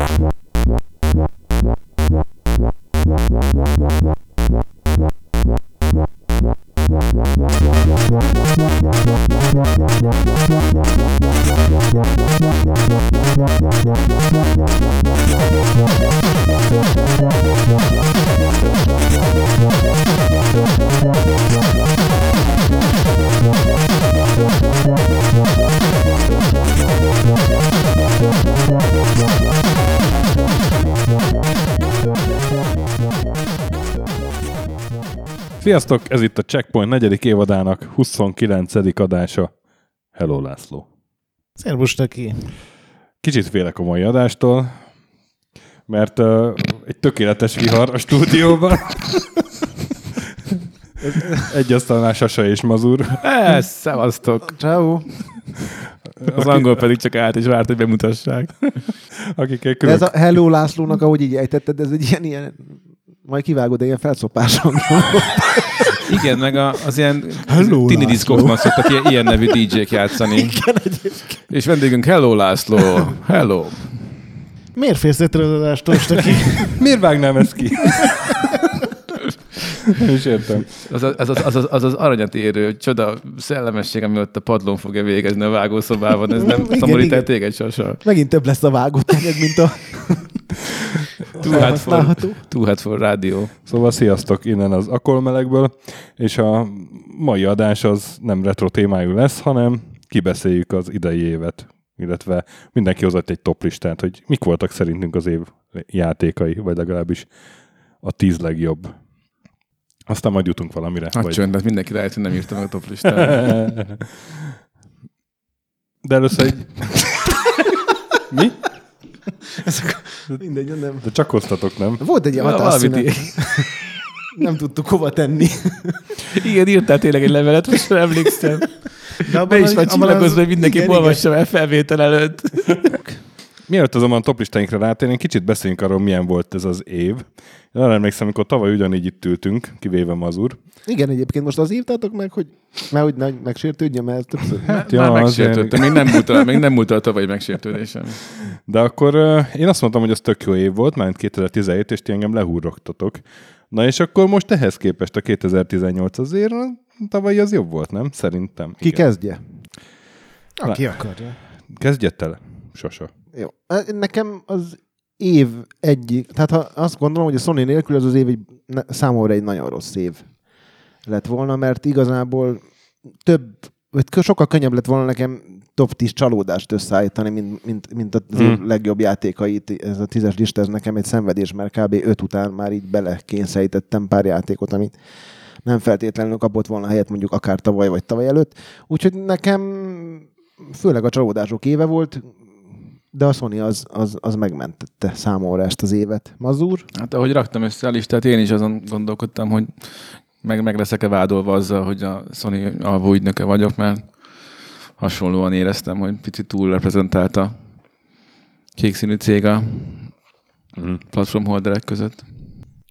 What? Sziasztok, ez itt a Checkpoint negyedik évadának 29. adása. Hello László. Szervus neki. Kicsit félek a mai adástól, mert uh, egy tökéletes vihar a stúdióban. egy asztalnál Sasa és Mazur. Ez, szevasztok. Ciao. Az angol pedig csak állt és várt, hogy bemutassák. De külön... ez a Hello Lászlónak, ahogy így ejtetted, ez egy ilyen, ilyen majd kivágod, de ilyen felszopásom. Igen, meg a, az ilyen Hello, tini László. diszkókban szoktak ilyen, ilyen nevű DJ-k játszani. Igen, egyébként. És vendégünk Hello László. Hello. Miért félsz ettől az adástól, Staki? Miért vágnám ezt ki? Nem is értem. Az az, az, az, az, az, az aranyat érő csoda szellemesség, ami ott a padlón fogja végezni a vágószobában. Ez nem Igen, szomorít el téged sose. Megint több lesz a vágott neked, mint a Too hot for, too hot for rádió. Szóval sziasztok innen az Akolmelegből, és a mai adás az nem retro témájú lesz, hanem kibeszéljük az idei évet, illetve mindenki hozott egy top listát, hogy mik voltak szerintünk az év játékai, vagy legalábbis a tíz legjobb. Aztán majd jutunk valamire. Hát vagy... csönd, mindenki rájött, hogy nem írtam a top listát. De először egy... Mi? Mindegy, nem. De csak osztatok, nem? Volt egy ilyen hatásszünet. Nem tudtuk hova tenni. Igen, írtál tényleg egy levelet, most sem emlékszem. De Be is van csillagozva, hogy mindenki igen, olvassa el felvétel előtt. Mielőtt azonban a toplistáinkra rátérnénk, kicsit beszéljünk arról, milyen volt ez az év. Én arra emlékszem, amikor tavaly ugyanígy itt ültünk, kivéve Mazur. Igen, egyébként most az írtátok meg, hogy mert hogy ne megsértődjön, mert többször. Hát, ja, már megsértődtem, még nem múlt el, még nem múlt el a tavalyi megsértődésem. De akkor én azt mondtam, hogy az tök jó év volt, már 2017, és ti engem lehúrogtatok. Na és akkor most ehhez képest a 2018 azért tavaly az jobb volt, nem? Szerintem. Ki Igen. kezdje? Aki akarja. Kezdjett el, Sasa. Jó. Nekem az év egyik, tehát ha azt gondolom, hogy a Sony nélkül ez az év egy, számomra egy nagyon rossz év lett volna, mert igazából több, vagy sokkal könnyebb lett volna nekem top 10 csalódást összeállítani, mint, mint, mint az év Hmm. legjobb játékait. Ez a tízes lista, ez nekem egy szenvedés, mert kb. 5 után már így belekényszerítettem pár játékot, amit nem feltétlenül kapott volna helyet mondjuk akár tavaly vagy tavaly előtt. Úgyhogy nekem főleg a csalódások éve volt, de a Sony az, az, az megmentette számomra ezt az évet. Mazur? Hát ahogy raktam össze a listát, én is azon gondolkodtam, hogy meg, meg leszek-e vádolva azzal, hogy a Sony alvó ügynöke vagyok, mert hasonlóan éreztem, hogy picit túl reprezentált a kék színű cég a Mhm. platform holderek között.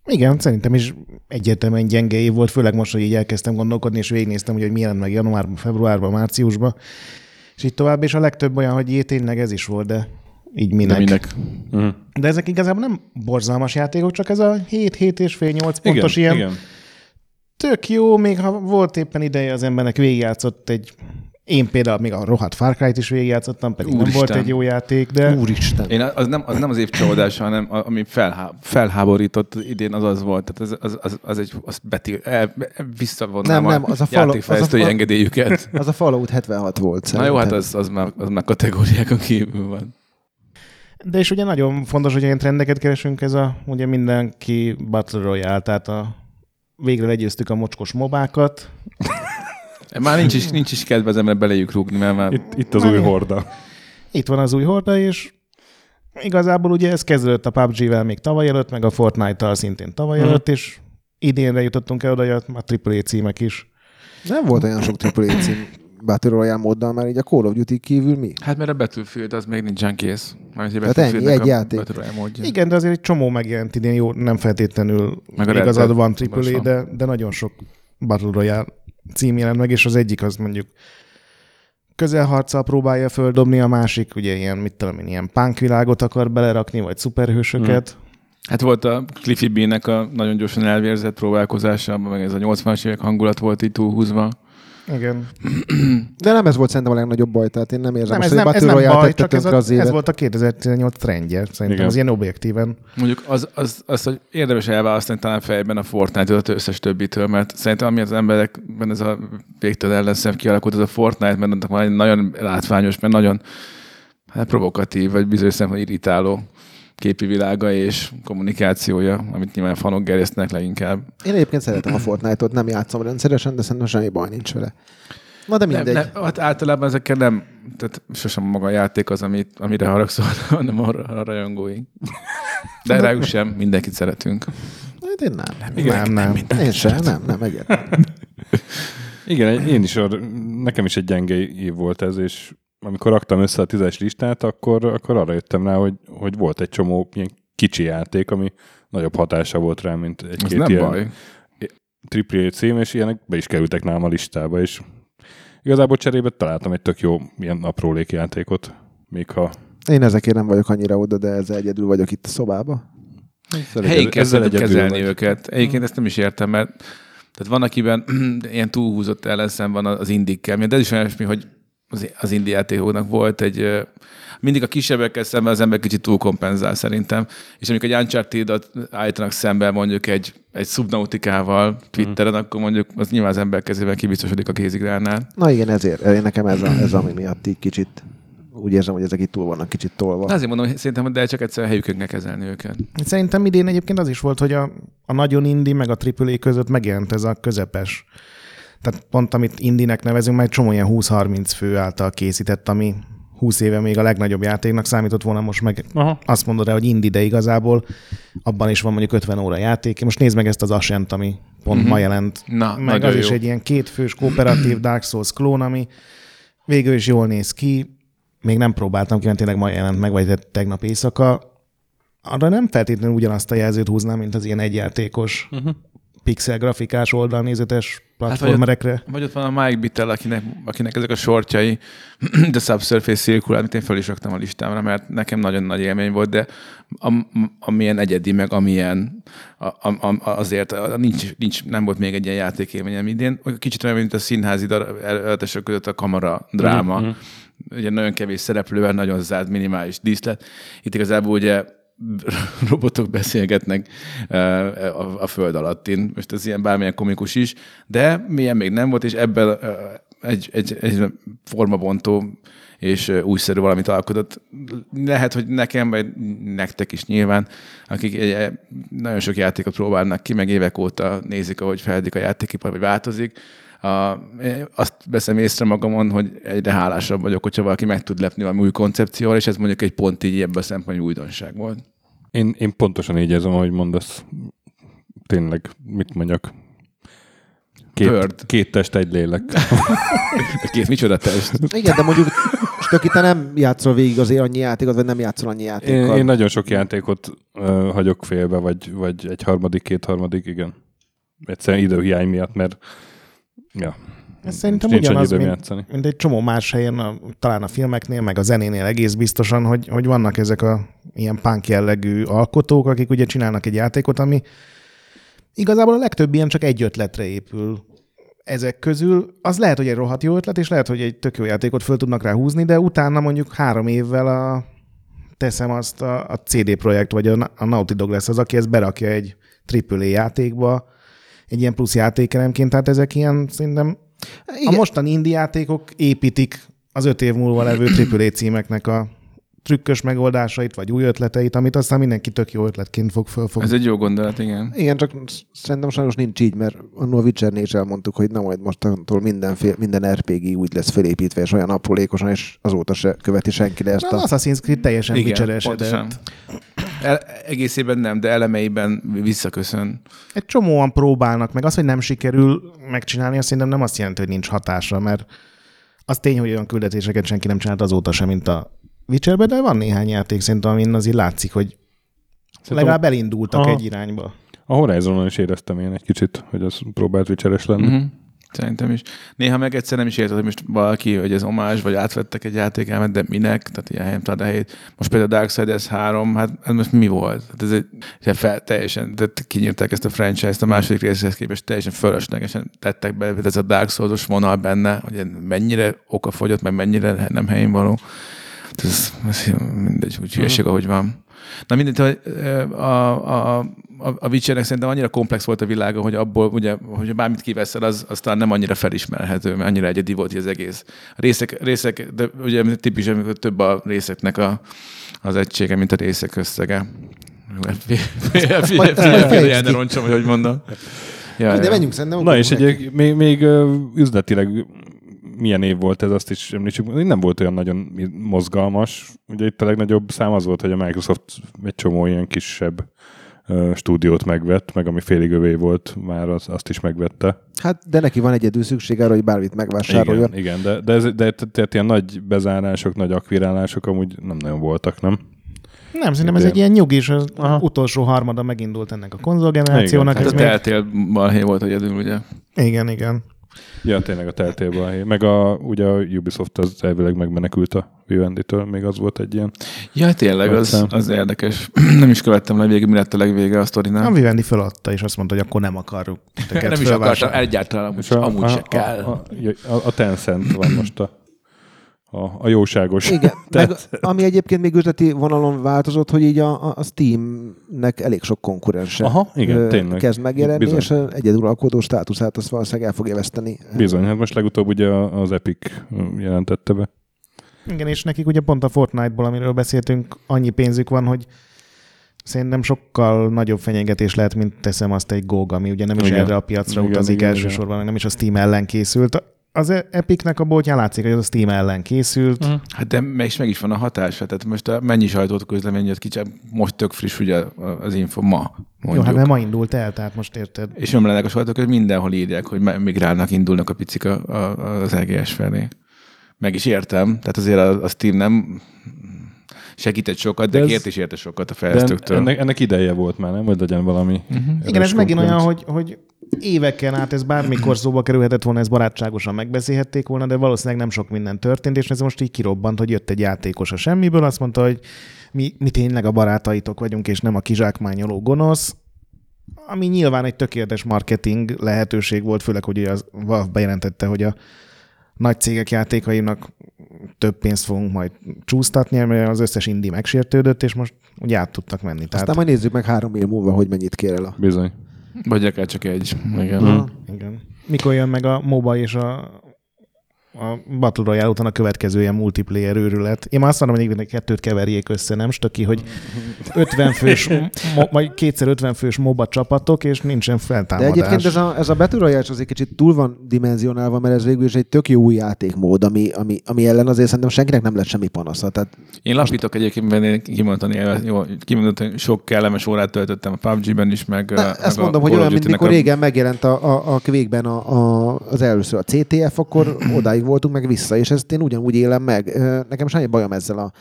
Igen, szerintem is egyértelműen gyenge év volt, főleg most, hogy így elkezdtem gondolkodni, és végignéztem, hogy, hogy mi jelent meg januárban, februárban, márciusban, és így tovább, és a legtöbb olyan, hogy jé, tényleg ez is volt, de így minek. De minek? Uh-huh. De ezek igazából nem borzalmas játékok, csak ez a 7-7 és fél 8 pontos Igen, ilyen igen. tök jó, még ha volt éppen ideje az embernek végigjátszott egy én például még a rohadt Far Cry-t is végigjátszottam, pedig nem Úristen. volt egy jó játék, de Úristen. Én az nem, az nem az év csalódása, hanem a- ami felhá, felháborított idén, az az volt. Tehát az, az, az, az egy, az beti, el, visszavonnám Nem, nem, a, az a falo- játékfejlesztői az a fa- engedélyüket. Az a Fallout 76 volt Na szerintem. jó, hát az, az, már, az már kategóriákon kívül van. De és ugye nagyon fontos, hogy ilyen trendeket keresünk, ez a, ugye mindenki Battle Royale, tehát a, végre legyőztük a mocskos mobákat. Már nincs is, nincs is kedvezem, mert belejük rúgni, mert már... Itt, itt az új horda. Itt van az új horda, és igazából ugye ez kezdődött a PUBG-vel még tavaly előtt, meg a Fortnite-tal szintén tavaly Mhm. előtt, és idénre jutottunk el oda, hogy a AAA címek is. Nem volt olyan sok AAA cím Battle Royale móddal, már így a Call of Duty kívül mi? Hát mert a Battlefield az még nincsen kész. Tehát ennyi, egy a játék. Igen, de azért egy csomó megjelent idén, jó, nem feltétlenül Meg igazad van AAA, de, de nagyon sok Battle Royale cím jelent meg, és az egyik az mondjuk közelharccal próbálja földobni, a másik ugye ilyen, mit tudom én, ilyen punk világot akar belerakni, vagy szuperhősöket. Hmm. Hát volt a Cliffy B-nek a nagyon gyorsan elvérzett próbálkozása, meg ez a 80-as évek hangulat volt így túlhúzva. Igen. De nem ez volt szerintem a legnagyobb baj, tehát én nem érzem Nem, most, ez nem, ez nem baj, csak ez, a, az ez volt a 2018 trendje, szerintem Igen. az ilyen objektíven. Mondjuk az, az, az, hogy érdemes elválasztani talán fejben a Fortnite-ot az összes többitől, mert szerintem ami az emberekben ez a végtelen ellenszem kialakult, az a Fortnite, mert annak van egy nagyon látványos, mert nagyon hát provokatív, vagy bizonyos szempontból irritáló képi világa és kommunikációja, amit nyilván fanok gerjesztenek leginkább. Én egyébként szeretem a Fortnite-ot, nem játszom rendszeresen, de szerintem semmi baj nincs vele. Na de mindegy. Nem, nem, hát általában ezekkel nem, tehát sosem maga a játék az, amit, amire haragszol, hanem arra a rajongóink. De rájuk sem, mindenkit szeretünk. Hát én nem. Nem, nem. Én sem, nem, nem, egyáltalán. Igen, én is, ar- nekem is egy gyenge év volt ez, és amikor raktam össze a tízes listát, akkor, akkor arra jöttem rá, hogy, hogy volt egy csomó ilyen kicsi játék, ami nagyobb hatása volt rá, mint egy-két ilyen baj. AAA cím, és ilyenek be is kerültek nálam a listába, és igazából cserébe találtam egy tök jó ilyen aprólék játékot, még ha Én ezekért nem vagyok annyira oda, de ezzel egyedül vagyok itt a szobába. ezzel, Helyi egyed- ezzel kezdett kezelni vagy. őket. Egyébként ezt nem is értem, mert tehát van, akiben ilyen túlhúzott ellenszem van az indikkel, de ez is olyan olyasmi, hogy az, az indi játékoknak volt egy mindig a kisebbekkel szemben az ember kicsit túlkompenzál szerintem, és amikor egy Uncharted-ot állítanak szembe mondjuk egy, egy Subnautikával Twitteren, akkor mondjuk az nyilván az ember kezében kibiztosodik a kézigránál. Na igen, ezért. Én nekem ez, a, ez ami miatt így kicsit úgy érzem, hogy ezek itt túl vannak kicsit tolva. De azért mondom, hogy szerintem, de csak egyszer helyükön kell kezelni őket. Szerintem idén egyébként az is volt, hogy a, a nagyon indi meg a AAA között megjelent ez a közepes. Tehát pont amit indinek nevezünk, már egy csomó ilyen 20-30 fő által készített, ami 20 éve még a legnagyobb játéknak számított volna, most meg Aha. azt mondod rá, hogy indi, de igazából abban is van mondjuk 50 óra játék. Most nézd meg ezt az Ascent, ami pont Mhm. mm-hmm. ma jelent. Na, meg az is jó. egy ilyen kétfős kooperatív Dark Souls klón, ami végül is jól néz ki. Még nem próbáltam ki, mert tényleg ma jelent meg, vagy te- tegnap éjszaka. Arra nem feltétlenül ugyanazt a jelzőt húznám, mint az ilyen egyjátékos uh-huh. Pixel grafikás oldalnézetes platformerekre. Vagy ott van a Mike Bittel, akinek, akinek ezek a sortjai, de Subsurface Circular, amit én fel is raktam a listámra, mert nekem nagyon nagy élmény volt, de am, amilyen egyedi, meg amilyen a, a, a, azért a, nincs, nincs, nem volt még egy ilyen játékélményem idén. Kicsit olyan, mint a színházi előadások között a kamara dráma. Mhm. Ugye nagyon kevés szereplővel, nagyon zárt, minimális díszlet. Itt igazából ugye robotok beszélgetnek a, föld alattin. Most ez ilyen bármilyen komikus is, de milyen még nem volt, és ebben egy, egy, egy formabontó és újszerű valamit alkotott. Lehet, hogy nekem, vagy nektek is nyilván, akik egy, nagyon sok játékot próbálnak ki, meg évek óta nézik, ahogy fejlődik a játékipar, vagy változik. A, én azt veszem észre magamon, hogy egyre hálásabb vagyok, hogyha valaki meg tud lepni valami új koncepcióval, és ez mondjuk egy pont így ebben a szempontból újdonság volt. Én, én pontosan így érzem, ahogy mondasz. Tényleg, mit mondjak? Bird. Két, két test, egy lélek. De két micsoda test. Igen, de mondjuk tök itt te nem játszol végig azért annyi játékot, vagy nem játszol annyi Én, játékkal. én nagyon sok játékot uh, hagyok félbe, vagy, vagy egy harmadik, két harmadik, igen. Egyszerűen időhiány miatt, mert ja, Ez szerintem nincs ugyanaz, mint, játszani. mint egy csomó más helyen, a, talán a filmeknél, meg a zenénél egész biztosan, hogy, hogy vannak ezek a ilyen punk jellegű alkotók, akik ugye csinálnak egy játékot, ami igazából a legtöbb ilyen csak egy ötletre épül. Ezek közül az lehet, hogy egy rohadt jó ötlet, és lehet, hogy egy tök jó játékot föl tudnak rá húzni, de utána mondjuk három évvel a, teszem azt a, a CD Projekt, vagy a, a Naughty Dog lesz az, aki ezt berakja egy AAA játékba, egy ilyen plusz játékelemként, tehát ezek ilyen szerintem Igen. a mostani indie játékok építik az öt év múlva levő AAA címeknek a trükkös megoldásait, vagy új ötleteit, amit aztán mindenki tök jó ötletként fog fölfogni. Ez egy jó gondolat, igen. Igen, csak szerintem sajnos nincs így, mert annól a Witcher-nél is elmondtuk, hogy na majd mostantól mindenféle, minden RPG úgy lesz felépítve, és olyan aprólékosan, és azóta se követi senki le ezt Na, a... az Assassin's Creed teljesen Igen, pontosan. El, egészében nem, de elemeiben visszaköszön. Egy csomóan próbálnak, meg az, hogy nem sikerül megcsinálni, azt szerintem nem azt jelenti, hogy nincs hatása, mert az tény, hogy olyan küldetéseket senki nem csinált azóta sem, mint a Witcherbe, de van néhány játék szerintem, amin azért látszik, hogy legalább elindultak Aha. egy irányba. A Horizonon is éreztem én egy kicsit, hogy az próbált vicseres lenni. Uh-huh. Szerintem is. Néha meg egyszer nem is érted, hogy most valaki, hogy ez omás, vagy átvettek egy játékelmet, de minek? Tehát ilyen helyen a helyét. Most például Darksiders 3, hát ez most mi volt? Hát ez egy fel, teljesen, de kinyírták ezt a franchise-t a második részhez képest teljesen fölöslegesen tettek be, ez a Dark Souls-os vonal benne, hogy mennyire okafogyott, meg mennyire nem helyén való. Ez, ez mindegy, úgy hülyeség, ahogy van. Na mindegy, a, a, a, a Witchernek szerintem annyira komplex volt a világa, hogy abból, ugye, hogy bármit kiveszel, az, az talán nem annyira felismerhető, mert annyira egyedi volt az egész. A részek, részek de ugye tipikus, amikor több a részeknek a, az egysége, mint a részek összege. Figyelj, ne roncsom, hogy hogy mondom. Ja, de menjünk szerintem. Na és egy, még, még üzletileg milyen év volt ez, azt is említsük. Nem volt olyan nagyon mozgalmas. Ugye itt a legnagyobb szám az volt, hogy a Microsoft egy csomó ilyen kisebb stúdiót megvett, meg ami félig övé volt, már az, azt is megvette. Hát, de neki van egyedül szükség arra, hogy bármit megvásároljon. Igen, igen de, de, ez, de tehát ilyen nagy bezárások, nagy akvirálások amúgy nem nagyon voltak, nem? Nem, szerintem ez egy ilyen nyugis, az Aha. utolsó harmada megindult ennek a konzolgenerációnak. Hát a Telltale balhé volt egyedül, ugye? Igen, igen. Ja, tényleg a teltélbe a hely. Meg a, ugye a Ubisoft az elvileg megmenekült a Vivendi-től, még az volt egy ilyen. Ja, tényleg, az, az érdekes. nem is követtem le végig, mi lett a legvége a sztorinál. A Vivendi feladta, és azt mondta, hogy akkor nem akarjuk. nem is akartam, egyáltalán amúgy, a, amúgy a, se kell. A, a, a Tencent van most a a, a jóságos. Igen, meg, ami egyébként még üzleti vonalon változott, hogy így a, a Steamnek elég sok konkurense Aha, igen, tényleg. kezd megjelenni, Bizony. és egyeduralkodó státuszát azt valószínűleg el fogja veszteni. Bizony, hát most legutóbb ugye az Epic jelentette be. Igen, és nekik ugye pont a Fortnite-ból, amiről beszéltünk, annyi pénzük van, hogy szerintem sokkal nagyobb fenyegetés lehet, mint teszem azt egy GOG, ami ugye nem is igen. erre a piacra igen, utazik igen, elsősorban, igen. nem is a Steam ellen készült az Epicnek a boltján látszik, hogy az a Steam ellen készült. Mm. Hát de meg is, meg is van a hatása. Tehát most a mennyi sajtót közlemény jött kicsit, most tök friss ugye az info ma. Mondjuk. Jó, hát nem ma indult el, tehát most érted. És ömlenek a sajtók, hogy mindenhol írják, hogy migrálnak, indulnak a picik a, a, az EGS felé. Meg is értem, tehát azért a, a Steam nem segített sokat, de, de ez, kért is érte sokat a fejlesztőktől. Ennek, ennek ideje volt már, nem? Hogy legyen valami. Uh-huh. Igen, ez megint olyan, hogy, hogy éveken át ez bármikor szóba kerülhetett volna, ez barátságosan megbeszélhették volna, de valószínűleg nem sok minden történt, és ez most így kirobbant, hogy jött egy játékos a semmiből, azt mondta, hogy mi, mi tényleg a barátaitok vagyunk, és nem a kizsákmányoló gonosz, ami nyilván egy tökéletes marketing lehetőség volt, főleg, hogy az Valve bejelentette, hogy a nagy cégek játékainak több pénzt fogunk majd csúsztatni, mert az összes indi megsértődött, és most ugye át tudtak menni. Aztán Tehát... majd nézzük meg három év múlva, hogy mennyit kér el a... Bizony. Vagy akár csak egy. Igen. Mm. Igen. Mikor jön meg a MOBA és a a Battle Royale után a következő ilyen multiplayer őrület. Én már azt mondom, hogy kettőt keverjék össze, nem stöki, hogy 50 fős, mo- vagy kétszer 50 fős MOBA csapatok, és nincsen feltámadás. De egyébként ez a, ez a Battle Royale az egy kicsit túl van dimenzionálva, mert ez végül is egy tök jó új játékmód, ami, ami, ami ellen azért szerintem senkinek nem lett semmi panasza. Tehát én lapítok egyébként, mert én kimondani, jó, kimondani, sok kellemes órát töltöttem a PUBG-ben is, meg, Na, meg ezt a mondom, hogy olyan, mint mikor a... régen megjelent a, a, a Quake-ben a, a, az először a CTF, akkor odáig voltunk meg vissza, és ezt én ugyanúgy élem meg. Nekem semmi bajom ezzel a,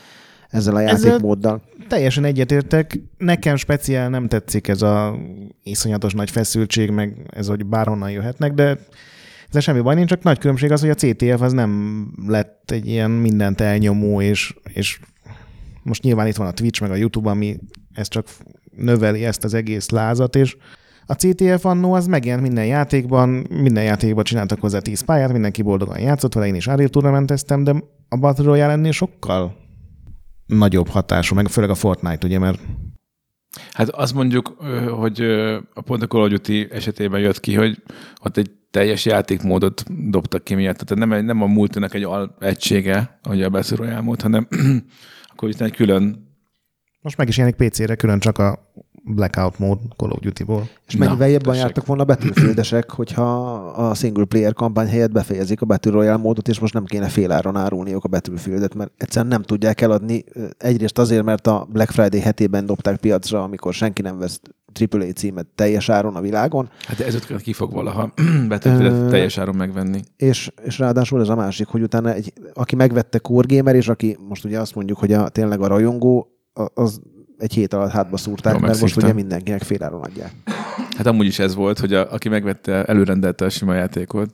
ezzel a játékmóddal. Teljesen egyetértek. Nekem speciál nem tetszik ez a iszonyatos nagy feszültség, meg ez, hogy bárhonnan jöhetnek, de ez semmi baj nincs, csak nagy különbség az, hogy a CTF az nem lett egy ilyen mindent elnyomó, és, és most nyilván itt van a Twitch, meg a YouTube, ami ez csak növeli ezt az egész lázat, és a CTF annó az megjelent minden játékban, minden játékban csináltak hozzá 10 pályát, mindenki boldogan játszott vele, én is Unreal tournamenteztem, de a Battle Royale ennél sokkal nagyobb hatású, meg főleg a Fortnite, ugye, mert Hát azt mondjuk, hogy a pont a Call of Duty esetében jött ki, hogy ott egy teljes játékmódot dobtak ki miatt. Tehát nem, nem a multinak egy al egysége, ahogy a Royale mód, hanem akkor itt egy külön most meg is jelenik PC-re külön csak a Blackout mód Call of Duty-ból. És mennyivel jobban jártak volna a Battlefieldesek, hogyha a single player kampány helyett befejezik a Battle Royale módot, és most nem kéne féláron árulniuk a Battlefieldet, mert egyszerűen nem tudják eladni. Egyrészt azért, mert a Black Friday hetében dobták piacra, amikor senki nem vesz AAA címet teljes áron a világon. Hát ez ki fog valaha Battlefieldet teljes áron megvenni. És, és ráadásul ez a másik, hogy utána egy, aki megvette Core Gamer, és aki most ugye azt mondjuk, hogy a, tényleg a rajongó, az egy hét alatt hátba szúrták, Jó, mert most ugye mindenkinek féláron adják. Hát amúgy is ez volt, hogy a, aki megvette, előrendelte a sima játékot,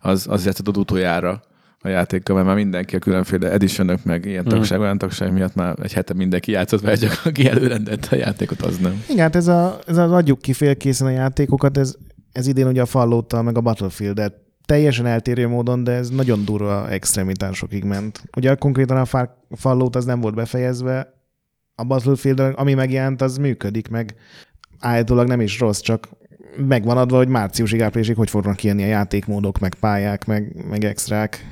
az, az játszott utoljára a játékkal, mert már mindenki a különféle editionök, meg ilyen Mhm. tagság, olyan tagság miatt már egy hete mindenki játszott vele, csak aki előrendelte a játékot, az nem. Igen, hát ez, a, ez az adjuk ki félkészen a játékokat, ez, ez idén ugye a fallout meg a battlefield teljesen eltérő módon, de ez nagyon durva extremitásokig ment. Ugye konkrétan a Fallout az nem volt befejezve, a Battlefield, ami megjelent, az működik, meg állítólag nem is rossz, csak megvan adva, hogy márciusig, áprilisig hogy fognak kijönni a játékmódok, meg pályák, meg, meg extrák.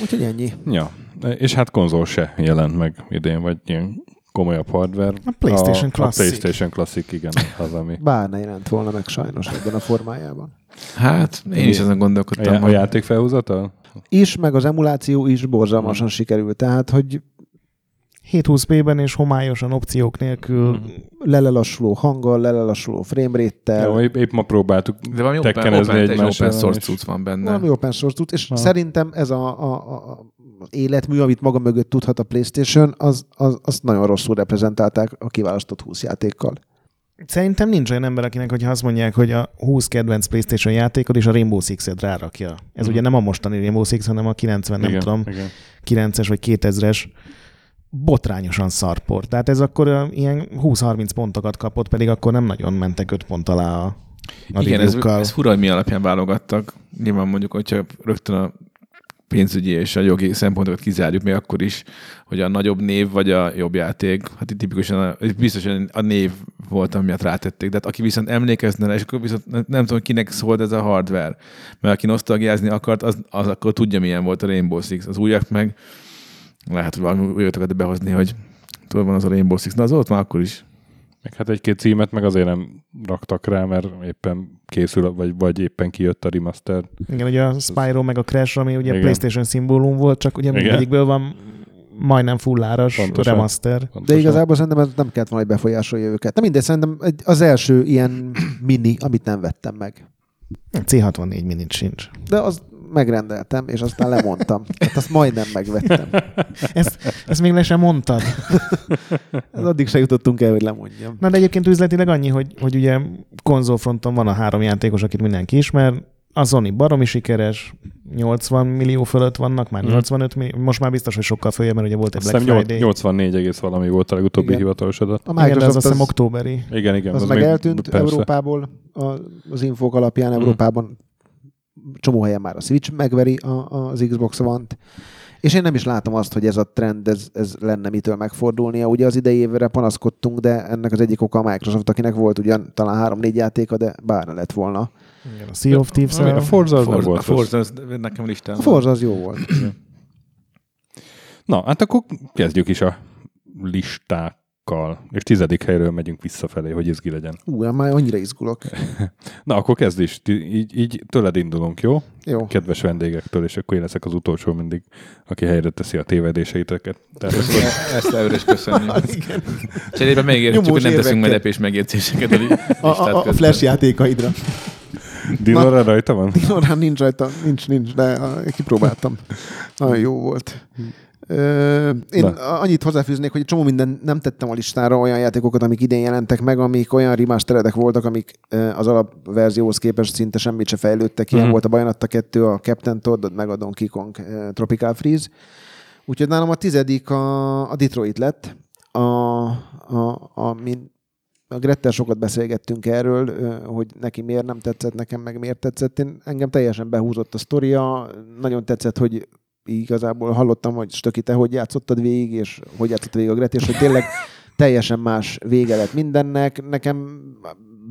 Úgyhogy ennyi. Ja, és hát konzol se jelent meg idén, vagy ilyen komolyabb hardware. A PlayStation a, Classic. A PlayStation Classic, igen, az, ami... Bár ne jelent volna meg sajnos ebben a formájában. Hát, én is ezen A, gondolkodtam. já- a hogy- játék felhúzata? Is, meg az emuláció is borzalmasan sikerült. Tehát, hogy 720p-ben és homályosan opciók nélkül Mhm. lelelassuló hanggal, lelelassuló framerate-tel, épp, épp ma próbáltuk De valami open, open, egy open source cucc van benne. valami open source tud, és Aha. szerintem ez a, a, a, életmű, amit maga mögött tudhat a PlayStation, az, az, azt nagyon rosszul reprezentálták a kiválasztott 20 játékkal. Szerintem nincs olyan ember, akinek, hogyha azt mondják, hogy a 20 kedvenc PlayStation játékod és a Rainbow Six-et rárakja. Ez Mhm. ugye nem a mostani Rainbow Six, hanem a 90, nem igen, tudom, Igen. 9-es vagy 2000-es botrányosan szarpor. Tehát ez akkor ilyen 20-30 pontokat kapott, pedig akkor nem nagyon mentek 5 pont alá a, a Igen, ez, ez fura, hogy mi alapján válogattak. Nyilván mondjuk, hogyha rögtön a pénzügyi és a jogi szempontokat kizárjuk még akkor is, hogy a nagyobb név vagy a jobb játék, hát itt tipikusan a, biztosan a név volt, ami miatt rátették. De hát aki viszont emlékezne rá, és akkor viszont nem, nem tudom, kinek szólt ez a hardware. Mert aki nosztalgiázni akart, az, az akkor tudja, milyen volt a Rainbow Six. Az újak meg lehet, hogy valami újat akart behozni, hogy tudod, van az a Rainbow Six. Na, az ott már akkor is. Meg hát egy-két címet meg azért nem raktak rá, mert éppen készül, vagy, vagy éppen kijött a remaster. Igen, ugye a Spyro meg a Crash, ami ugye Igen. PlayStation szimbólum volt, csak ugye Igen. mindegyikből van majdnem fulláros Pontosan. remaster. De Pontosan. igazából szerintem ez nem kellett volna, hogy befolyásolja őket. De mindegy, szerintem az első ilyen mini, amit nem vettem meg. C64 minit sincs. De az megrendeltem, és aztán lemondtam. Hát azt majdnem megvettem. Ezt, ezt még le sem mondtad. Ez addig se jutottunk el, hogy lemondjam. Na de egyébként üzletileg annyi, hogy, hogy ugye konzolfronton van a három játékos, akit mindenki ismer, a Sony baromi sikeres, 80 millió fölött vannak, már Mhm. 85 millió, most már biztos, hogy sokkal följebb, mert ugye volt egy Black Friday. 84 egész valami volt a legutóbbi Igen. hivatalos adat. A Igen, Microsoft azt hiszem az, októberi. Igen, igen. az meg még- eltűnt persze. Európából a, az infók alapján. Mhm. Európában csomó helyen már a Switch megveri a, az Xbox One-t. És én nem is látom azt, hogy ez a trend, ez, ez lenne mitől megfordulnia. Ugye az idei évre panaszkodtunk, de ennek az egyik oka a Microsoft, akinek volt ugyan talán három-négy játéka, de bár lett volna. Igen, a Sea of Thieves. A Forza az nem volt a. Forza az nekem listán A Forza az jó volt. Na, hát akkor kezdjük is a listákkal. És tizedik helyről megyünk visszafelé, hogy izgi legyen. Ú, én már annyira izgulok. Na, akkor kezd is. Így, így tőled indulunk, jó? Jó. Kedves vendégektől, és akkor én leszek az utolsó mindig, aki helyre teszi a tévedéseiteket. Tehát akkor Ezt előre is köszönjük. Cserébe megértjük, hogy nem teszünk medepés megjegyzéseket a A, a, a flash játékaidra. Dinora rajta van? Orrán nincs rajta, nincs, nincs, de a, kipróbáltam. Nagyon jó volt. Én Na. annyit hozzáfűznék, hogy csomó minden nem tettem a listára olyan játékokat, amik idén jelentek meg, amik olyan remasteredek voltak, amik az alapverzióhoz képest szinte semmit se fejlődtek. Ilyen Mhm. volt a Bayonetta 2, a Captain Todd, meg a Donkey Kong Tropical Freeze. Úgyhogy nálam a tizedik a, a Detroit lett, a, a, a, min, a Grettel sokat beszélgettünk erről, hogy neki miért nem tetszett, nekem meg miért tetszett. Én, engem teljesen behúzott a sztoria, nagyon tetszett, hogy igazából hallottam, hogy Stöki, te hogy játszottad végig, és hogy játszott végig a Grettel, és hogy tényleg teljesen más vége lett mindennek. Nekem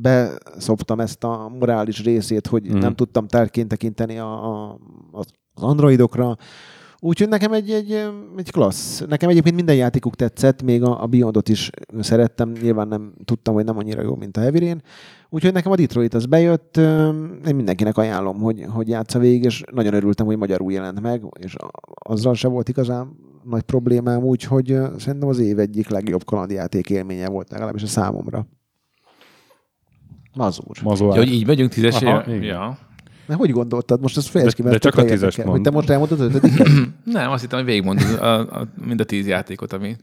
beszoptam ezt a morális részét, hogy mm. nem tudtam tárgyként tekinteni a, a, az androidokra, Úgyhogy nekem egy, egy, egy klassz. Nekem egyébként minden játékuk tetszett, még a, a Beyondot is szerettem. Nyilván nem tudtam, hogy nem annyira jó, mint a Heavy Rain. Úgyhogy nekem a Detroit az bejött. Én mindenkinek ajánlom, hogy, hogy játsza végig, és nagyon örültem, hogy magyarul jelent meg, és azzal se volt igazán nagy problémám, úgyhogy szerintem az év egyik legjobb kalandjáték élménye volt, legalábbis a számomra. Mazur. Mazó Ja, hogy így megyünk tízesére? Ja. Mert hogy gondoltad? Most ezt fejezd ki, De- mert de csak a tízest érdekel. mondd. Hogy te most elmondod az ötödiket? Nem, azt hittem, hogy végigmondod a, a, mind a tíz játékot, ami,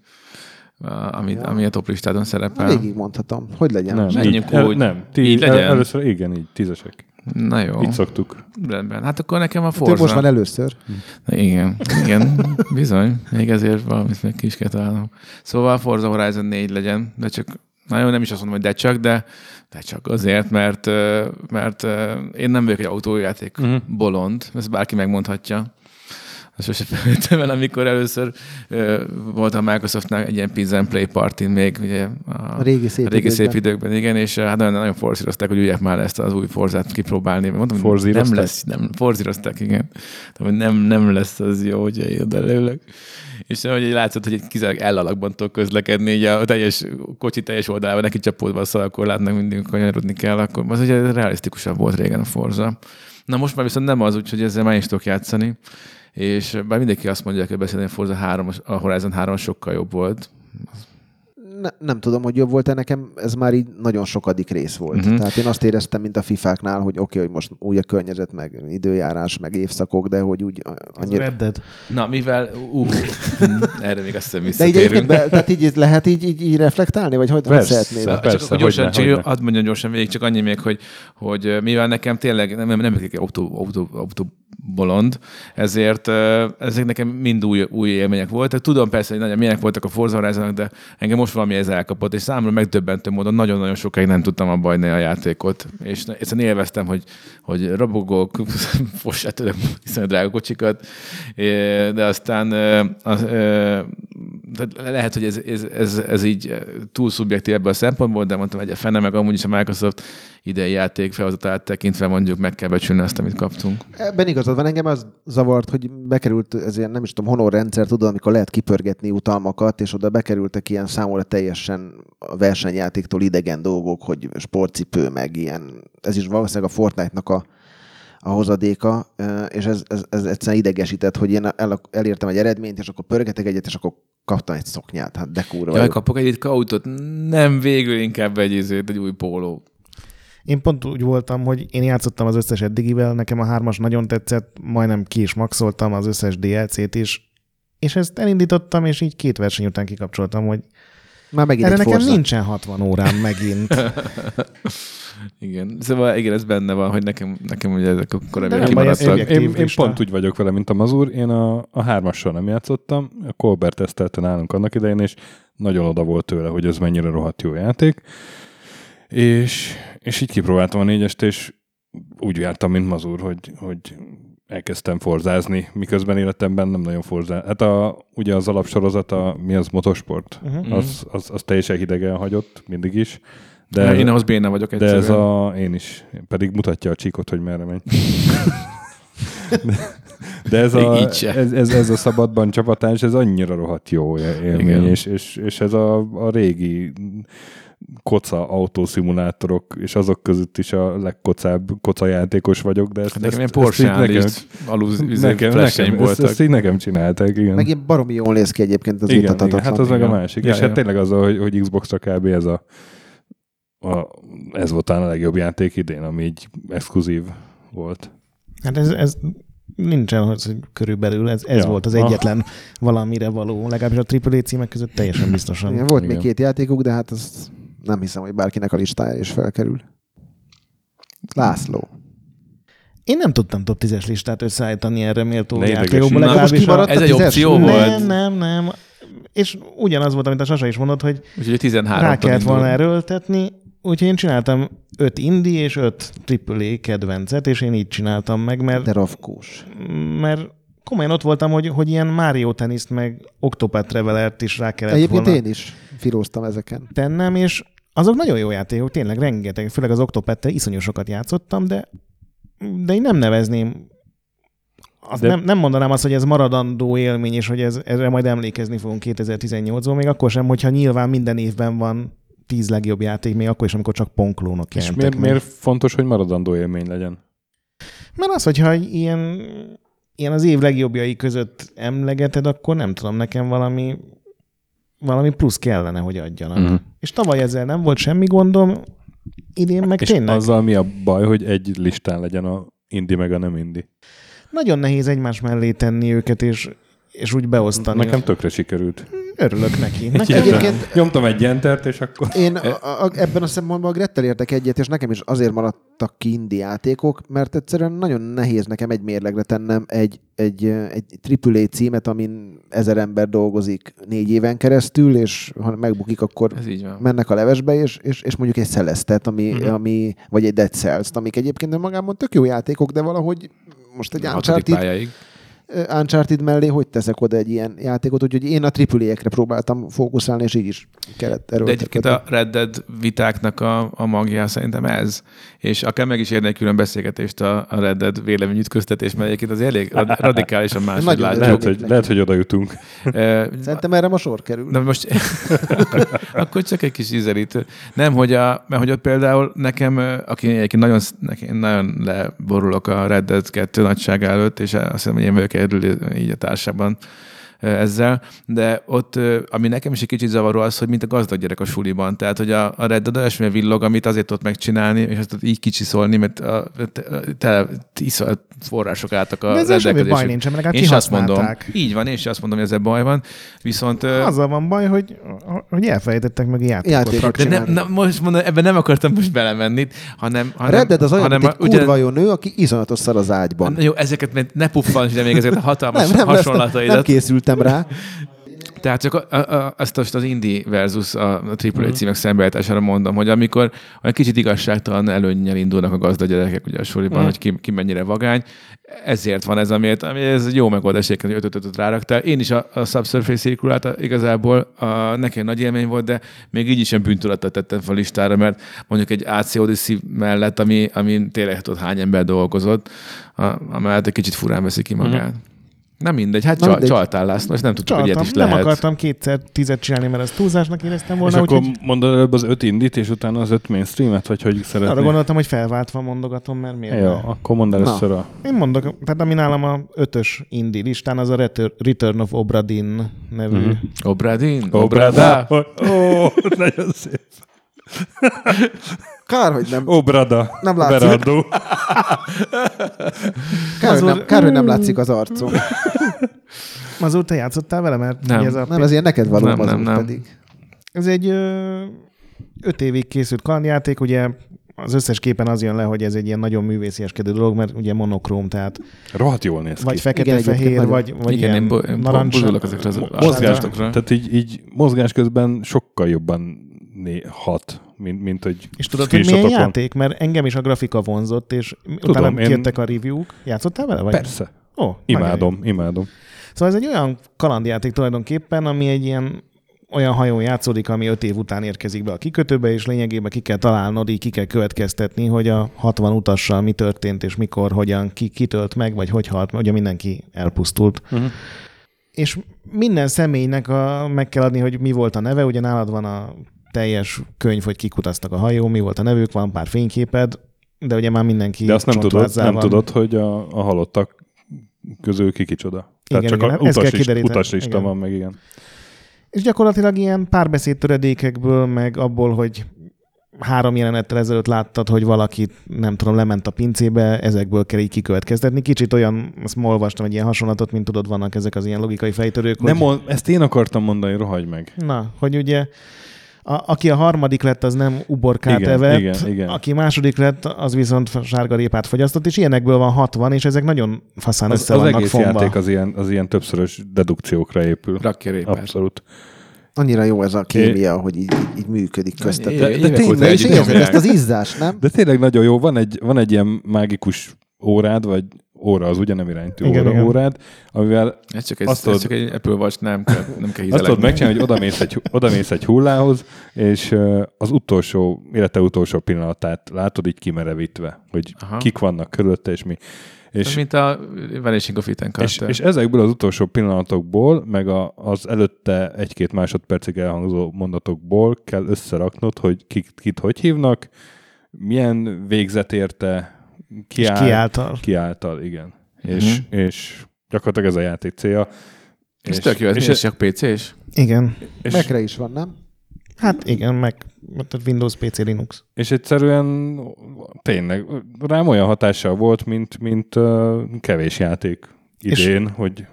a- ami, Ja. ami a top listádon szerepel. Végig mondhatom. Hogy legyen? Nem, menjünk így, el, úgy. nem. Ti, Így el, legyen? először igen, így, tízesek. Na jó, Így szoktuk. rendben. Hát akkor nekem a Hát Forza. most van először. Igen, igen, bizony. Még ezért valamit meg ki is kell találnom. Szóval a Forza Horizon 4 legyen, de csak, nagyon nem is azt mondom, hogy de csak, de, de csak azért, mert, mert én nem vagyok egy autójáték Mhm. bolond, ezt bárki megmondhatja. Sose felejtem el, amikor először ö, volt a Microsoftnál egy ilyen Pizza and Play party még, ugye a, A régi szép a régi szép időkben. időkben, igen, és hát nagyon, nagyon forzírozták, hogy üljek már ezt az új Forzát kipróbálni. Mondtam, hogy nem Forzírozták? lesz, nem, forzírozták, igen. De, hogy nem, nem lesz az jó, hogy én oda leülök. És hogy látszott, hogy egy kizárólag ellalakban tudok közlekedni, így a teljes kocsi teljes oldalában neki csapódva a szalagkorlátnak mindig kanyarodni kell, akkor az ugye realisztikusabb volt régen a Forza. Na most már viszont nem az, úgyhogy ezzel már is tudok játszani. És bár mindenki azt mondja, hogy beszélni, a Forza 3, a Horizon 3 sokkal jobb volt. Ne, nem tudom, hogy jobb volt-e nekem, ez már így nagyon sokadik rész volt. Mhm. Uh-huh. Tehát én azt éreztem, mint a fifáknál, hogy oké, okay, hogy most új a környezet, meg időjárás, meg évszakok, de hogy úgy annyira... Red Dead. Na, mivel... Uh, erre még azt hiszem De így be, tehát így lehet így, így, így reflektálni, vagy hogy, Persze. szeretnéd? Szóval Persze, csak gyorsan, hogyne, csak hogyne. hadd mondjam gyorsan végig, csak annyi még, hogy, hogy mivel nekem tényleg nem, nem, nem autó, autó, autó bolond, ezért ezek nekem mind új, új élmények voltak. Tudom persze, hogy nagyon milyenek voltak a Forza de engem most valami ez elkapott, és számomra megdöbbentő módon nagyon-nagyon sokáig nem tudtam abba hagyni a játékot. És egyszerűen élveztem, hogy, hogy rabogok, fossá tőlem hiszen drága kocsikat, de aztán az, de lehet, hogy ez, ez, ez, ez így túl szubjektív ebből a szempontból, de mondtam, hogy a fene meg amúgy is a Microsoft idei játék felhozatát tekintve mondjuk meg kell becsülni azt, amit kaptunk. Ebben igazad van, engem az zavart, hogy bekerült ez ilyen, nem is tudom, honor rendszer, tudod, amikor lehet kipörgetni utalmakat, és oda bekerültek ilyen számomra teljesen a versenyjátéktól idegen dolgok, hogy sportcipő, meg ilyen, ez is valószínűleg a Fortnite-nak a, a hozadéka, és ez, ez, ez egyszerűen idegesített, hogy én el, elértem egy eredményt, és akkor pörgetek egyet, és akkor kaptam egy szoknyát. Hát de kurva. Jaj, kapok egy autót, nem végül inkább egy, izét, egy új póló. Én pont úgy voltam, hogy én játszottam az összes eddigivel, nekem a hármas nagyon tetszett, majdnem ki is maxoltam az összes DLC-t is, és ezt elindítottam, és így két verseny után kikapcsoltam, hogy Már megint erre egy nekem Forza. nincsen 60 órám megint. Igen, szóval igen, ez benne van, hogy nekem, nekem ugye ezek a korábbi kimaradtak. Én, én, én pont úgy vagyok vele, mint a Mazur. Én a, a hármassal nem játszottam. A Colbert tesztelte nálunk annak idején, és nagyon oda volt tőle, hogy ez mennyire rohadt jó játék. És, és így kipróbáltam a négyest, és úgy jártam, mint Mazur, hogy, hogy elkezdtem forzázni, miközben életemben nem nagyon forzál. Hát a, ugye az alapsorozat, a, mi az motorsport, Uh-huh. az, az, az teljesen hidegen hagyott mindig is. De De, én ahhoz béna vagyok de egyszerűen. ez a, én is, pedig mutatja a csíkot, hogy merre megy. De ez a, ez, ez, ez a szabadban csapatás, ez annyira rohadt jó élmény, Igen. és, és, és ez a, a régi koca autószimulátorok, és azok között is a legkocább kocajátékos vagyok, de ezt, Hát Nekem ilyen ezt, ezt Porsche nekem, is aluz nekem, nekem, ezt, voltak. ezt így nekem csinálták, igen. Meg ilyen baromi jól néz ki egyébként az igen, igen, hát az meg a másik. Ja, és ja. hát tényleg az, hogy, hogy Xbox-ra kb. ez a, a ez volt talán a legjobb játék idén, ami így exkluzív volt. Hát ez, ez nincsen, hogy körülbelül ez, ez Ja. volt az Ah. egyetlen valamire való, legalábbis a AAA címek között teljesen biztosan. Igen, volt Igen. még két játékuk, de hát az nem hiszem, hogy bárkinek a listája is felkerül. László. Én nem tudtam top 10-es listát összeállítani erre méltó játékokból. legalábbis a... Ez egy opció Nem, volt. nem, nem. És ugyanaz volt, amit a Sasa is mondott, hogy Úgyhogy 13 rá kellett volna erőltetni, úgyhogy én csináltam öt indie és öt AAA kedvencet, és én így csináltam meg, mert, De rafkós. mert komolyan ott voltam, hogy, hogy ilyen Mario teniszt meg Octopath Travelert is rá kellett Egyébként volna én is filóztam ezeken. tennem, és azok nagyon jó játékok, tényleg rengeteg, főleg az Octopath-tel iszonyú sokat játszottam, de, de én nem nevezném azt De- nem, nem mondanám azt, hogy ez maradandó élmény, és hogy ez, erre majd emlékezni fogunk 2018-ban, még akkor sem, hogyha nyilván minden évben van tíz legjobb játék, még akkor is, amikor csak ponklónok És jelentek miért, meg. miért fontos, hogy maradandó élmény legyen? Mert az, hogyha ilyen, ilyen az év legjobbjai között emlegeted, akkor nem tudom, nekem valami, valami plusz kellene, hogy adjanak. Mhm. És tavaly ezzel nem volt semmi gondom, idén meg És tényleg. azzal mi a baj, hogy egy listán legyen a indi meg a nem indi? Nagyon nehéz egymás mellé tenni őket, és és úgy beosztani. Nekem tökre sikerült. Örülök neki. Nekem Egyébként- Nyomtam egy entert, és akkor... Én a, a, ebben a szempontból a Grettel értek egyet, és nekem is azért maradtak ki indie játékok, mert egyszerűen nagyon nehéz nekem egy mérlegre tennem egy, egy, egy AAA címet, amin ezer ember dolgozik négy éven keresztül, és ha megbukik, akkor Ez így van. mennek a levesbe, és, és, és mondjuk egy Celestet, ami, Mhm. uh-huh. ami, vagy egy Dead Cells-t, amik egyébként önmagában tök jó játékok, de valahogy most egy Uncharted. Uncharted mellé hogy teszek oda egy ilyen játékot, úgyhogy én a AAA-ekre próbáltam fókuszálni, és így is kellett De egyébként a Red Dead vitáknak a, a magja szerintem ez. És akár meg is érne egy külön beszélgetést a, a Red Dead véleményütköztetés, mert egyébként az elég rad- radikálisan más, hogy Nagyon látjuk. Lehet, Lehet, hogy, lehet, hogy oda jutunk. Eh, Szerintem erre ma sor kerül. Na most, akkor csak egy kis ízelítő. Nem, hogy a, mert hogy ott például nekem, aki egyébként nagyon, nekem nagyon leborulok a Red Dead 2 nagyság előtt, és azt hiszem, hogy én vagyok erről így a társában ezzel, de ott, ami nekem is egy kicsit zavaró az, hogy mint a gazdag gyerek a suliban. Tehát, hogy a, a Red Dead olyasmilyen villog, amit azért tudott megcsinálni, és azt így kicsiszolni, mert a, te, te, iszonyat források álltak a De ezzel semmi baj nincs, mert legalább Én is azt mondom. Így van, én is azt mondom, hogy ezzel baj van. Viszont Azzal van baj, hogy, hogy elfelejtettek meg a játékot. Játékot de nem, nem, most mondom, ebben nem akartam most belemenni, hanem... hanem Red Dead az olyan, hanem mint egy a- kurva jó nő, aki iszonyatos szar az ágyban. Jó, ezeket mert ne puffansd de még ezeket a hatalmas Nem, nem, ezt nem, hasonlataidat. Nem készültem rá. Tehát csak a, a, ezt most az indie versus a, AAA Mhm. címek szembeállítására mondom, hogy amikor olyan kicsit igazságtalan előnnyel indulnak a gazdag gyerekek ugye a soriban, Mhm. hogy ki, ki mennyire vagány, ezért van ez, amit, ami ez jó megoldás, hogy 5 5 ráraktál. Én is a, a Subsurface cirkulát igazából a, nekem nagy élmény volt, de még így is ilyen bűntudattal tettem fel listára, mert mondjuk egy AC Odyssey mellett, ami, ami tényleg tudod, hány ember dolgozott, a, amellett egy kicsit furán veszi ki magát. Mhm. Nem mindegy, hát Na csal, mindegy. csaltál László, és nem tudtuk, hogy Csaltam, ilyet is nem lehet. akartam kétszer tizet csinálni, mert azt túlzásnak éreztem És volna, akkor úgyhogy mondod előbb az öt indit, és utána az öt mainstreamet, vagy hogy arra szeretnél? gondoltam, hogy felváltva mondogatom, mert miért Jó, ne? akkor mondd először a... Én mondok, tehát ami nálam a ötös indie listán, az a Retur- Return of Obradin nevű. Mhm. Obradin? Obrada. Ó, nagyon szép. Kár, hogy nem, Obrada. Nem látszik. Berardo. kár, hogy Azon- nem, kár, hogy nem látszik az arcom. Azóta te játszottál vele, mert Nem. ez, a, Nem, ez ilyen neked való, Nem, nem, nem. pedig. ez egy ö, öt évig készült kalandjáték, ugye az összes képen az jön le, hogy ez egy ilyen nagyon művészieskedő dolog, mert ugye monokróm, tehát Rohadt jól néz ki. vagy fekete-fehér, vagy, vagy Igen, ilyen én, bo- narancs. ezekre az mozgás, tehát így, így mozgás közben sokkal jobban né, hat, mint, mint hogy És tudod, hogy milyen játék? Mert engem is a grafika vonzott, és utána én- kijöttek a review-k. Játszottál vele? Vagy? Persze. Ó, nagyon Imádom, imádom. Szóval ez egy olyan kalandjáték tulajdonképpen, ami egy ilyen olyan hajón játszódik, ami öt év után érkezik be a kikötőbe, és lényegében ki kell találnod, így ki kell következtetni, hogy a 60 utassal mi történt, és mikor, hogyan, ki kitölt meg, vagy hogy halt, ugye mindenki elpusztult. Uh-huh. És minden személynek a, meg kell adni, hogy mi volt a neve, ugye nálad van a teljes könyv, hogy kik utaztak a hajó, mi volt a nevük, van pár fényképed, de ugye már mindenki De azt nem tudod, nem van. tudod, hogy a, a halottak közül ki kicsoda. Tehát Igen, csak igen, a utaslist, utaslista Igen. van meg, igen. És gyakorlatilag ilyen párbeszéd töredékekből, meg abból, hogy három jelenettel ezelőtt láttad, hogy valaki, nem tudom, lement a pincébe, ezekből kell így kikövetkeztetni. Kicsit olyan, azt ma olvastam egy ilyen hasonlatot, mint tudod, vannak ezek az ilyen logikai fejtörők, Nem, hogy, ezt én akartam mondani, rohagy meg. na, hogy ugye a, aki a harmadik lett, az nem uborkát Igen, evett, igen, igen. aki második lett, az viszont sárga répát fogyasztott, és ilyenekből van 60, és ezek nagyon faszán Az, össze az vannak egész fonva. játék az ilyen, az ilyen többszörös dedukciókra épül. Rakja répát. Abszolút. Annyira jó ez a kémia, hogy így, így, így működik É- köztetek. évek óta Tényleg, és érzed ezt az izzás, nem? De tényleg nagyon jó. Van egy, van egy ilyen mágikus órád, vagy óra az ugye nem iránytű Igen, óra, igen. órád, amivel Ez csak egy, Azt ez tudod- csak egy Apple Watch, nem kell, nem kell azt tudod megcsinálni, hogy odamész egy, odamész egy hullához, és az utolsó, élete utolsó pillanatát látod így kimerevítve, hogy Aha. Kik vannak körülötte, és mi. Ez És, mint a Vanishing of Ethan és, és ezekből az utolsó pillanatokból, meg a, az előtte egy-két másodpercig elhangzó mondatokból kell összeraknod, hogy kit, kit hogy hívnak, milyen végzet érte, ki, és áll, ki által. ki által, igen. Mhm. És, és gyakorlatilag ez a játék célja. Ez tök jó, ez és, és csak PC-s? Igen. és, Mekre is van, nem? Hát igen, meg Windows, PC, Linux. és egyszerűen tényleg rám olyan hatással volt, mint, mint uh, kevés játék És- idén, hogy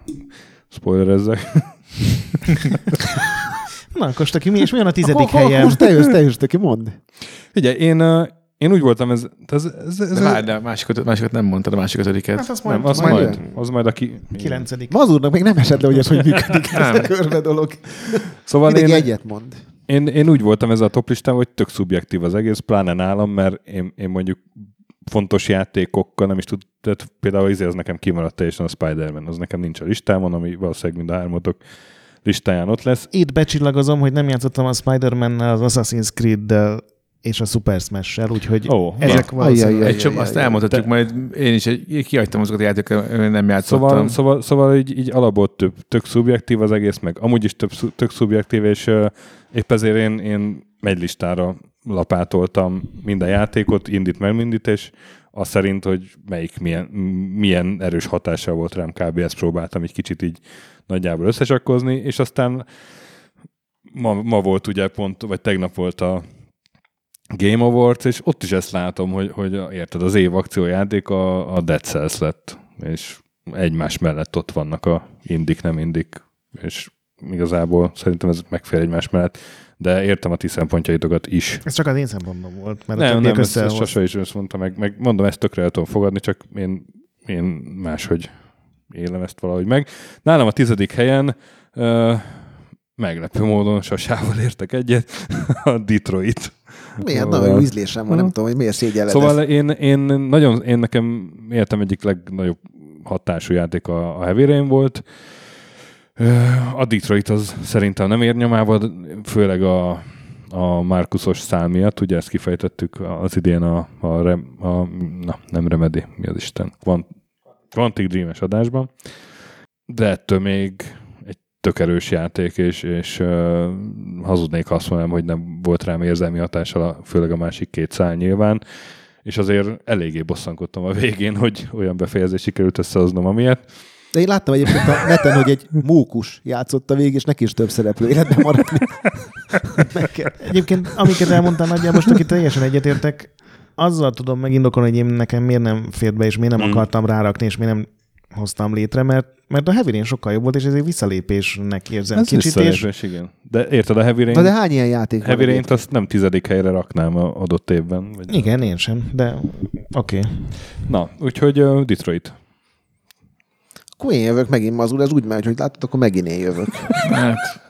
spoilerezzek. Na, akkor Stöki, mi és mi a tizedik akkor, helyen? Most te jössz, te jössz, ki mondd. Ugye, én, én úgy voltam, ez, ez, ez, ez, De várj, de a másik, öt- másikat nem mondtad, a másik ötödiket. Hát azt majd, nem, az majd majd, jön. az majd aki... Kilencedik. Mazurnak még nem esett le, hogy ez hogy működik ez a Nem. körbe dolog. Szóval Mindig én, egyet mond. én, én, úgy voltam ezzel a toplistán, hogy tök szubjektív az egész, pláne nálam, mert én, én mondjuk fontos játékokkal nem is tud, tehát például izé az nekem kimaradt teljesen a Spider-Man, az nekem nincs a listámon, ami valószínűleg mind a hármatok listáján ott lesz. Itt becsillagozom, hogy nem játszottam a Spider-Man-nel, az Assassin's Creed-del és a Super Smash-sel, úgyhogy na. ezek. Ajjajjaj. Egy csomó, azt elmondhatjuk, majd én is egy, kihagytam azokat a játékokat, nem játszottam. Szóval, szóval, szóval így, így alapból több, tök szubjektív az egész, meg amúgy is több, tök szubjektív, és uh, épp ezért én, én egy listára lapátoltam minden játékot, indít meg mindit, és az szerint, hogy melyik milyen, milyen erős hatása volt rám, kb. ezt próbáltam egy kicsit így nagyjából összesakkozni, és aztán ma, ma volt ugye pont, vagy tegnap volt a Game Awards, és ott is ezt látom, hogy, hogy érted, az év akciójáték a, a Dead Cells lett, és egymás mellett ott vannak a indik, nem indik, és igazából szerintem ez megfér egymás mellett, de értem a ti szempontjaitokat is. Ez csak az én szempontom volt, mert Nem, nem, ezt, ezt Sasa is ezt mondta, meg, meg mondom, ezt tökre el tudom fogadni, csak én, én máshogy élem ezt valahogy meg. Nálam a tizedik helyen uh, meglepő módon Sasával értek egyet, a Detroit. Milyen Szóval- nagy ízlésem van, nem tudom, hogy miért szégyelled Szóval ezt. én, én nagyon, én nekem értem egyik legnagyobb hatású játék a, a Heavy Rain volt. A Detroit az szerintem nem ér nyomába, főleg a, a Markusos szál miatt, ugye ezt kifejtettük az idén a, a, rem, a na, nem Remedy, mi az Isten, Quant, Quantic Dream-es adásban, de ettől még tök erős játék, és, és uh, hazudnék, ha azt mondanám, hogy nem volt rám érzelmi hatással, a, főleg a másik két szál nyilván, és azért eléggé bosszankodtam a végén, hogy olyan befejezés sikerült összehoznom, amilyet. De én láttam egyébként a neten, hogy egy mókus játszott a végig, és neki is több szereplő életben maradt. Egyébként, amiket elmondtál nagyjából, most aki teljesen egyetértek, azzal tudom megindokolni, hogy én nekem miért nem fért be, és miért nem Mm. akartam rárakni, és miért nem hoztam létre, mert, mert a Heavy Rain sokkal jobb volt, és ezért visszalépésnek érzem Ez kicsit, és visszalépés, igen. De érted, a Heavy Rain, Na de hány ilyen játék? Heavy egyébként? azt nem tizedik helyre raknám a adott évben. Vagy igen, én sem, de oké. Okay. Na, úgyhogy uh, Detroit. Akkor én jövök megint mazul, ez úgy megy, hogy látod, akkor megint én jövök. Hát,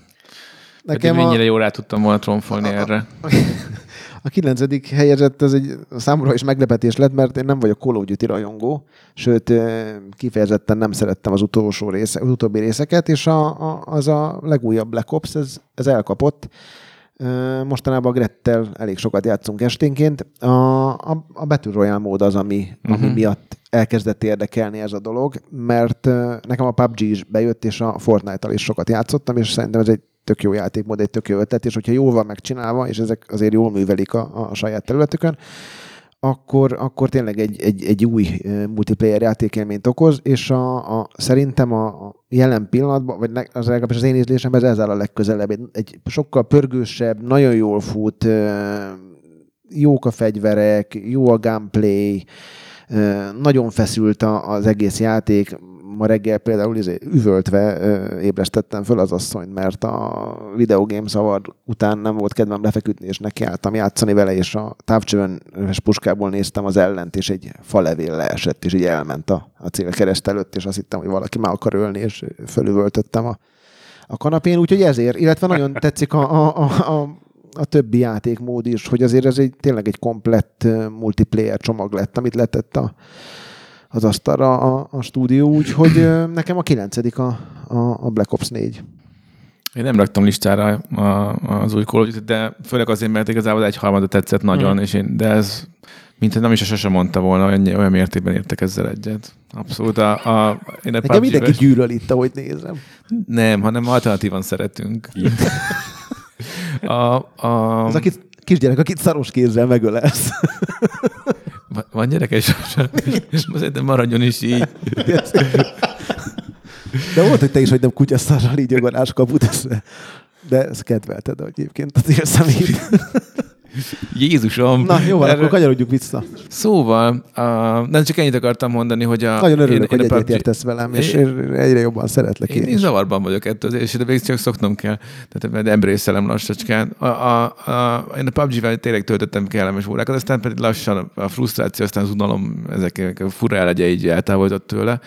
Nekem mennyire a, jól rá tudtam volna tromfolni erre. a kilencedik helyezett, ez egy számomra is meglepetés lett, mert én nem vagyok Call of Duty rajongó, sőt, kifejezetten nem szerettem az utolsó része, az utóbbi részeket, és a, a, az a legújabb Black Ops, ez, ez elkapott. Mostanában a Grettel elég sokat játszunk esténként. A, a, a Battle Royale mód az, ami, uh-huh. ami Mhm. miatt elkezdett érdekelni ez a dolog, mert nekem a PUBG is bejött, és a Fortnite-tal is sokat játszottam, és szerintem ez egy tök jó játékmód, egy tök jó ötlet, és hogyha jól van megcsinálva, és ezek azért jól művelik a, a saját területükön, akkor, akkor tényleg egy, egy, egy új multiplayer játékélményt okoz, és a, a, szerintem a, a jelen pillanatban, vagy ne, az legalábbis az én ízlésemben ez áll a legközelebb. Egy, egy sokkal pörgősebb, nagyon jól fut, jók a fegyverek, jó a gameplay, nagyon feszült az egész játék. Ma reggel például izé, üvöltve ébresztettem föl az asszonyt, mert a videogame Award után nem volt kedvem lefeküdni, és nekiálltam játszani vele, és a távcsöves puskából néztem az ellent, és egy falevél leesett, és így elment a, a célkereszt előtt, és azt hittem, hogy valaki már akar ölni, és fölüvöltöttem a, a kanapén, úgyhogy ezért, illetve nagyon tetszik a, a, a, a a többi játékmód is, hogy azért ez egy, tényleg egy komplett multiplayer csomag lett, amit letett a, az asztalra a, a stúdió, úgyhogy nekem a kilencedik a, a, a Black Ops 4. Én nem raktam listára a, az új Call de főleg azért, mert igazából egy harmada tetszett nagyon, Mhm. és én, de ez, mint nem is a sose mondta volna, olyan, olyan mértékben értek ezzel egyet. Abszolút. A, a, én a Nekem mindenki PUBG-vel- gyűlöl itt, ahogy nézem. Nem, hanem alternatívan szeretünk. a, a, Az, akit, kisgyerek, akit szaros kézzel megölelsz. Va- Van gyerekes? Szerintem maradjon is így. De volt, hogy te is, hogy nem kutyaszarral így a kaput. De ezt kedvelted egyébként az élszemét. Jézusom! Na, jó van, Erről- akkor kanyarodjuk vissza. Szóval, a, nem csak ennyit akartam mondani, hogy a... Nagyon örülök, én, hogy PUBG egyetértesz velem, és Én- egyre jobban szeretlek Én, én én zavarban vagyok ettől, és de még csak szoknom kell. Tehát mert embrészelem lassacskán. A, a, a, én a PUBG-vel tényleg töltöttem kellemes órákat, aztán pedig lassan a frusztráció, aztán az unalom, ezek a fura elegye így eltávolodott tőle.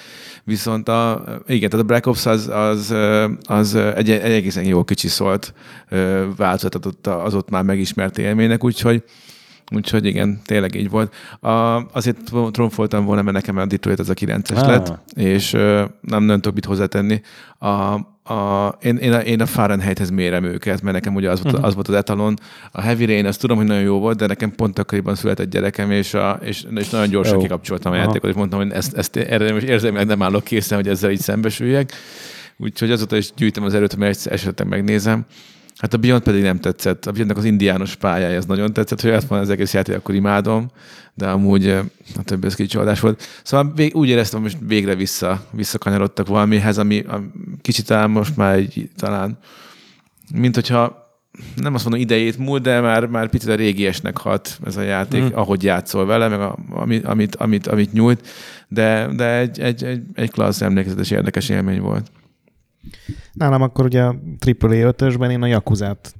Viszont a, igen, tehát a Black Ops az, az, az egy, egy egészen jó kicsi szólt változtatott az ott már megismert élménynek, úgyhogy Úgyhogy igen, tényleg így volt. A, azért tromfoltam volna, mert nekem a Detroit az a 9-es Ah. lett, és ö, nem, tudok mit hozzátenni. A, a, én, én, a, én a Fahrenheithez mérem őket, mert nekem ugye az, volt, az volt az etalon. A Heavy Rain, azt tudom, hogy nagyon jó volt, de nekem pont akkoriban született gyerekem, és, a, és, és nagyon gyorsan Jó. kikapcsoltam a játékot, és mondtam, hogy ezt, ezt erre most érzelmileg nem állok készen, hogy ezzel így szembesüljek. Úgyhogy azóta is gyűjtöm az erőt, mert egyszer esetleg megnézem. Hát a Beyond pedig nem tetszett. A Beyondnak az indiános pályája az nagyon tetszett, hogy ezt van az egész játék, akkor imádom, de amúgy eh, a többi az kicsi csodás volt. Szóval vég, úgy éreztem, hogy most végre vissza, visszakanyarodtak valamihez, ami a, kicsit talán most már egy, talán, mint hogyha nem azt mondom idejét múlt, de már, már picit a régiesnek hat ez a játék, mm. ahogy játszol vele, meg a, amit, amit, amit, amit nyújt, de, de egy, egy, egy, egy klassz emlékezetes, érdekes élmény volt. Nálam akkor ugye a AAA 5-ösben én a Yakuzát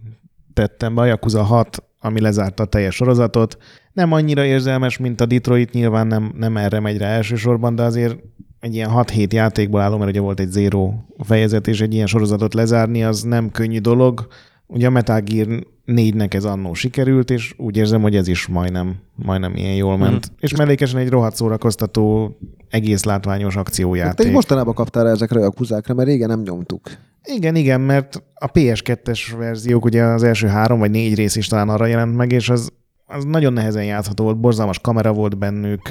tettem be, a Yakuza 6, ami lezárta a teljes sorozatot. Nem annyira érzelmes, mint a Detroit, nyilván nem, nem erre megy rá elsősorban, de azért egy ilyen 6-7 játékból álló, mert ugye volt egy zero fejezet, és egy ilyen sorozatot lezárni, az nem könnyű dolog. Ugye a Metal Gear 4-nek ez annó sikerült, és úgy érzem, hogy ez is majdnem, majdnem ilyen jól ment. Mm. És mellékesen egy rohadt szórakoztató, egész látványos Te akciójáték. így mostanában kaptál ezekre a kuzákra, mert régen nem nyomtuk. Igen, igen, mert a PS2-es verziók, ugye az első három vagy négy rész is talán arra jelent meg, és az, az nagyon nehezen játszható volt, borzalmas kamera volt bennük,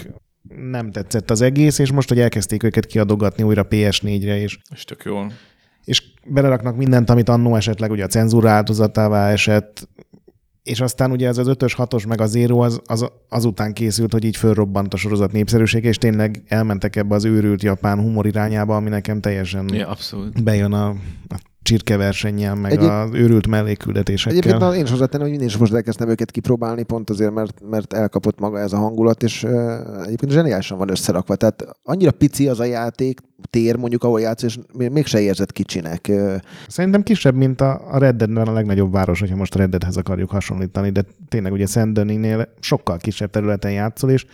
nem tetszett az egész, és most, hogy elkezdték őket kiadogatni újra PS4-re is, És tök jól. És beleraknak mindent, amit annó esetleg ugye a cenzúra áldozatává esett, és aztán ugye ez az 5-ös, 6-os meg a Zero az, az, azután készült, hogy így fölrobbant a sorozat népszerűsége, és tényleg elmentek ebbe az őrült japán humor irányába, ami nekem teljesen Ja, abszolút. bejön a, a csirkeversennyel, meg Egyéb- az őrült melléküldetésekkel. Egyébként na, én is hozzátenem, hogy én is most elkezdtem őket kipróbálni, pont azért, mert, mert elkapott maga ez a hangulat, és uh, egyébként zseniálisan van összerakva. Tehát annyira pici az a játék, tér mondjuk, ahol játsz, és még- mégse érzed kicsinek. Szerintem kisebb, mint a, a Red Deadben a legnagyobb város, hogyha most a Red Deadhez akarjuk hasonlítani, de tényleg ugye Szent Denis-nél sokkal kisebb területen játszol, és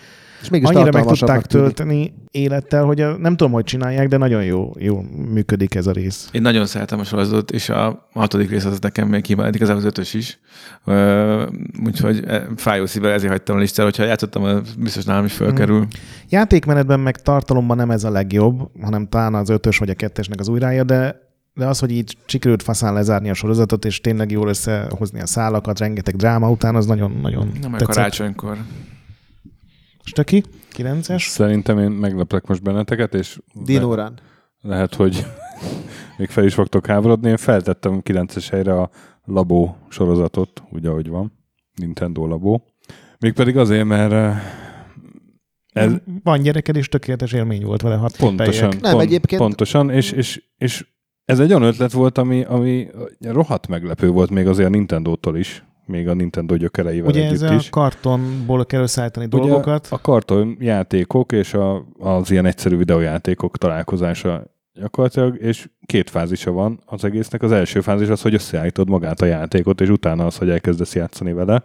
És mégis annyira meg tudták tölteni élettel, hogy a, nem tudom, hogy csinálják, de nagyon jó, jó működik ez a rész. Én nagyon szeretem a sorozatot, és a hatodik rész az nekem még kivált, igazából az ötös is. Ö, úgyhogy eh, fájó szívvel ezért hagytam a listára, hogyha játszottam, biztos nálam is fölkerül. Játékmenetben meg tartalomban nem ez a legjobb, hanem talán az ötös vagy a kettesnek az újrája, de de az, hogy így sikerült faszán lezárni a sorozatot, és tényleg jól összehozni a szálakat, rengeteg dráma után, az nagyon-nagyon Nem a tetszett. karácsonykor. Stöki? 9-es? Szerintem én megleplek most benneteket, és Dinórán. lehet, hogy még fel is fogtok háborodni. Én feltettem 9-es helyre a Labó sorozatot, úgy ahogy van. Nintendo Labó. Mégpedig azért, mert eh, ez Van gyereked, és tökéletes élmény volt vele, hat pontosan, tippelják. Nem, egyébként- pontosan, és, és, és ez egy olyan ötlet volt, ami, ami rohadt meglepő volt még azért a Nintendo-tól is, még a Nintendo gyökereivel Ugye együtt ez a is. kartonból kell összeállítani Ugye dolgokat. A karton játékok és a, az ilyen egyszerű videójátékok találkozása gyakorlatilag, és két fázisa van az egésznek. Az első fázis az, hogy összeállítod magát a játékot, és utána az, hogy elkezdesz játszani vele.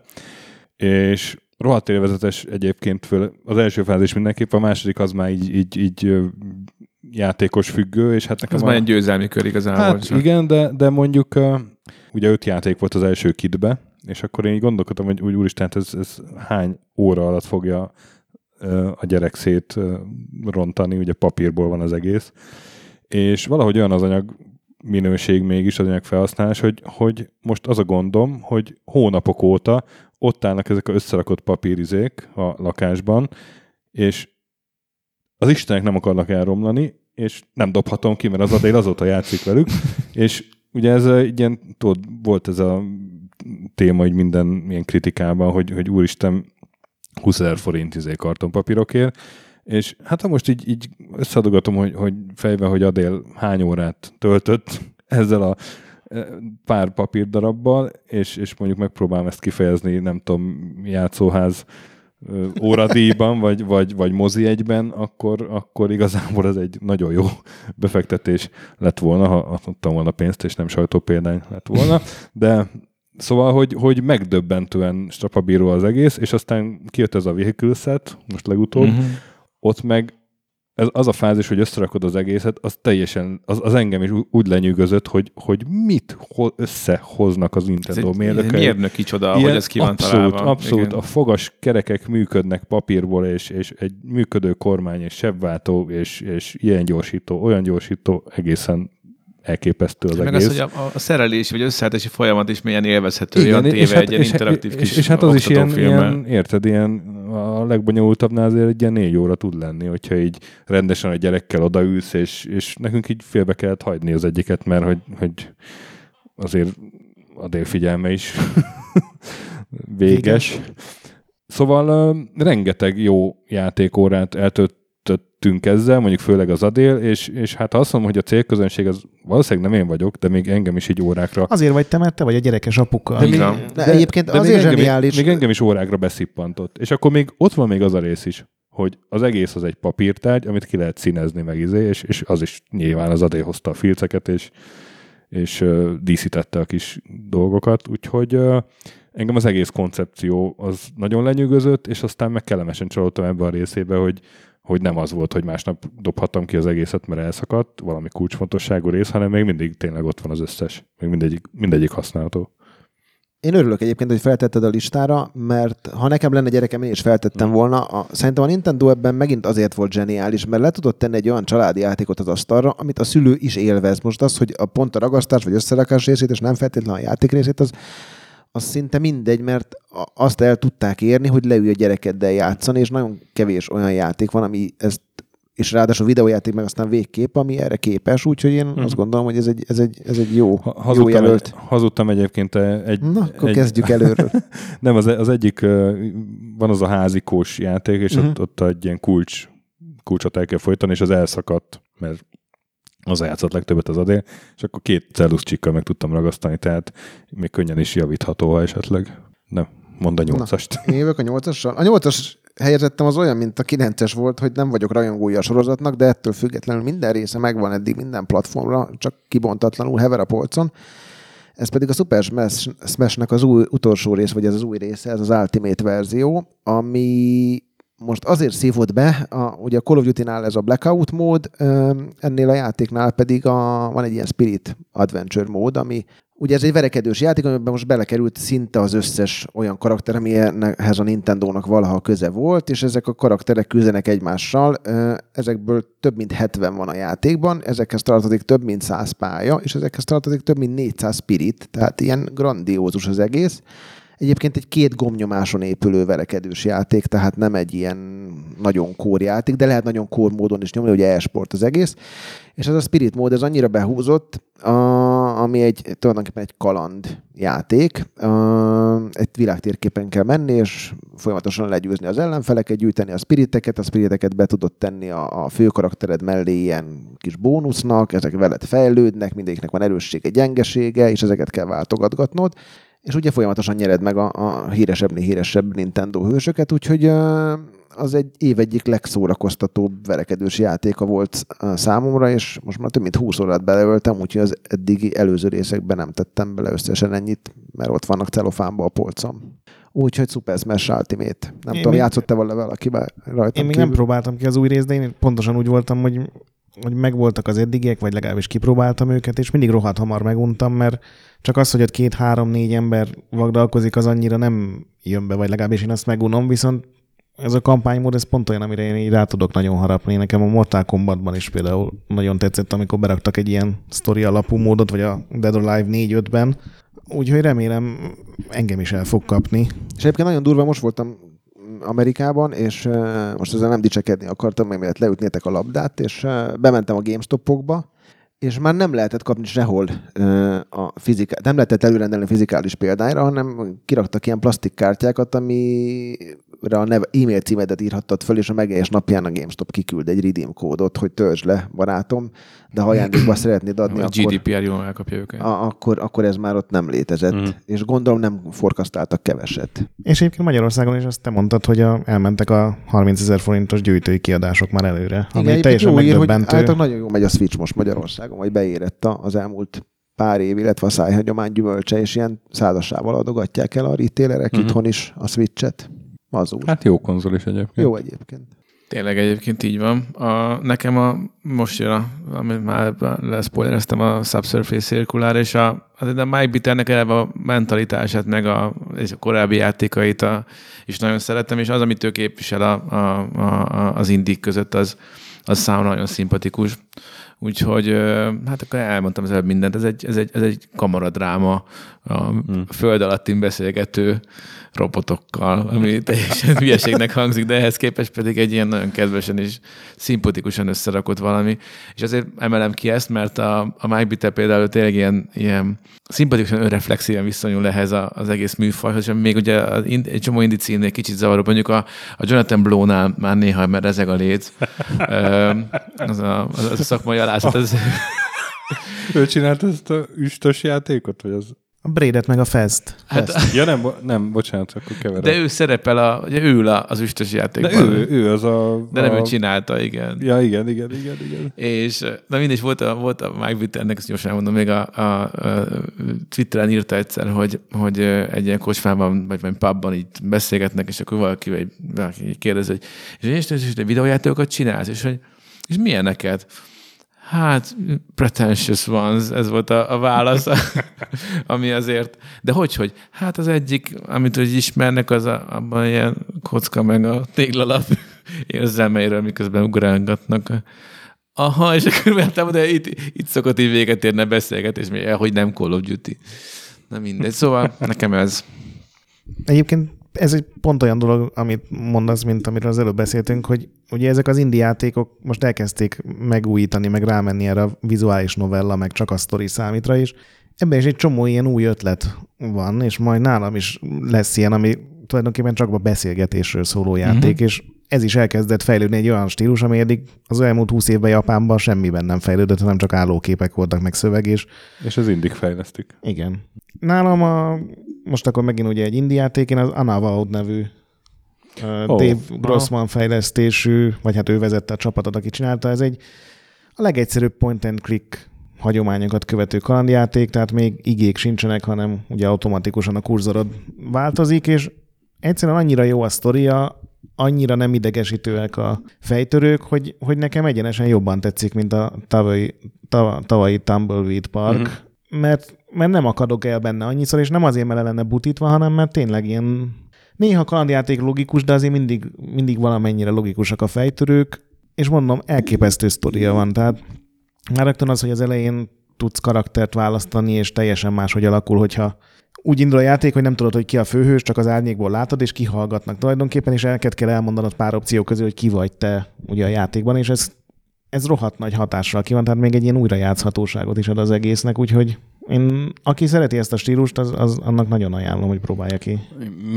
És rohadt élvezetes egyébként föl. Az első fázis mindenképp, a második az már így, így, így játékos függő, és hát nekem Ez a- már egy győzelmi kör igazából. Hát igen, de, de mondjuk uh, ugye öt játék volt az első kitbe, és akkor én így gondolkodtam, hogy úgy úristen, hát ez, ez hány óra alatt fogja a gyerek szét rontani, ugye papírból van az egész. És valahogy olyan az anyag minőség mégis az anyag felhasználás, hogy, hogy most az a gondom, hogy hónapok óta ott állnak ezek a összerakott papírizék a lakásban, és az Istenek nem akarnak elromlani, és nem dobhatom ki, mert az Adél azóta játszik velük, és ugye ez egy ilyen, tudod, volt ez a téma hogy minden ilyen kritikában, hogy, hogy úristen, 20 ezer forint izé kartonpapírokért, és hát ha most így, így összeadogatom, hogy, hogy fejben, hogy Adél hány órát töltött ezzel a pár papírdarabbal, és, és mondjuk megpróbálom ezt kifejezni, nem tudom, játszóház ö, óradíjban, vagy, vagy, vagy mozi egyben, akkor, akkor igazából ez egy nagyon jó befektetés lett volna, ha adtam volna pénzt, és nem sajtópéldány lett volna, de Szóval, hogy, hogy megdöbbentően strapabíró az egész, és aztán kijött ez a vehicle set, most legutóbb, Mhm. ott meg ez, az a fázis, hogy összerakod az egészet, az teljesen, az, az engem is úgy lenyűgözött, hogy, hogy mit ho, összehoznak az Nintendo mérnökei. mérnöki csoda, hogy ez ki van abszolút, találva. abszolút. Igen. A fogas kerekek működnek papírból, és, és egy működő kormány, és sebváltó, és, és ilyen gyorsító, olyan gyorsító, egészen elképesztő az Meg egész. az, hogy a, a szerelés vagy összeállítási folyamat is milyen élvezhető, Igen, olyan és téve hát- egy ilyen és- interaktív és, kis és hát az is ilyen, oktatófilmmel. ilyen, érted, ilyen a legbonyolultabbnál azért egy ilyen négy óra tud lenni, hogyha így rendesen a gyerekkel odaülsz, és, és nekünk így félbe kellett hagyni az egyiket, mert hogy, hogy azért a délfigyelme is véges. Szóval uh, rengeteg jó játékórát eltöltöttünk ezzel, mondjuk főleg az Adél, és, és hát ha azt mondom, hogy a célközönség az valószínűleg nem én vagyok, de még engem is így órákra Azért vagy te, mert te vagy a gyerekes apuka. Így még-. De, de egyébként de azért még engem, zseniális. Még engem is órákra beszippantott. És akkor még ott van még az a rész is, hogy az egész az egy papírtárgy, amit ki lehet színezni meg izé, és, és az is nyilván az adé hozta a filceket, és, és uh, díszítette a kis dolgokat, úgyhogy uh, engem az egész koncepció az nagyon lenyűgözött, és aztán meg kellemesen csalódtam ebbe a részébe, hogy, hogy nem az volt, hogy másnap dobhattam ki az egészet, mert elszakadt, valami kulcsfontosságú rész, hanem még mindig tényleg ott van az összes, még mindegyik, mindegyik használható. Én örülök egyébként, hogy feltetted a listára, mert ha nekem lenne gyerekem, én is feltettem volna. A, szerintem a Nintendo ebben megint azért volt zseniális, mert le tudott tenni egy olyan családi játékot az asztalra, amit a szülő is élvez. Most az, hogy a pont a ragasztás vagy összerakás részét, és nem feltétlenül a játék részét, az, az szinte mindegy, mert azt el tudták érni, hogy leülj a gyerekeddel játszani, és nagyon kevés olyan játék van, ami ezt és ráadásul videójáték meg aztán végkép, ami erre képes, úgyhogy én azt gondolom, hogy ez egy, ez egy, ez egy jó, Ha- jó hazudtam, jelölt. hazudtam egyébként egy... Na, akkor egy, kezdjük előről. Nem, az, az egyik, ö, van az a házikós játék, és Mhm. ott, ott egy ilyen kulcs, kulcsot el kell folytani, és az elszakadt, mert az játszott legtöbbet az adél, és akkor két celluszcsikkal meg tudtam ragasztani, tehát még könnyen is javítható, ha esetleg. Nem, mondd a nyolcast. Én jövök a nyolcassal. A nyolcas helyezettem az olyan, mint a kilences volt, hogy nem vagyok rajongója a sorozatnak, de ettől függetlenül minden része megvan eddig minden platformra, csak kibontatlanul hever a polcon. Ez pedig a Super Smash- Smash-nek az új, utolsó rész, vagy ez az új része, ez az Ultimate verzió, ami most azért szívott be, a, ugye a Call of Duty-nál ez a Blackout mód, ennél a játéknál pedig a, van egy ilyen Spirit Adventure mód, ami Ugye ez egy verekedős játék, amiben most belekerült szinte az összes olyan karakter, amihez a Nintendo-nak valaha köze volt, és ezek a karakterek küzdenek egymással. Ezekből több mint 70 van a játékban, ezekhez tartozik több mint 100 pálya, és ezekhez tartozik több mint 400 spirit, tehát ilyen grandiózus az egész. Egyébként egy két gomnyomáson épülő verekedős játék, tehát nem egy ilyen nagyon kór játék, de lehet nagyon kór módon is nyomni, ugye e-sport az egész. És ez a Spirit mód, ez annyira behúzott, a, ami egy tulajdonképpen egy kaland játék. A, egy világtérképen kell menni, és folyamatosan legyőzni az ellenfeleket, gyűjteni a spiriteket, a spiriteket be tudod tenni a, a fő karaktered mellé ilyen kis bónusznak, ezek veled fejlődnek, mindegyiknek van erőssége, gyengesége, és ezeket kell váltogatgatnod és ugye folyamatosan nyered meg a, a híresebbnél híresebb Nintendo hősöket, úgyhogy az egy év egyik legszórakoztatóbb verekedős játéka volt számomra, és most már több mint 20 órát beleöltem, úgyhogy az eddigi előző részekben nem tettem bele összesen ennyit, mert ott vannak celofánba a polcom. Úgyhogy Super Smash Ultimate. Nem Én tudom, még- játszott-e vele valaki rajtam Én még kívül? nem próbáltam ki az új részt, de én pontosan úgy voltam, hogy, hogy megvoltak az eddigiek, vagy legalábbis kipróbáltam őket, és mindig rohadt hamar meguntam, mert csak az, hogy ott két, három, négy ember vagdalkozik, az annyira nem jön be, vagy legalábbis én azt megunom, viszont ez a kampánymód, ez pont olyan, amire én így rá tudok nagyon harapni. Nekem a Mortal Kombatban is például nagyon tetszett, amikor beraktak egy ilyen sztori alapú módot, vagy a Dead or Alive 4-5-ben. Úgyhogy remélem engem is el fog kapni. És egyébként nagyon durva, most voltam Amerikában, és most ezzel nem dicsekedni akartam, mielőtt leütnétek a labdát, és bementem a GameStopokba, és már nem lehetett kapni sehol ö, a fizikát, nem lehetett előrendelni a fizikális példára, hanem kiraktak ilyen plastikkártyákat, amire a neve, e-mail címedet írhattad föl, és a megjelenés napján a GameStop kiküld egy redeem kódot, hogy töltsd le, barátom, de ha ajándékba szeretnéd adni, A akkor, GDPR jól elkapja őket. a, akkor, akkor ez már ott nem létezett. Mhm. És gondolom nem forkasztáltak keveset. És egyébként Magyarországon is azt te mondtad, hogy a, elmentek a 30 ezer forintos gyűjtői kiadások már előre. Ami egyébként teljesen jó ír, hogy megdöbbentő. nagyon jó megy a Switch most Magyarországon, vagy beérett a- az elmúlt pár év, illetve a szájhagyomány gyümölcse, és ilyen százasával adogatják el a retailerek Mhm. itthon is a Switch-et. Az úr. Hát jó konzol is egyébként. Jó egyébként. Tényleg egyébként így van. A, nekem a, most jön, a, amit már leszpoilereztem, a Subsurface Circular, és a, azért a Mike Bitternek eleve a mentalitását, meg a, és a korábbi játékait a, is nagyon szeretem, és az, amit ő képvisel a, a, a, az indik között, az, az számomra nagyon szimpatikus. Úgyhogy hát akkor elmondtam az előbb mindent. Ez egy, ez egy, ez egy kamaradráma a hmm. föld alattin beszélgető robotokkal, ami teljesen hülyeségnek hangzik, de ehhez képest pedig egy ilyen nagyon kedvesen és szimpatikusan összerakott valami. És azért emelem ki ezt, mert a, a Mike Bitter például tényleg ilyen, ilyen szimpatikusan önreflexíven viszonyul ehhez a, az egész műfajhoz, és még ugye ind, egy csomó indi címnél kicsit zavaró, mondjuk a, a Jonathan Blow-nál már néha mert rezeg a léc. Ö, az, a, az, a szakmai alázat, az, Ő csinált ezt a üstös játékot, vagy az? A Brédet meg a Fest. hát, Ja nem, bo- nem, bocsánat, akkor keverem. de ő szerepel, a, ugye ő ül a- az üstös de játékban. ő, ő az a... de nem a... ő csinálta, igen. Ja, igen, igen, igen, igen. És na mindegy, volt a, volt a Mike Bitternek, ezt gyorsan mondom, még a, a, a Twitteren írta egyszer, hogy, hogy egy ilyen kocsmában, vagy egy pubban így beszélgetnek, és akkor valaki, vagy valaki kérdezi, hogy és és, és, és videójátékokat csinálsz, és hogy és milyen neked? Hát, pretentious ones, ez volt a, a válasz, ami azért, de hogy, hogy? Hát az egyik, amit hogy ismernek, az a, abban ilyen kocka meg a téglalap érzelmeiről, miközben ugrálgatnak. Aha, és akkor mertem, de itt, itt szokott így véget érni a beszélgetés, hogy nem Call of Duty. Na mindegy, szóval nekem ez. Egyébként ez egy pont olyan dolog, amit mondasz, mint amiről az előbb beszéltünk, hogy ugye ezek az indie játékok most elkezdték megújítani, meg rámenni erre a vizuális novella, meg csak a sztori számítra is. Ebben is egy csomó ilyen új ötlet van, és majd nálam is lesz ilyen, ami tulajdonképpen csak a beszélgetésről szóló játék, uh-huh. és ez is elkezdett fejlődni egy olyan stílus, ami eddig az elmúlt húsz évben Japánban semmiben nem fejlődött, hanem csak állóképek voltak, meg szöveg, és És az indik fejlesztik. igen. Nálam a, most akkor megint ugye egy indie játék, én az Unavowed nevű uh, oh, Dave aha. Grossman fejlesztésű, vagy hát ő vezette a csapatot, aki csinálta. Ez egy a legegyszerűbb point and click hagyományokat követő kalandjáték, tehát még igék sincsenek, hanem ugye automatikusan a kurzorod változik, és egyszerűen annyira jó a sztoria, annyira nem idegesítőek a fejtörők, hogy, hogy nekem egyenesen jobban tetszik, mint a tavalyi, tav- tavalyi Tumbleweed Park, uh-huh. mert, mert nem akadok el benne annyiszor, és nem azért, mert le lenne butítva, hanem mert tényleg ilyen néha kalandjáték logikus, de azért mindig, mindig valamennyire logikusak a fejtörők, és mondom, elképesztő sztoria van, tehát már rögtön az, hogy az elején tudsz karaktert választani, és teljesen máshogy alakul, hogyha úgy indul a játék, hogy nem tudod, hogy ki a főhős, csak az árnyékból látod, és kihallgatnak tulajdonképpen, és elket kell elmondanod pár opció közül, hogy ki vagy te ugye a játékban, és ez, ez rohadt nagy hatással ki van, tehát még egy ilyen újrajátszhatóságot is ad az egésznek, úgyhogy én, aki szereti ezt a stílust, az, az annak nagyon ajánlom, hogy próbálja ki.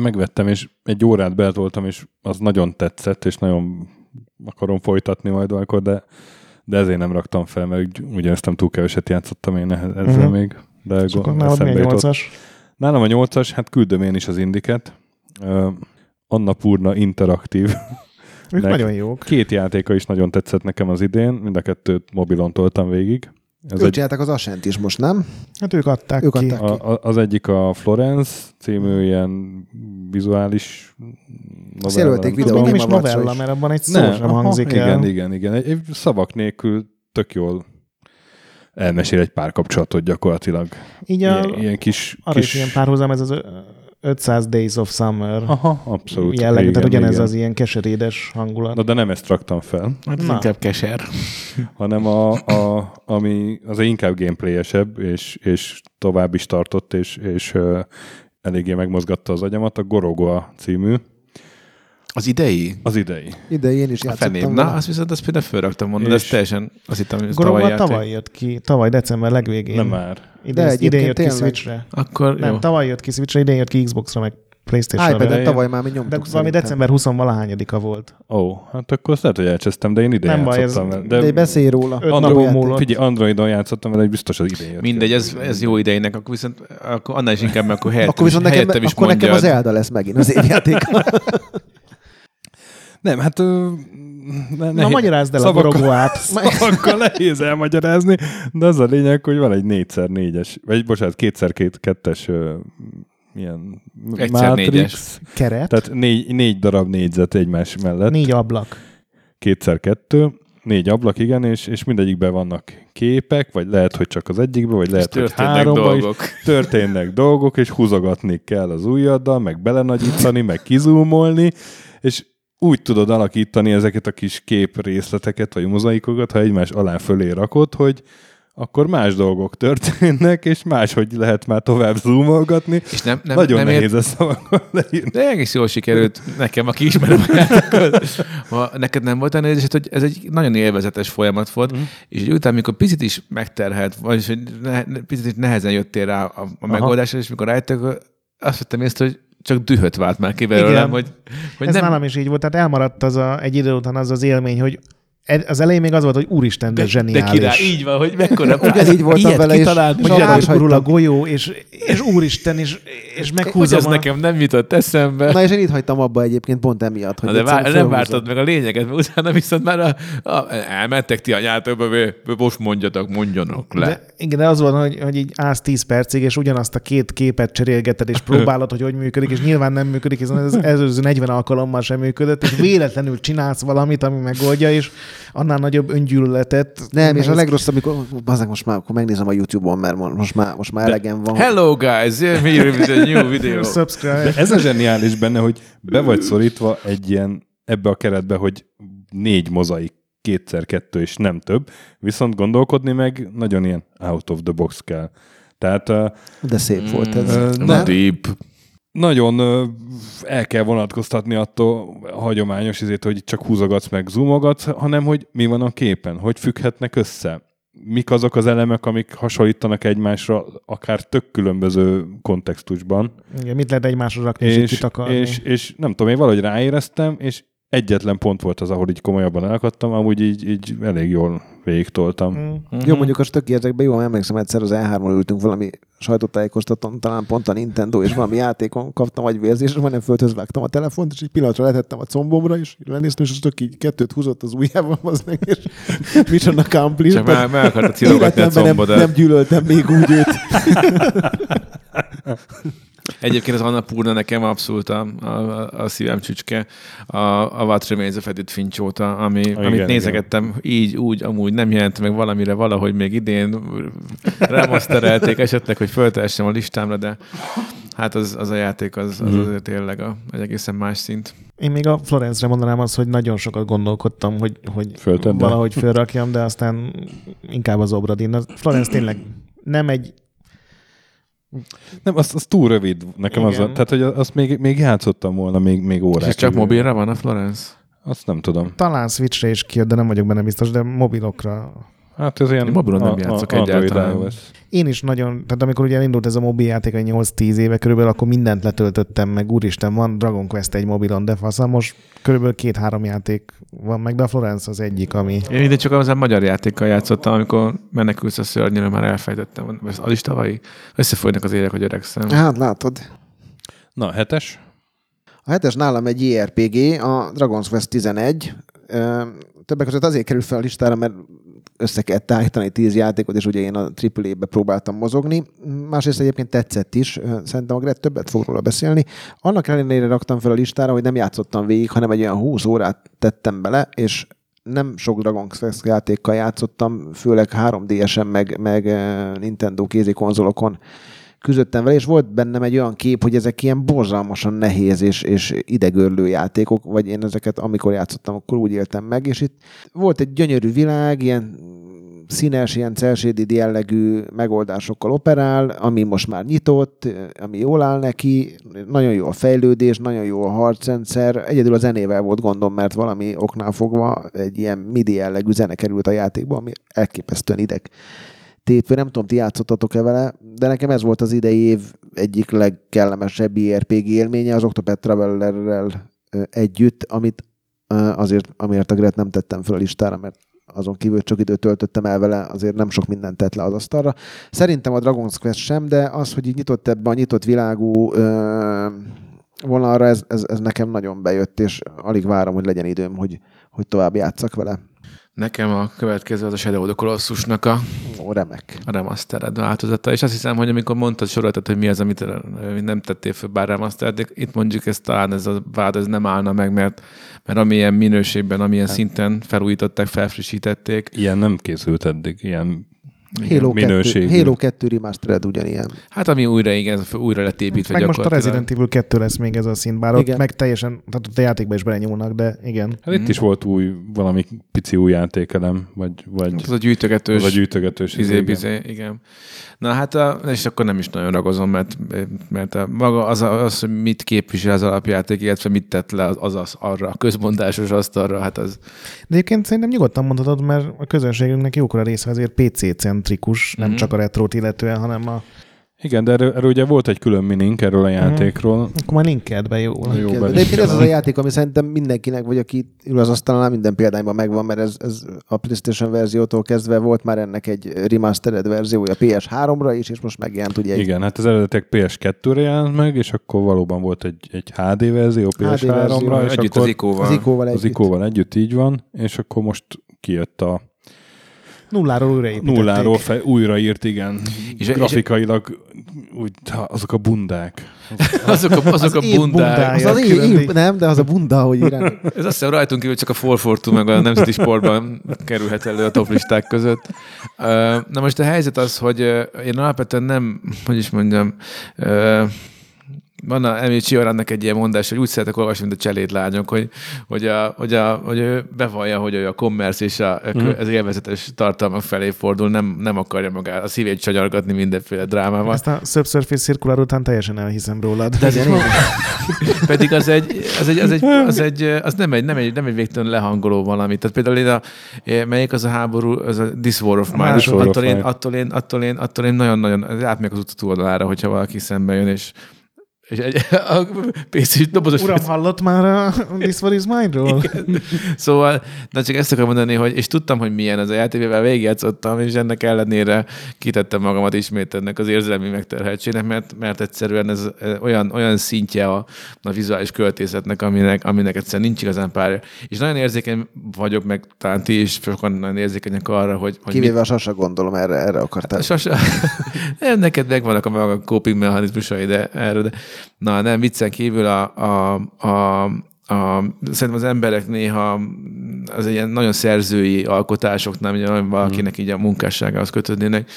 Megvettem, és egy órát beletoltam, és az nagyon tetszett, és nagyon akarom folytatni majd valamikor, de, de ezért nem raktam fel, mert úgy- ugyanezt nem túl keveset játszottam én ehhez- ezzel uh-huh. még. De És akkor nálad mi a nyolcas? Nálam a nyolcas, hát küldöm én is az indiket. Uh, Annapurna Interaktív. Ők nagyon jók. Két játéka is nagyon tetszett nekem az idén, mind a kettőt mobilon toltam végig. Ez Ők egy, csinálták az Ascent is most, nem? Hát ők adták Ők ki. adták. a, a, az egyik a Florence című ilyen vizuális novella. jelölték nem Az videó nem is novella, is. mert abban egy szó Nem, sem aha, hangzik igen, el. Igen, igen, Egy, egy szavak nélkül tök jól elmesél egy párkapcsolatot gyakorlatilag. Így a, Ilyen, ilyen kis... arra kis... is ilyen párhuzam, ez az 500 Days of Summer Aha, abszolút. jellegű, tehát Igen, ugyanez igen. az ilyen keserédes hangulat. Na de nem ezt raktam fel, Hát ez Na. inkább keser. hanem a, a, ami az inkább gameplayesebb, és, és tovább is tartott, és, és uh, eléggé megmozgatta az agyamat, a Gorogoa című, Az idei? Az idei. Ide én is A játszottam vele. Na, azt viszont azt például fölraktam volna, de ez teljesen azt hittem, hogy ez tavaly Goromba játék. tavaly jött ki, tavaly december legvégén. Nem már. Idén, De idén jött ki tényleg. Switchre. Akkor Nem, jó. tavaly jött ki Switchre, idén jött ki Xboxra, meg Playstation-re. iPad-en elején. tavaly már mi nyomtuk De valami szerintem. december 20 valahányadika volt. Ó, hát akkor azt lehet, hogy elcsesztem, de én idén Nem baj, játszottam ez- vele. De, de beszélj róla. Android. Figyelj, Androidon játszottam hogy biztos az idén jött. Mindegy, ki. ez, ez jó idejének, akkor viszont akkor annál is inkább, mert akkor helyettem, Akkor viszont is, nekem, is akkor nekem az mondjad. Elda lesz megint az évjáték. Nem, hát... Ö, ne, Na, magyarázd el a szavakkal- Gorogó át. Szavakkal nehéz elmagyarázni, de az a lényeg, hogy van egy 4x4-es, vagy bocsánat, 2x2-es ö, milyen Egyszer négyes. Keret, Tehát négy, négy darab négyzet egymás mellett. négy ablak. kétszer kettő, négy ablak, igen, és, és mindegyikben vannak képek, vagy lehet, hogy csak az egyikben, vagy lehet, hogy Történnek háromban is. dolgok. Történnek dolgok, és húzogatni kell az ujjaddal, meg belenagyítani, meg kizúmolni, és úgy tudod alakítani ezeket a kis kép részleteket, vagy mozaikokat, ha egymás alá fölé rakod, hogy akkor más dolgok történnek, és máshogy lehet már tovább zoomolgatni. És nem, nem, Nagyon nem nehéz ért, ezt szavakkal leírni. de egész jól sikerült nekem, aki ismerem a. Ha neked nem volt olyan érzés, hogy ez egy nagyon élvezetes folyamat volt, mm. és után, mikor picit is megterhelt, vagyis hogy ne, picit is nehezen jöttél rá a, a megoldásra, és mikor rájöttek, azt vettem észre, hogy csak dühöt vált már ki belőlem, hogy, hogy Ez nem, nálam is így volt, tehát elmaradt az a, egy idő után az az élmény, hogy az elején még az volt, hogy úristen, de, de, de zseniális. király, így van, hogy mekkora Ugyanígy voltam ilyet vele kitalált, És hogy is átgurul a golyó, és, és úristen, és, és hogy meghúzom ez a... nekem nem jutott eszembe. Na és én itt hagytam abba egyébként pont emiatt, hogy Na de vár, nem fölhúzom. vártad meg a lényeget, mert utána viszont már a, a, elmentek ti anyátokba, most mondjatok, mondjanak le. De, igen, de az van, hogy, hogy így állsz 10 percig, és ugyanazt a két képet cserélgeted, és próbálod, hogy hogy működik, és nyilván nem működik, hiszen ez az előző 40 alkalommal sem működött, és véletlenül csinálsz valamit, ami megoldja, és annál nagyobb öngyűlöletet. Nem, és a legrosszabb, amikor bazeg, most már akkor megnézem a YouTube-on, mert mo- most már, most már elegem van. Hello guys, here is a new video. Subscribe. De ez a zseniális benne, hogy be vagy szorítva egy ilyen ebbe a keretbe, hogy négy mozaik, kétszer kettő és nem több, viszont gondolkodni meg nagyon ilyen out of the box kell. Tehát uh, De szép volt ez. Ö, Na, deep. Nagyon el kell vonatkoztatni attól a hagyományos izét, hogy csak húzogatsz meg zoomogatsz, hanem hogy mi van a képen, hogy függhetnek össze. Mik azok az elemek, amik hasonlítanak egymásra, akár tök különböző kontextusban. Igen, mit lehet egymásra rakni, és, és, és, és nem tudom, én valahogy ráéreztem, és egyetlen pont volt az, ahol így komolyabban elakadtam, amúgy így, így elég jól végigtoltam. Mm. Mhm. Jó, mondjuk a stöki ezekben jól emlékszem, egyszer az E3-on ültünk valami sajtótájékoztatón, talán pont a Nintendo, és valami játékon kaptam egy vérzést, és majdnem földhöz vágtam a telefont, és egy pillanatra letettem a combomra, és lenéztem, és az tök így kettőt húzott az ujjával, az meg, és mission accomplished. Csak meg, meg akartad a Életemben nem, combodat. nem gyűlöltem még úgy őt. Egyébként az Annapurna nekem abszolút a, a, a szívem csücske, a, a What Remains of Edith Finch óta, ami, igen, amit nézegettem így, úgy, amúgy nem jelent meg valamire valahogy még idén remasterelték esetleg, hogy föltehessem a listámra, de hát az, az a játék az, az Mhm. azért tényleg a, egy egészen más szint. Én még a Florence-re mondanám azt, hogy nagyon sokat gondolkodtam, hogy, hogy Föltedd el? valahogy fölrakjam, de aztán inkább az Obradin. A Florence tényleg nem egy Nem, az, az túl rövid nekem az, Igen. tehát hogy azt még, még játszottam volna, még, még És órák. ez csak mobilra van a Florence? Azt nem tudom. talán Switchre is kijött, de nem vagyok benne biztos, de mobilokra. Hát ez ilyen Én mobilon nem játszok Android egyáltalán. iOS. Én is nagyon, tehát amikor ugye elindult ez a mobil játék, egy 8-10 éve körülbelül, akkor mindent letöltöttem meg, úristen, van Dragon Quest egy mobilon, de faszom, most körülbelül két-három játék van meg, de a Florence az egyik, ami... Én ide csak az a magyar játékkal játszottam, amikor menekülsz a szörnyre, már elfejtettem. Az is tavalyi? Összefolynak az érek, hogy öregszem. Hát látod. Na, hetes? A hetes nálam egy JRPG, a Dragon's Quest 11. Ö, Többek között azért kerül fel a listára, mert össze kellett állítani tíz játékot, és ugye én a AAA-be próbáltam mozogni. Másrészt egyébként tetszett is, szerintem a Gret többet fog róla beszélni. Annak ellenére raktam fel a listára, hogy nem játszottam végig, hanem egy olyan 20 órát tettem bele, és nem sok Dragon Quest játékkal játszottam, főleg 3DS-en, meg, meg Nintendo kézikonzolokon küzdöttem vele, és volt bennem egy olyan kép, hogy ezek ilyen borzalmasan nehéz és, és idegörlő játékok, vagy én ezeket, amikor játszottam, akkor úgy éltem meg, és itt volt egy gyönyörű világ, ilyen színes, ilyen cel jellegű megoldásokkal operál, ami most már nyitott, ami jól áll neki, nagyon jó a fejlődés, nagyon jó a harcrendszer. Egyedül a zenével volt gondom, mert valami oknál fogva egy ilyen MIDI jellegű zene került a játékba, ami elképesztően ideg tépő. Nem tudom, ti játszottatok-e vele, de nekem ez volt az idei év egyik legkellemesebb IRPG élménye az Octopath Travelerrel együtt, amit azért, amiért a Gret nem tettem fel a listára, mert azon kívül csak időt töltöttem el vele, azért nem sok mindent tett le az asztalra. Szerintem a Dragon's Quest sem, de az, hogy így nyitott ebbe a nyitott világú ö, vonalra, ez, ez, ez, nekem nagyon bejött, és alig várom, hogy legyen időm, hogy, hogy tovább játszak vele. Nekem a következő az a Shadow of the Colossusnak a, Ó, remek. a remastered változata, és azt hiszem, hogy amikor mondtad soroltad, hogy mi az, amit nem tettél föl bár remastered, de itt mondjuk ez talán ez a vád, ez nem állna meg, mert, mert amilyen minőségben, amilyen szinten felújították, felfrissítették, Ilyen nem készült eddig, ilyen Halo 2, minőségű. Halo 2 Remastered ugyanilyen. hát ami újra, igen, újra lett építve Meg most a. Resident Evil 2 lesz még ez a szint, bár ott Igen. meg teljesen, tehát ott a játékba is belenyúlnak, de igen. Hát itt is volt új, valami pici új játékelem, vagy, vagy Az a gyűjtögetős az a gyűjtögetős. Izé, igen. bizé, igen. Na hát, a, és akkor nem is nagyon ragozom, mert, mert a, maga az, az, hogy mit képvisel az alapjáték, illetve mit tett le az, az, az arra, a közmondásos asztalra, hát az, De egyébként szerintem nyugodtan mondhatod, mert a közönségünknek jókora része azért PC-centrikus, nem Mhm. csak a retrót illetően, hanem a... Igen, de erről, erről ugye volt egy külön minink erről a játékról. Akkor már linkeld be jól. Jó, De egyébként ez az a játék, ami szerintem mindenkinek, vagy aki ül az asztalnál, minden példányban megvan, mert ez, ez a PlayStation verziótól kezdve volt már ennek egy remastered verziója PS3-ra is, és most megjelent ugye egy Igen, hát az eredetek PS2-re jelent meg, és akkor valóban volt egy, egy HD verzió verzió, PS3-ra, és együtt akkor az ikóval. az ikóval az együtt. ikóval együtt így van, és akkor most kijött a Nulláról újraépítették. nulláról fe, újraírt, igen. És- Grafikailag úgy, ha, azok a bundák. azok a, azok Az a bundák. Az az év, év, nem, de az a bunda, hogy írják. Ez azt hiszem rajtunk kívül csak a 442 meg a nemzeti sportban kerülhet elő a top listák között. Na most a helyzet az, hogy én alapvetően nem, hogy is mondjam, van a Emil Csiorannak egy ilyen mondás, hogy úgy szeretek olvasni, mint a cselédlányok, hogy, hogy, a, hogy, a, hogy ő bevallja, hogy ő a commerce és a, Mhm. az élvezetes tartalmak felé fordul, nem, nem akarja magát a szívét csanyargatni mindenféle drámával. Ezt a Subsurface Circular után teljesen elhiszem rólad. De ez pedig az egy, az egy, az egy, az egy, az nem egy, nem egy, nem egy végtelen lehangoló valami. Tehát például én a, melyik az a háború, az a This War of Mine, of attól, én, attól, én, attól, én, attól én nagyon-nagyon átmegyek az utat oldalára, hogyha valaki szembe jön, és és egy, a PC dobozos Uram, hallott már a This War is Mine-ról? Szóval, na csak ezt akarom mondani, hogy és tudtam, hogy milyen ez a játék, mivel végigjátszottam, és ennek ellenére kitettem magamat ismét ennek az érzelmi megterheltségnek, mert, mert egyszerűen ez eh, olyan, olyan szintje a, a vizuális költészetnek, aminek, aminek egyszerűen nincs igazán párja. És nagyon érzékeny vagyok, meg talán ti is sokan nagyon érzékenyek arra, hogy, hogy mit- Kivéve a sasa gondolom, erre, erre akartál. Nem, neked megvannak a maga coping mechanizmusai, de erről. De... Na, nem, viccen kívül a, a, a, a, szerintem az emberek néha az egy ilyen nagyon szerzői alkotásoknál, ugye valakinek így a munkásságához kötődnének,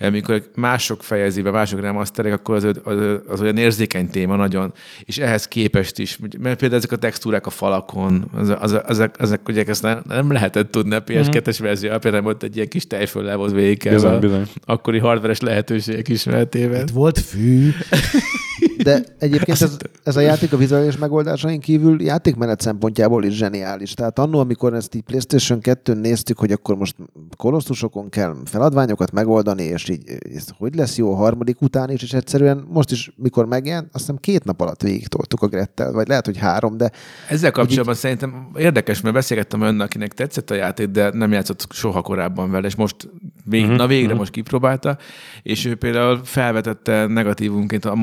amikor mások fejezi be, mások remasterek, akkor az, az, az olyan érzékeny téma nagyon, és ehhez képest is, mert például ezek a textúrák a falakon, az, az, ezek, ezek ugye ezt nem, nem lehetett tudni a PS2-es verzió, például volt egy ilyen kis tejföllel volt végigkelve Bizony, bizony. akkori hardveres lehetőségek ismeretében. Itt volt fű. De egyébként ez, ez a játék a vizuális megoldásain kívül játékmenet szempontjából is zseniális. Tehát annó, amikor ezt így PlayStation 2-n néztük, hogy akkor most kolosszusokon kell feladványokat megoldani, és így ez hogy lesz jó a harmadik után is, és egyszerűen most is, mikor megjelent, azt hiszem két nap alatt végig toltuk a Grettel, vagy lehet, hogy három, de Ezzel kapcsolatban szerintem érdekes, mert beszélgettem önnel, akinek tetszett a játék, de nem játszott soha korábban vele, és most vég, Mhm, na végre most kipróbálta, és ő például felvetette negatívunként a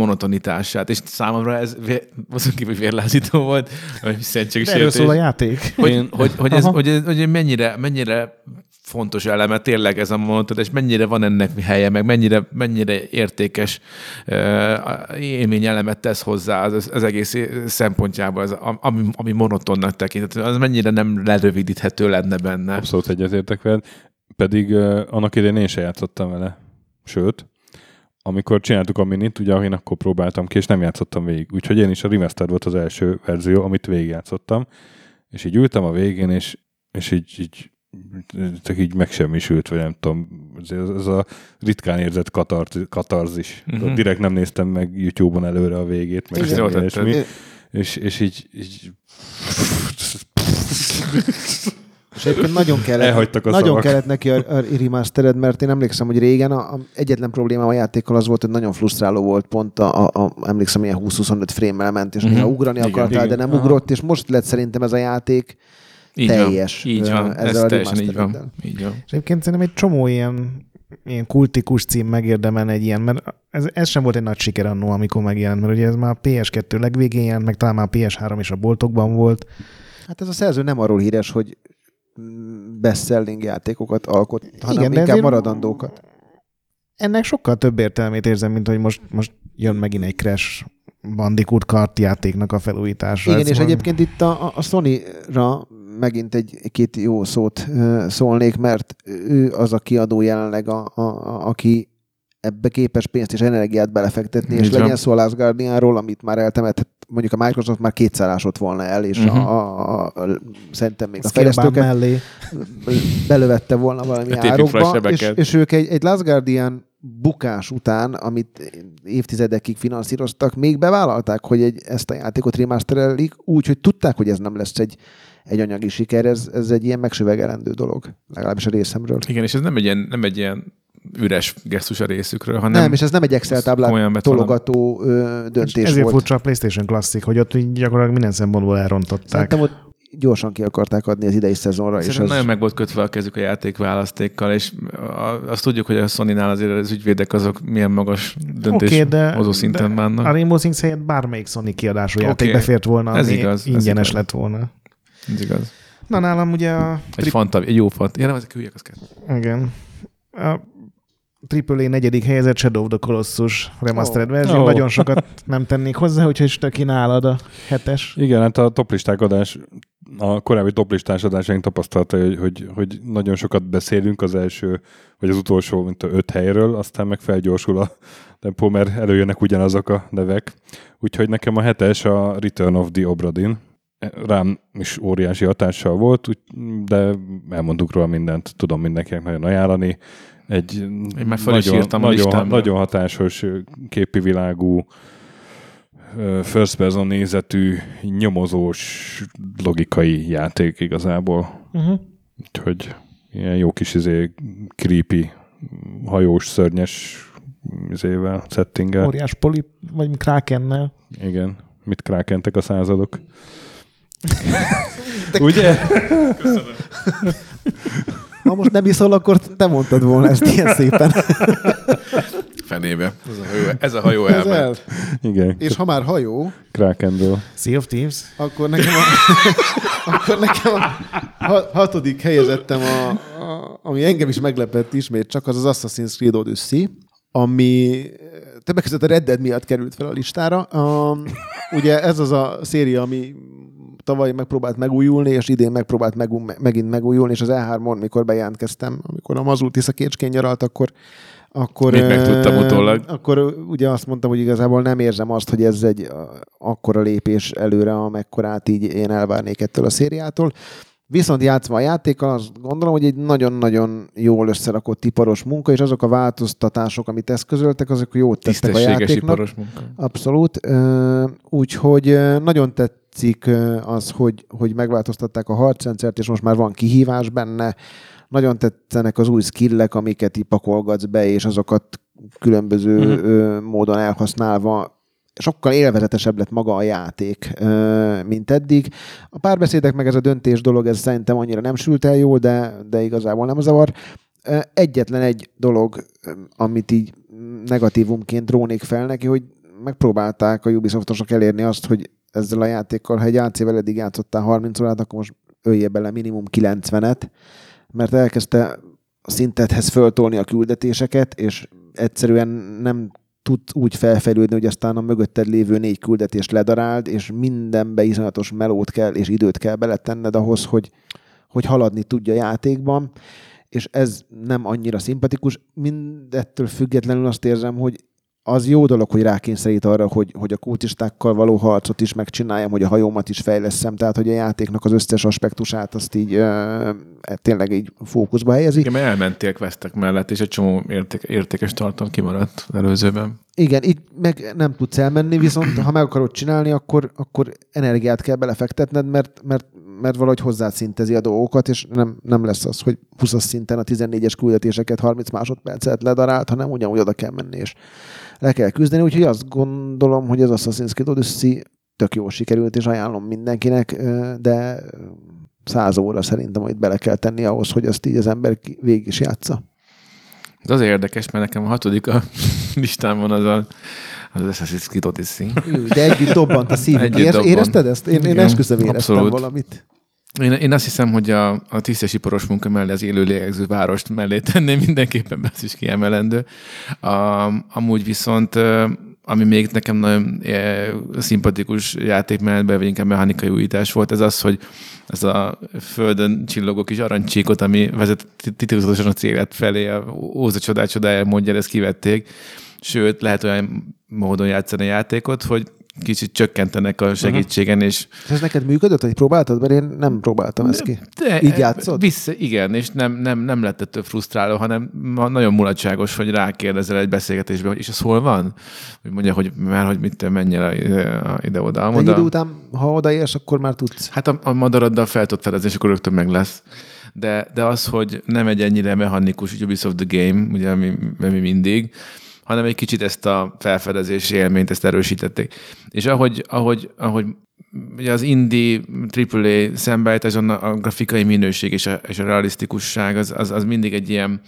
monotonitását, és számomra ez vé- azon kívül vérlázító volt, Erről szentségsértés. szól a játék. hogy, Én- hogy, hogy, ez, hogy, ez, hogy mennyire, mennyire fontos eleme tényleg ez a monoton, és mennyire van ennek helye, meg mennyire, mennyire értékes uh, élmény elemet tesz hozzá az, az egész szempontjából, az, ami, ami monotonnak tekinthető, az mennyire nem lerövidíthető lenne benne. Abszolút egyetértek veled. Pedig uh, annak idején én se játszottam vele. Sőt, amikor csináltuk a minit, ugye én akkor próbáltam ki, és nem játszottam végig. Úgyhogy én is a remaster volt az első verzió, amit végigjátszottam. És így ültem a végén, és, és így, így csak így megsemmisült, vagy nem tudom, ez, ez a ritkán érzett katart, katarzis. Uh-huh. Direkt nem néztem meg YouTube-on előre a végét, meg semmi ilyesmi. tetted. és, és így, így És egyébként nagyon kellett, Elhagytak a nagyon szavak. kellett neki a, a remastered, mert én emlékszem, hogy régen a, a egyetlen probléma a játékkal az volt, hogy nagyon frusztráló volt pont, a, a, a emlékszem, ilyen 20-25 frame ment, és Mhm. néha ugrani Igen, akartál, igen. de nem Aha. ugrott, és most lett szerintem ez a játék Így teljes, Van. Így van. ezzel Ez a teljesen így van. Így van. És egyébként szerintem egy csomó ilyen, ilyen kultikus cím megérdemel egy ilyen, mert ez, ez sem volt egy nagy siker annó, amikor megjelent, mert ugye ez már a PS2 legvégén jelent, meg talán már a PS3 is a boltokban volt. Hát ez a szerző nem arról híres, hogy best-selling játékokat alkot, hanem Igen, inkább maradandókat. Ennek sokkal több értelmét érzem, mint hogy most, most jön megint egy Crash Bandicoot kartjátéknak a felújítása. Igen, Ez és van- egyébként itt a, a- Sony-ra megint egy két jó szót szólnék, mert ő az a kiadó jelenleg, a, a, a, aki ebbe képes pénzt és energiát belefektetni, és Így van. legyen szó a Last Guardianról, amit már eltemetett, mondjuk a Microsoft már kétszárásott volna el, és uh-huh. a, a, a, szerintem még a Scalebound fejlesztőket mellé. belövette volna valami a árokba, és, és ők egy, egy Last Guardian bukás után, amit évtizedekig finanszíroztak, még bevállalták, hogy egy, ezt a játékot remasterelik, úgy, hogy tudták, hogy ez nem lesz egy, egy anyagi siker, ez, ez egy ilyen megsüvegelendő dolog, legalábbis a részemről. Igen, és ez nem egy ilyen, nem egy ilyen üres gesztus a részükről, hanem Nem, és ez nem egy Excel táblát tologató ö, És döntés ezért volt. furcsa a PlayStation Classic, hogy ott gyakorlatilag minden szempontból elrontották. Szerintem ott gyorsan ki akarták adni az idei szezonra, és Szerintem ez... nagyon meg volt kötve a kezük a játékválasztékkal, és azt tudjuk, hogy a Sony-nál azért az ügyvédek azok milyen magas döntés Oké, de, hozó szinten de vannak. a Rainbow Six helyett bármelyik Sony kiadású Oké. játék befért volna, Ez ami igaz, ez ingyenes igaz. lett volna. Ez igaz. Na nálam ugye a... Egy, fanta, egy jó fant. Ja, nem, ezek hülyek, az kell. Igen. A AAA negyedik helyezett Shadow of the Colossus remastered Ó. verzió. Ó. Nagyon sokat nem tennék hozzá, úgyhogy stöki nálad a hetes. Igen, hát a toplisták adás, a korábbi toplistás adásaink tapasztalta, hogy, hogy, hogy nagyon sokat beszélünk az első, vagy az utolsó, mint a öt helyről, aztán meg felgyorsul a tempó, mert előjönnek ugyanazok a nevek. Úgyhogy nekem a hetes a Return of the Obradin. Rám is óriási hatással volt, de elmondtuk róla mindent, tudom mindenkinek nagyon ajánlani. Egy Én már fel is nagyon, írtam a nagyon, listámra. nagyon hatásos képi világú first person nézetű, nyomozós, logikai játék igazából. Uh-huh. Úgyhogy ilyen jó kis izé, creepy, hajós, szörnyes izével, settinggel. Óriás polip, vagy krákennel. Igen. Mit krákentek a századok? Ugye? Ha most nem iszol, akkor te mondtad volna ezt ilyen szépen. Fenébe. Ez a hajó, ez a hajó Ez el. elment. Igen. És ha már hajó, Krakenről. Sea of Thieves? akkor nekem a, akkor nekem a ha- hatodik helyezettem, a, a, ami engem is meglepett ismét, csak az az Assassin's Creed Odyssey, ami többek között a Red Dead miatt került fel a listára. Um, ugye ez az a széria, ami tavaly megpróbált megújulni, és idén megpróbált megú- megint megújulni, és az E3-on, mikor bejelentkeztem, amikor a Mazul Tisza Kécskén nyaralt, akkor akkor, Még megtudtam utólag. Akkor ugye azt mondtam, hogy igazából nem érzem azt, hogy ez egy akkora lépés előre, amekkorát így én elvárnék ettől a szériától. Viszont játszva a játékkal, azt gondolom, hogy egy nagyon-nagyon jól összerakott iparos munka, és azok a változtatások, amit eszközöltek, azok jót tettek a játéknak. iparos munka. Abszolút. Úgyhogy nagyon tetszik az, hogy, hogy megváltoztatták a harcrendszert, és most már van kihívás benne. Nagyon tetszenek az új skillek, amiket így pakolgatsz be, és azokat különböző Mhm. ö, módon elhasználva sokkal élvezetesebb lett maga a játék, mint eddig. A párbeszédek meg ez a döntés dolog, ez szerintem annyira nem sült el jól, de, de igazából nem zavar. Egyetlen egy dolog, amit így negatívumként rónék fel neki, hogy megpróbálták a Ubisoftosok elérni azt, hogy ezzel a játékkal, ha egy AC-vel eddig játszottál 30 órát, akkor most ölje bele minimum 90-et, mert elkezdte a szintethez föltolni a küldetéseket, és egyszerűen nem tud úgy felfejlődni, hogy aztán a mögötted lévő négy küldetést ledaráld, és mindenbe iszonyatos melót kell, és időt kell beletenned ahhoz, hogy, hogy haladni tudja a játékban, és ez nem annyira szimpatikus. Mindettől függetlenül azt érzem, hogy az jó dolog, hogy rákényszerít arra, hogy, hogy a kultistákkal való harcot is megcsináljam, hogy a hajómat is fejleszem, tehát hogy a játéknak az összes aspektusát azt így ö, tényleg így fókuszba helyezi. Igen, mert elmentél questek mellett, és egy csomó érték, értékes tartalom kimaradt az előzőben. Igen, így meg nem tudsz elmenni, viszont ha meg akarod csinálni, akkor, akkor energiát kell belefektetned, mert, mert, mert valahogy hozzászintezi a dolgokat, és nem, nem lesz az, hogy 20 szinten a 14-es küldetéseket 30 másodpercet ledarált, hanem ugyanúgy oda kell menni, és le kell küzdeni. Úgyhogy azt gondolom, hogy az Assassin's Creed Odyssey tök jól sikerült, és ajánlom mindenkinek, de száz óra szerintem, hogy bele kell tenni ahhoz, hogy azt így az ember végig is játsza. Ez azért érdekes, mert nekem a hatodik a listámon az a, az Assassin's Creed Odyssey. De együtt dobbant a szívünk. Együtt dobbant. érezted ezt? Én, én esküszöm éreztem abszolút. valamit. Én, én azt hiszem, hogy a, a tisztesiparos munka mellé az élő lélegző várost mellé tenném mindenképpen, ez is kiemelendő. A, amúgy viszont, ami még nekem nagyon e, szimpatikus játék mellett, vagy inkább mechanikai újítás volt, ez az, hogy ez a földön csillogó kis aranycsíkot, ami vezet titokzatosan a célet felé, a Óza csodája mondja, ezt kivették. Sőt, lehet olyan módon játszani a játékot, hogy kicsit csökkentenek a segítségen, és És ez neked működött, hogy próbáltad? Mert én nem próbáltam ezt ki. de, Így játszod? Vissza, igen, és nem, nem, nem lett ettől frusztráló, hanem nagyon mulatságos, hogy rákérdezel egy beszélgetésbe, hogy és ez hol van? Hogy mondja, hogy már hogy mit te menj el ide-oda. Egy Oda. idő után, ha odaérsz, akkor már tudsz. Hát a, a madaraddal fel tudod fedezni, és akkor rögtön meg lesz. De, de az, hogy nem egy ennyire mechanikus Ubisoft The Game, ugye, ami, ami mindig, hanem egy kicsit ezt a felfedezési élményt, ezt erősítették. És ahogy, ahogy, ahogy ugye az indie AAA szembeállításon a grafikai minőség és a, és a realisztikusság az, az, az mindig egy ilyen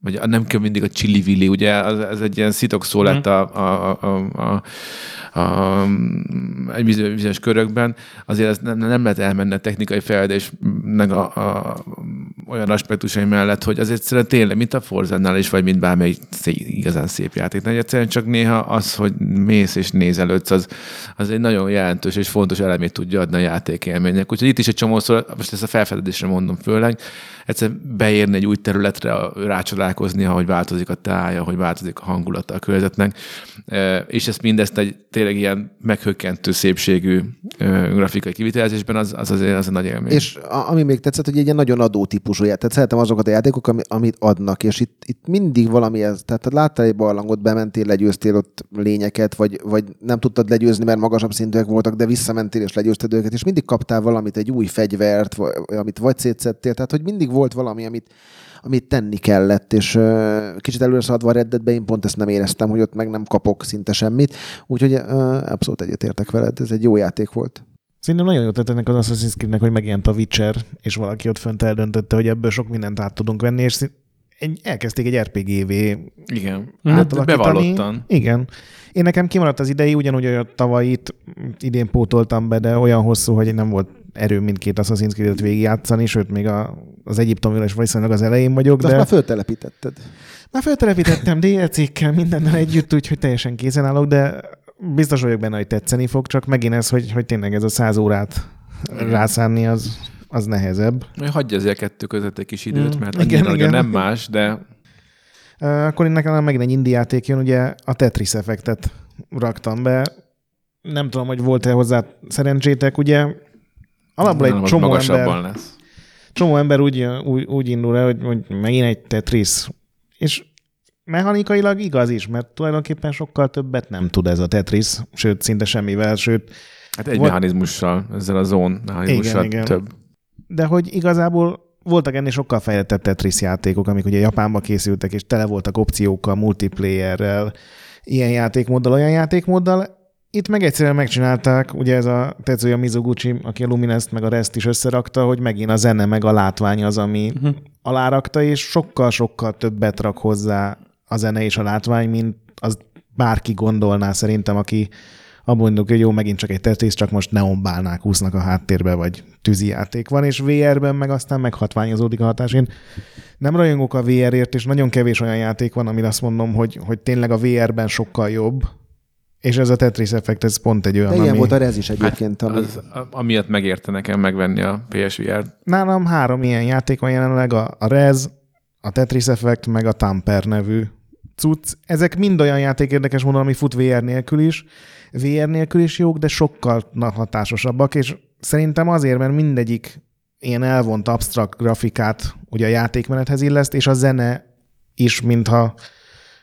vagy nem kell mindig a chili ugye, az, az egy ilyen szitokszó lett a, a, a, a, a, a, egy bizonyos körökben, azért ez nem, nem lehet elmenni a technikai fejlődésnek a, a, olyan aspektusai mellett, hogy azért egyszerűen tényleg, mint a Forzánál is, vagy mint bármelyik szé- igazán szép játék. De egyszerűen csak néha az, hogy mész és nézelődsz, az, az egy nagyon jelentős és fontos elemét tudja adni a játékélménynek. Úgyhogy itt is egy csomószor, most ezt a felfedezésre mondom főleg, egyszer beérni egy új területre, rácsodálkozni, ahogy változik a táj, ahogy változik a hangulata a környezetnek, E, és ezt mindezt egy tényleg ilyen meghökkentő szépségű e, grafikai kivitelezésben, az, az azért az a nagy élmény. És ami még tetszett, hogy egy ilyen nagyon adó típusú játék. Tehát szeretem azokat a játékok, ami, amit adnak, és itt, itt mindig valami ez. Tehát láttál egy barlangot, bementél, legyőztél ott lényeket, vagy, vagy nem tudtad legyőzni, mert magasabb szintűek voltak, de visszamentél és legyőzted őket, és mindig kaptál valamit, egy új fegyvert, vagy, amit vagy szétszettél. Tehát, hogy mindig volt valami, amit, amit tenni kellett, és uh, kicsit előre szaladva a Red Deadbe én pont ezt nem éreztem, hogy ott meg nem kapok szinte semmit, úgyhogy uh, abszolút egyetértek veled, ez egy jó játék volt. Szerintem nagyon jó tett ennek az Assassin's Creed-nek, hogy megjelent a Witcher, és valaki ott fönt eldöntötte, hogy ebből sok mindent át tudunk venni, és egy, elkezdték egy RPG-vé Igen. Hát, bevallottan. Igen. Én nekem kimaradt az idei, ugyanúgy, hogy a tavalyit idén pótoltam be, de olyan hosszú, hogy nem volt erő mindkét Assassin's Creed-et végigjátszani, sőt, még a, az egyiptomiról is viszonylag az elején vagyok, De, de, azt már föltelepítetted. már feltelepítettem DLC-kkel mindennel együtt, úgyhogy teljesen készen állok, de biztos vagyok benne, hogy tetszeni fog, csak megint ez, hogy, hogy tényleg ez a száz órát rászánni, az, az nehezebb. Hagyja azért kettő között egy kis időt, Mm. mert Igen, annyira igen. nem más, de Akkor én nekem megint egy indie játék jön, ugye a Tetris effektet raktam be. Nem tudom, hogy volt-e hozzá szerencsétek, ugye alapból egy az csomó ember, lesz. csomó ember úgy, úgy, úgy indul el, hogy, hogy megint egy Tetris. És mechanikailag igaz is, mert tulajdonképpen sokkal többet nem tud ez a Tetris, sőt, szinte semmivel, sőt, Hát egy Volt- mechanizmussal, ezzel a zone mechanizmussal Igen, igen. több. de hogy igazából voltak ennél sokkal fejlettebb Tetris játékok, amik ugye Japánba készültek, és tele voltak opciókkal, multiplayerrel, ilyen játékmóddal, olyan játékmóddal. Itt meg egyszerűen megcsinálták, ugye ez a Tetsuya Mizoguchi, aki a Lumines-t meg a Rest is összerakta, hogy megint a zene meg a látvány az, ami uh-huh. alárakta, és sokkal-sokkal többet rak hozzá a zene és a látvány, mint az bárki gondolná szerintem, aki abban mondjuk, hogy jó, megint csak egy Tetris, csak most neonbálnák úsznak a háttérbe, vagy tűzijáték van, és VR-ben meg aztán meghatványozódik a hatás. Én nem rajongok a VR-ért, és nagyon kevés olyan játék van, amire azt mondom, hogy, hogy tényleg a VR-ben sokkal jobb, és ez a Tetris effekt, ez pont egy olyan, De ilyen ami... volt a Rez is egyébként. ami... Az, amiatt megérte nekem megvenni a PSVR-t. Nálam három ilyen játék van jelenleg, a, a Rez, a Tetris Effect, meg a Tamper nevű cucc. Ezek mind olyan játék érdekes módon, ami fut VR nélkül is. VR nélkül is jók, de sokkal hatásosabbak, és szerintem azért, mert mindegyik ilyen elvont absztrakt grafikát ugye a játékmenethez illeszt, és a zene is, mintha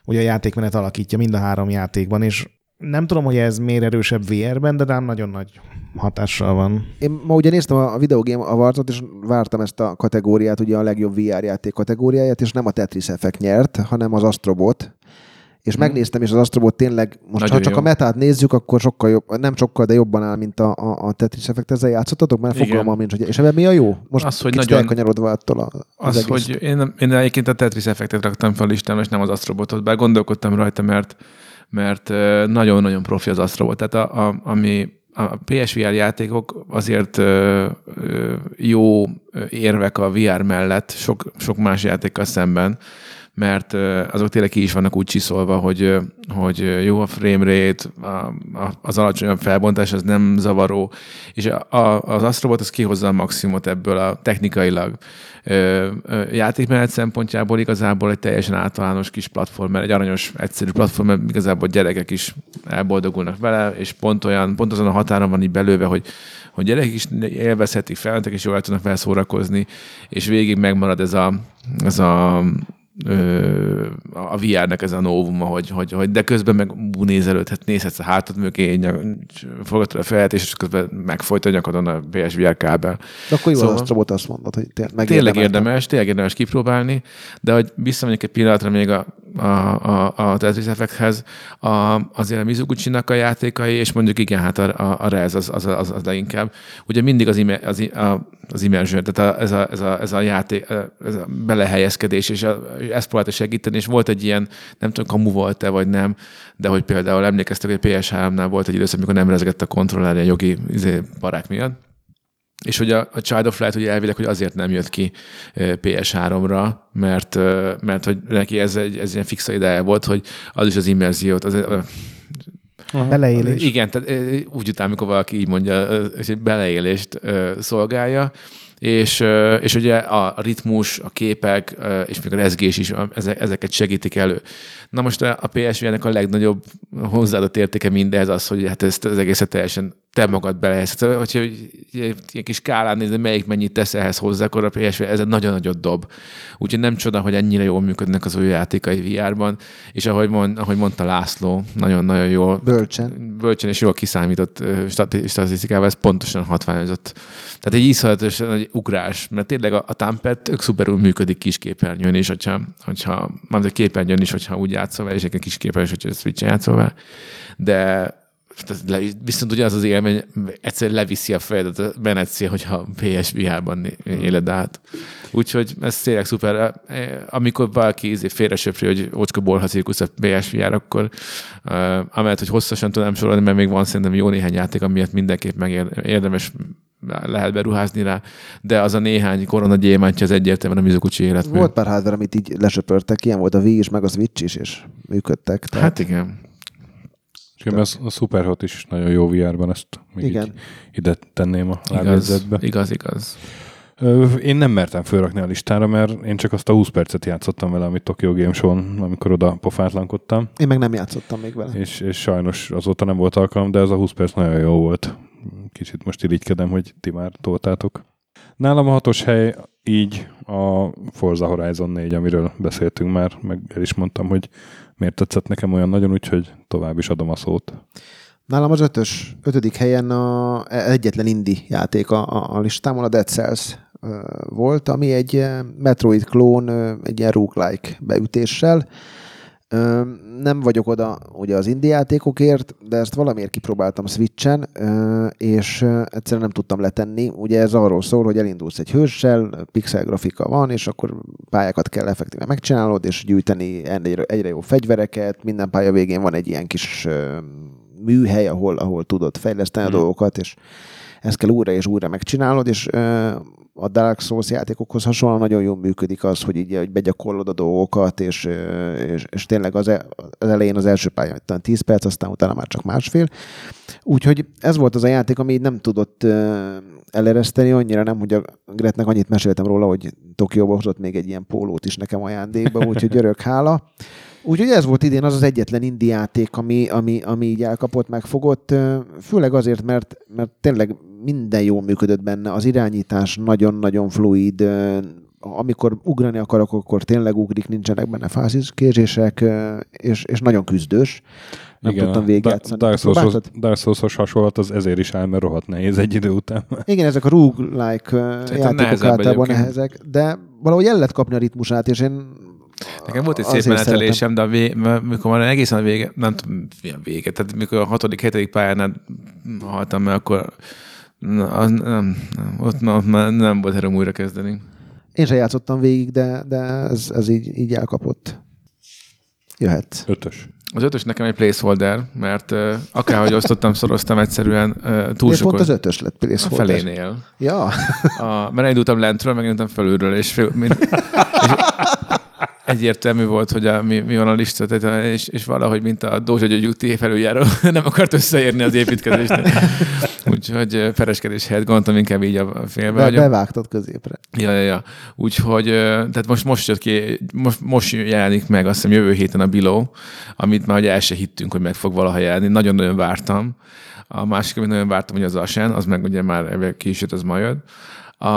ugye a játékmenet alakítja mind a három játékban, és nem tudom, hogy ez miért erősebb VR-ben, de rám nagyon nagy hatással van. Én ma ugye néztem a Video Game Awardot, és vártam ezt a kategóriát, ugye a legjobb VR játék kategóriáját, és nem a Tetris Effect nyert, hanem az Astrobot. És hmm. megnéztem, és az Astrobot tényleg, most Nagyon ha csak jó. a metát nézzük, akkor sokkal jobb, nem sokkal, de jobban áll, mint a, a, a Tetris Effect. Ezzel játszottatok? Mert fogalmam nincs, hogy... És ebben mi a jó? Most az, hogy nagyon... elkanyarodva attól a, az, az hogy én, én egyébként a Tetris Effectet raktam fel listámra, és nem az Astrobotot, bár gondolkodtam rajta, mert mert nagyon-nagyon profi az Astrobot. Tehát a, a, ami a PSVR játékok azért jó érvek a VR mellett, sok, sok más játékkal szemben, mert azok tényleg ki is vannak úgy csiszolva, hogy, hogy jó a frame rate, az alacsonyabb felbontás az nem zavaró, és az Astrobot az kihozza a maximumot ebből a technikailag. Játékmenet szempontjából igazából egy teljesen általános kis platform, egy aranyos, egyszerű platform, mert igazából gyerekek is elboldogulnak vele, és pont olyan, pont azon a határon van így belőve, hogy hogy gyerekek is élvezhetik, felnőttek is jól tudnak felszórakozni, és végig megmarad ez a, ez a a VR-nek ez a novuma, hogy, hogy, hogy, de közben meg nézelődhet, nézhetsz a hátad mögé, fogadod a fejet, és közben megfolyt a nyakadon a PSVR kábel. De akkor jó szóval, az robot azt mondod, hogy tényleg, tényleg érdemes, tényleg érdemes kipróbálni, de hogy visszamegyek egy pillanatra még a, a, a, a Tetris Effecthez, a, azért a mizuguchi a játékai, és mondjuk igen, hát a, a, a Rez az, az, az, az leginkább. Ugye mindig az, ime, az, a, az immersion, tehát a, ez, a, ez, a, ez a játék, ez a belehelyezkedés, és a, ezt próbálta segíteni, és volt egy ilyen, nem tudom, kamu volt-e, vagy nem, de hogy például emlékeztek, hogy a PS3-nál volt egy időszak, amikor nem rezegett a kontroller a jogi izé, barák miatt, és hogy a, a Child of Light ugye elvileg, hogy azért nem jött ki PS3-ra, mert, mert hogy neki ez egy ez ilyen fixa ideje volt, hogy az is az immerziót, az, Aha. Beleélés. Igen, tehát úgy után, amikor valaki így mondja, hogy beleélést szolgálja, és, és ugye a ritmus, a képek, és még a rezgés is ezeket segítik elő. Na most a PSV-nek a legnagyobb hozzáadott értéke mindez az, hogy hát ezt az egészet teljesen te magad belehelyezhet. Hát, hogyha egy kis skálán nézni, melyik mennyit tesz ehhez hozzá, akkor a PSV ez nagyon nagyot dob. Úgyhogy nem csoda, hogy ennyire jól működnek az új játékai VR-ban, és ahogy, mond, ahogy mondta László, nagyon-nagyon jól. Bölcsen. Bölcsen és jól kiszámított statisztikával, ez pontosan hatványozott. Tehát egy iszonyatos egy ugrás, mert tényleg a, a Tampet tök szuperül működik kisképernyőn is, hogyha, hogyha már a képernyőn is, hogyha úgy játszol vele, és egy kis képernyőn is, hogyha switch játszol vele. De viszont ugye az az élmény, egyszer leviszi a fejedet a Venecia, hogyha PSVR-ban éled át. Úgyhogy ez tényleg szuper. Amikor valaki izé félresöpri, hogy Ocska Bolha cirkusz a PSVR, akkor uh, amellett, hogy hosszasan tudom sorolni, mert még van szerintem jó néhány játék, amiért mindenképp megérdemes lehet beruházni rá, de az a néhány korona gyémántja az egyértelműen a Mizuguchi élet. Volt pár hardware, amit így lesöpörtek, ilyen volt a Wii is, meg a Switch is, és működtek. Tehát... Hát igen. És a, a Superhot is nagyon jó VR-ban, ezt még Igen. ide tenném a lábjegyzetbe. Igaz, igaz. Én nem mertem fölrakni a listára, mert én csak azt a 20 percet játszottam vele, amit Tokyo Game Show-n, amikor oda pofátlankodtam. Én meg nem játszottam még vele. És, és sajnos azóta nem volt alkalom, de ez a 20 perc nagyon jó volt. Kicsit most irigykedem, hogy ti már toltátok. Nálam a hatos hely így a Forza Horizon 4, amiről beszéltünk már, meg el is mondtam, hogy miért tetszett nekem olyan nagyon, úgyhogy tovább is adom a szót. Nálam az ötös, ötödik helyen a, egyetlen indi játék a, a, a listámon, a Dead Cells volt, ami egy Metroid klón, egy ilyen roguelike beütéssel, nem vagyok oda ugye az indie játékokért, de ezt valamiért kipróbáltam Switchen, és egyszerűen nem tudtam letenni. Ugye ez arról szól, hogy elindulsz egy hőssel, pixel grafika van, és akkor pályákat kell effektíven megcsinálod, és gyűjteni egyre, egyre jó fegyvereket. Minden pálya végén van egy ilyen kis műhely, ahol, ahol tudod fejleszteni hmm. a dolgokat, és ezt kell újra és újra megcsinálod, és a Dark Souls játékokhoz hasonlóan nagyon jól működik az, hogy így hogy begyakorlod a dolgokat, és, és, és tényleg az, e, az elején az első pálya 10 perc, aztán utána már csak másfél. Úgyhogy ez volt az a játék, ami nem tudott elereszteni, annyira nem, hogy a Gretnek annyit meséltem róla, hogy Tokióba hozott még egy ilyen pólót is nekem ajándékba, úgyhogy örök hála. Úgyhogy ez volt idén az az egyetlen indi játék, ami, ami, ami így elkapott, megfogott, főleg azért, mert, mert tényleg minden jól működött benne, az irányítás nagyon-nagyon fluid, amikor ugrani akarok, akkor tényleg ugrik, nincsenek benne fáziskérzések, ö, és, és nagyon küzdős. Nem Igen, tudtam végigjátszani. Dark Souls-os, Próbáltad? Dark Souls-os hasonlat az ezért is áll, mert rohadt nehéz egy idő után. Igen, ezek a roguelike játékok általában nehezek, de valahogy el lehet kapni a ritmusát, és én Nekem volt egy szép menetelésem, de a vé, m- mikor már egészen a vége, nem tudom, milyen vége, tehát mikor a hatodik, hetedik pályánál haltam meg, akkor na, az, nem, nem, ott már nem volt erőm újra kezdeni. Én sem játszottam végig, de, de ez, ez így, így elkapott. Jöhet. Ötös. Az ötös nekem egy placeholder, mert uh, akárhogy osztottam, szoroztam egyszerűen uh, túl Miért sok pont az ötös lett a placeholder? felénél. Ja, A, mert elindultam lentről, megindultam felülről, és, fél, mint, és egyértelmű volt, hogy a, mi, mi van a lista, tehát, és, és valahogy, mint a Dózsa Gyögyúti felüljáró, nem akart összeérni az építkezést. Úgyhogy pereskedés helyett gondoltam inkább így a félbe. be, a- bevágtad középre. Ja, ja, ja. Úgyhogy, tehát most, most jött ki, most, most jelenik meg, azt hiszem jövő héten a Below, amit már ugye el se hittünk, hogy meg fog valaha jelenni. Nagyon-nagyon vártam. A másik, amit nagyon vártam, hogy az Ashen, az meg ugye már ki is jött, az majd. A,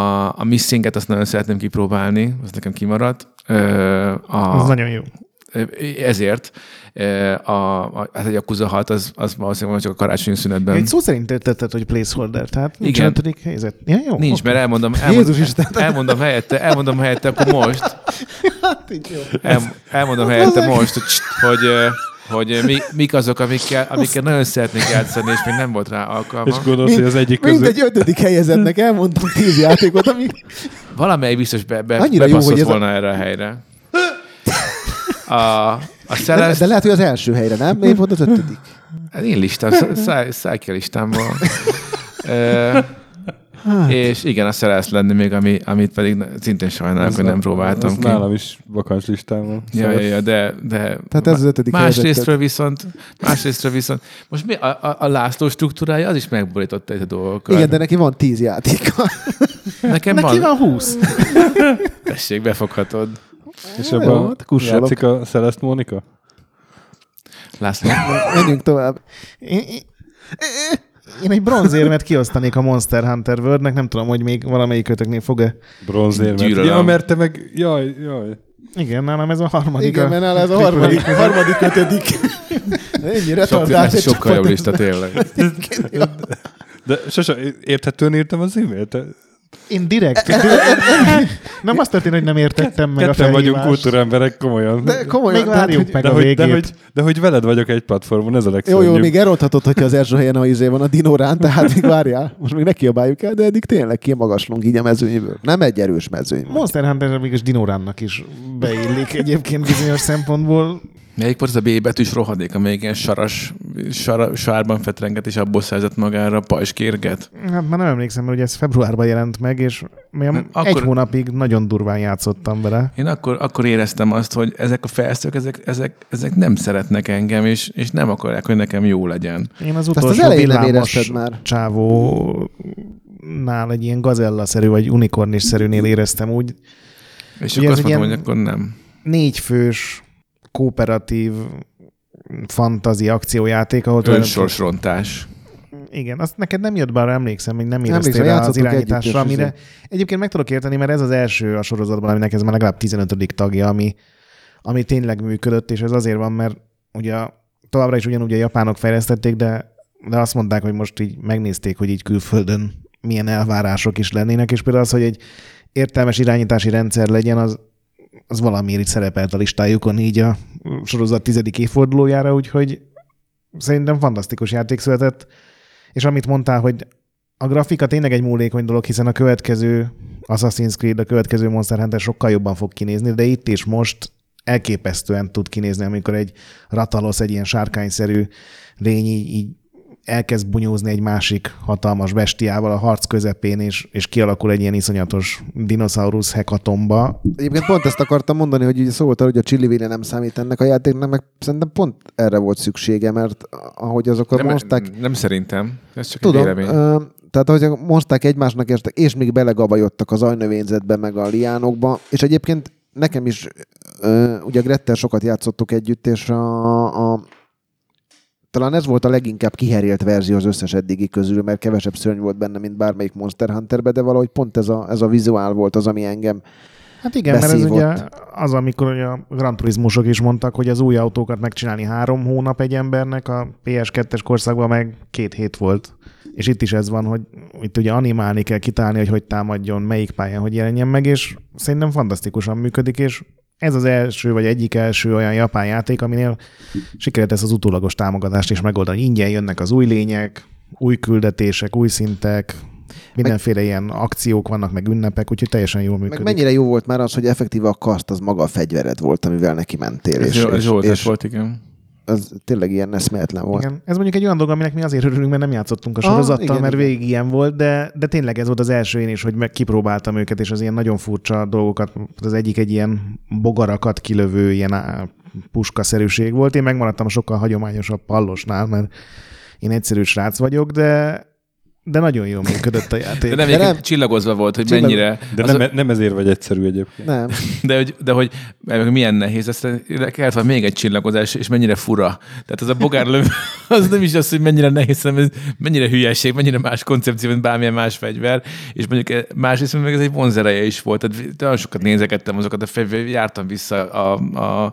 a Missinget azt nagyon szeretném kipróbálni, az nekem kimaradt. Ö, A, Az nagyon jó. Ezért ö, a, a, hát egy Yakuza 6 az, az valószínűleg csak a karácsonyi szünetben. Egy szó szerint tetted, hogy placeholder, tehát nincs Igen. ötödik helyzet. Ja, jó, Nincs, oké. mert elmondom, elmondom, Jézus Isten! elmondom helyette, elmondom helyette, akkor most, Hát így jó. El, elmondom helyette most, hogy, hogy, ö, hogy mi, mik azok, amikkel, amikkel nagyon szeretnék játszani, és még nem volt rá alkalma. És gondolsz, hogy az egyik közül... Mint egy ötödik helyezettnek elmondtam tíz játékot, ami... Valamely biztos be, be, Annyira jó, hogy ez a- volna erre a helyre. A, a De, Celeste, de lehet, hogy az első helyre, nem? Miért volt az ötödik? Hát én listám, száj, száj ki a listámból. Ö, és igen, a Celeste lenni még, ami, amit pedig szintén sajnálom, hogy nem próbáltam Ez ki. nálam is vakancs listán van. Ja, ja, ja, de, de Tehát ez az ötödik másrésztről viszont, másrésztről viszont, most mi, a, a, a László struktúrája az is megborította egy a dolgokat. Igen, de neki van tíz játéka. nekem Neki van, van 20. tessék, befoghatod. És Jó, ebben hát kussolok. játszik a Celeste Mónika? László, Menjünk tovább. Én, egy bronzérmet kiosztanék a Monster Hunter Worldnek, nem tudom, hogy még valamelyikőtöknél fog-e. Bronzérmet. Gyűlölöm. Ja, mert te meg... Jaj, jaj. Igen, nálam ez a harmadik. Igen, mert nála ez a harmadik, harmadik, ötödik. Ennyi Sok, retardált. ez sokkal jobb lista tényleg. De sose érthetően írtam az e-mailt. Én direkt. nem azt történt, hogy nem értettem meg a Ketten vagyunk felhívást. kultúremberek, komolyan. De komolyan. Még várjuk hogy- meg de, a hogy, végét. de, hogy, de hogy veled vagyok egy platformon, ez a Jó, legszörnyűbb. jó, még elronthatod, hogyha az első helyen a izé van a dinórán, tehát még várjál. Most még ne kiabáljuk el, de eddig tényleg kimagaslunk így a mezőnyből. Nem egy erős mezőny. Monster Hunter mégis Dinóránnak is beillik egyébként bizonyos szempontból. Melyik volt az a B betűs rohadék, amelyik ilyen saras, sara, sárban fetrenget, és abból szerzett magára pajskérget? Hát már nem emlékszem, mert ugye ez februárban jelent meg, és Nem, akkor... egy hónapig nagyon durván játszottam vele. Én akkor, akkor éreztem azt, hogy ezek a felszők, ezek, ezek, ezek nem szeretnek engem, és, és nem akarják, hogy nekem jó legyen. Én az az utolsó elején nem villámos érezted már. csávónál egy ilyen gazella-szerű vagy unikornis-szerűnél éreztem úgy. És Ugye akkor azt mondtam, ilyen- hogy akkor nem. Négy fős kooperatív fantazi akciójáték, ahol Önsorsrontás. Igen, azt neked nem jött be, arra emlékszem, hogy nem éreztél rá az irányításra, együtt, amire egyébként meg tudok érteni, mert ez az első a sorozatban, aminek ez már legalább 15. tagja, ami, ami tényleg működött, és ez azért van, mert ugye továbbra is ugyanúgy a japánok fejlesztették, de, de azt mondták, hogy most így megnézték, hogy így külföldön milyen elvárások is lennének, és például az, hogy egy értelmes irányítási rendszer legyen, az, az valamiért itt szerepelt a listájukon így a sorozat tizedik évfordulójára, úgyhogy szerintem fantasztikus játék született, és amit mondtál, hogy a grafika tényleg egy múlékony dolog, hiszen a következő Assassin's Creed, a következő Monster Hunter sokkal jobban fog kinézni, de itt és most elképesztően tud kinézni, amikor egy ratalosz, egy ilyen sárkányszerű lény így, így elkezd bunyózni egy másik hatalmas bestiával a harc közepén, és, és kialakul egy ilyen iszonyatos dinoszaurusz hekatomba. Egyébként pont ezt akartam mondani, hogy ugye szó volt arra, hogy a Chili nem számít ennek a játéknak, meg szerintem pont erre volt szüksége, mert ahogy azok a Nem, mosták... nem szerintem. Ez csak Tudom, egy vélemény. ö, tehát ahogy mosták egymásnak értek, és még belegabajodtak az ajnövényzetbe, meg a liánokba, és egyébként nekem is ö, ugye Grettel sokat játszottuk együtt, és a, a talán ez volt a leginkább kiherélt verzió az összes eddigi közül, mert kevesebb szörny volt benne, mint bármelyik Monster Hunterbe, de valahogy pont ez a, ez a vizuál volt az, ami engem Hát igen, mert ez beszívott. ugye az, amikor ugye a Gran Turismusok is mondtak, hogy az új autókat megcsinálni három hónap egy embernek, a PS2-es korszakban meg két hét volt. És itt is ez van, hogy itt ugye animálni kell, kitálni, hogy hogy támadjon, melyik pályán, hogy jelenjen meg, és szerintem fantasztikusan működik, és ez az első, vagy egyik első olyan japán játék, aminél sikerült ezt az utólagos támogatást is megoldani. Ingyen jönnek az új lények, új küldetések, új szintek, mindenféle ilyen akciók vannak, meg ünnepek, úgyhogy teljesen jól működik. Meg mennyire jó volt már az, hogy effektíve a kaszt az maga a fegyvered volt, amivel neki mentél. Ez, És, jó, ez és, és volt, igen. Az tényleg ilyen eszméletlen volt. Igen. Ez mondjuk egy olyan dolog, aminek mi azért örülünk, mert nem játszottunk a Ah, sorozattal, igen, mert igen. végig ilyen volt, de, de tényleg ez volt az első én is, hogy meg kipróbáltam őket, és az ilyen nagyon furcsa dolgokat, az egyik egy ilyen bogarakat kilövő ilyen puskaszerűség volt. Én megmaradtam sokkal hagyományosabb pallosnál, mert én egyszerű srác vagyok, de de nagyon jól működött a játék. De nem, De nem- csillagozva volt, hogy Csillag- mennyire... De az nem, nem ezért vagy egyszerű egyébként. Nem. De hogy, de hogy milyen nehéz, ezt kellett van még egy csillagozás, és mennyire fura. Tehát az a bogárlöv, az nem is az, hogy mennyire nehéz, hanem ez mennyire hülyeség, mennyire más koncepció, mint bármilyen más fegyver, és mondjuk másrészt meg ez egy vonzereje is volt. Tehát nagyon sokat nézegettem azokat a fegyver, jártam vissza a, a,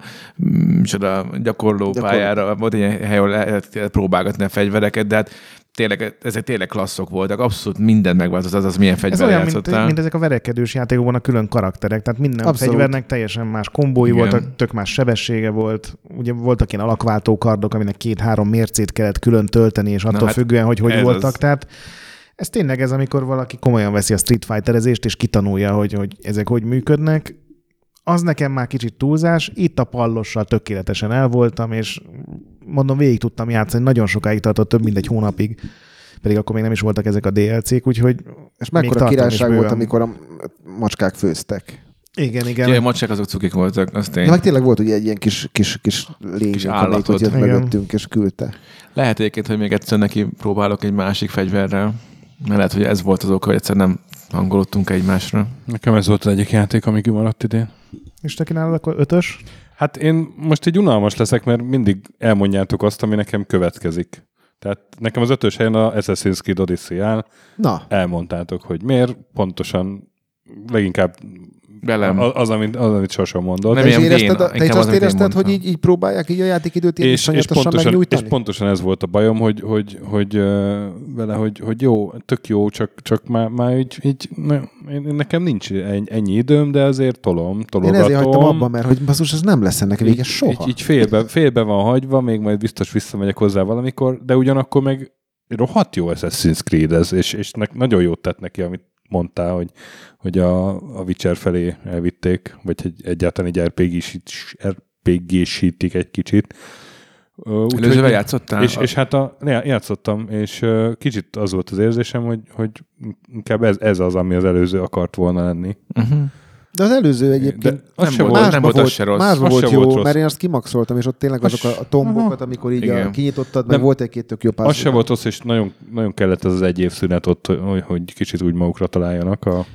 micsoda, gyakorló Gyakor- pályára, volt egy ilyen hely, ahol lehet próbálgatni a fegyvereket, de hát tényleg, ezek tényleg klasszok voltak, abszolút minden megváltozott, az, az milyen Ez fegyver olyan, mint, mint ezek a verekedős játékokban a külön karakterek, tehát minden Abszolút. Fegyvernek teljesen más kombói Igen. voltak, tök más sebessége volt. Ugye voltak ilyen alakváltó kardok, aminek két-három mércét kellett külön tölteni, és attól hát hát függően, hogy hogy ez voltak. az. Tehát ez tényleg ez, amikor valaki komolyan veszi a Street Fighterezést, és kitanulja, hogy, hogy ezek hogy működnek. Az nekem már kicsit túlzás. Itt a pallossal tökéletesen el voltam, és mondom, végig tudtam játszani. Nagyon sokáig tartott, több mint egy hónapig. Pedig akkor még nem is voltak ezek a DLC-k, úgyhogy És mekkora királyság volt, amikor a macskák főztek. igen, igen. Ja, a macsák azok cukik voltak, az tény. De meg tényleg volt ugye egy ilyen kis, kis, kis lény, Kis amelyik ott jött Igen. mögöttünk, és küldte. Lehet egyébként, hogy még egyszer neki próbálok egy másik fegyverrel, mert lehet, hogy ez volt az oka, hogy egyszer nem hangolódtunk egymásra. Nekem ez volt az egyik játék, ami kimaradt idén. És te kínálod akkor ötös? Hát én most egy unalmas leszek, mert mindig elmondjátok azt, ami nekem következik. Tehát nekem az ötös helyen a Assassin's Creed Odyssey áll, Na, elmondtátok, hogy miért, pontosan leginkább Velem. az, az, amit, az, amit sosem mondott. Nem is ilyen érezted, vén, a- te is azt én érezted, hogy így, így próbálják így a játékidőt és, és, pontosan, és megnyújtani? pontosan ez volt a bajom, hogy, hogy, hogy uh, vele, hogy, hogy jó, tök jó, csak, csak már, már így, így ne, én, nekem nincs ennyi, időm, de azért tolom, Én tologatom. ezért hagytam abba, mert hogy basszus, ez nem lesz ennek vége soha. Így, így félbe, félbe van hagyva, még majd biztos visszamegyek hozzá valamikor, de ugyanakkor meg rohadt jó Assassin's Creed ez, és, és nek, nagyon jót tett neki, amit mondtál, hogy, hogy a, a Witcher felé elvitték, vagy egy, egyáltalán egy RPG-sít, RPG-sítik egy kicsit. Előzővel játszottál? és, és hát a, já- játszottam, és kicsit az volt az érzésem, hogy, hogy inkább ez, ez az, ami az előző akart volna lenni. Uh-huh. De az előző De egyébként az nem volt- másba nem volt az volt, se rossz. másba Az volt jó, volt rossz. mert én azt kimaxoltam, és ott tényleg Az azok a, a tombokat, amikor így a, Igen. kinyitottad, meg Nem- volt egy-két tök jó az pár. se volt rossz, és nagyon, nagyon kellett az az egy év szünet ott, hogy, hogy kicsit úgy magukra találjanak. A,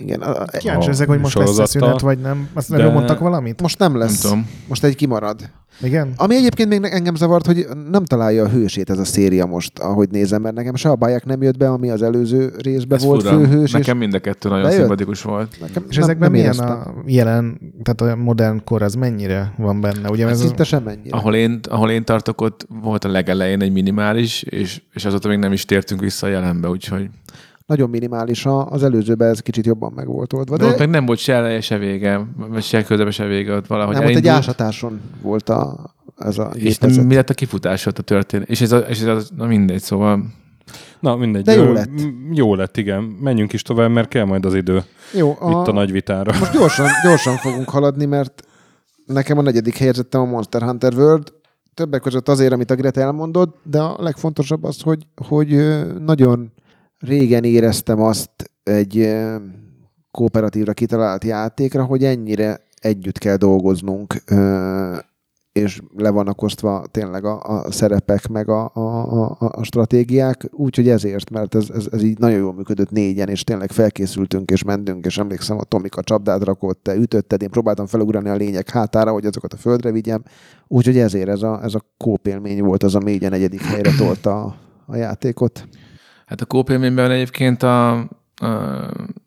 Igen, a, a, Kíváncsi A ezek, hogy most lesz sorozattal. szünet, vagy nem. Azt De- de... mondtak valamit? most nem Nem lesz. tudom. Most egy kimarad. Igen? Ami egyébként még engem zavart, hogy nem találja a hősét ez a széria most, ahogy nézem, mert nekem se a báják nem jött be, ami az előző részben Ez volt fura. főhős. Nekem mind a kettő nagyon Bejött? szimpatikus volt. és nekem És nem, ezekben nem milyen éreztem. a jelen, tehát a modern kor, az mennyire van benne? Ugye Hát ez szinte semennyire. Ahol én, ahol én tartok, ott volt a legelején egy minimális, és, és azóta még nem is tértünk vissza a jelenbe, úgyhogy... Nagyon minimális, az előzőben ez kicsit jobban meg volt oldva. De, De, ott meg nem volt se eleje, se vége, vagy se közepe, se vége, ott valahogy nem, ott egy elindult. ásatáson volt a, ez a És gépezet. mi lett a kifutás ott a történet? És ez, a, és ez a, na mindegy, szóval na mindegy. De jó Ö, lett. Jó lett, igen. Menjünk is tovább, mert kell majd az idő Jó, a... itt a nagy vitára. Most gyorsan, gyorsan fogunk haladni, mert nekem a negyedik helyezettem a Monster Hunter World. Többek között azért, amit a Greta elmondott, de a legfontosabb az, hogy, hogy nagyon régen éreztem azt egy kooperatívra kitalált játékra, hogy ennyire együtt kell dolgoznunk és le vannak osztva tényleg a, a szerepek, meg a, a, a, a stratégiák, úgyhogy ezért, mert ez, ez, ez így nagyon jól működött négyen, és tényleg felkészültünk, és mentünk, és emlékszem, a Tomika csapdát rakott, te ütötted, én próbáltam felugrani a lények hátára, hogy azokat a földre vigyem, úgyhogy ezért ez a, ez a kópélmény volt az, a negyedik helyre tolta a, a játékot. Hát a kópélményben egyébként a, a,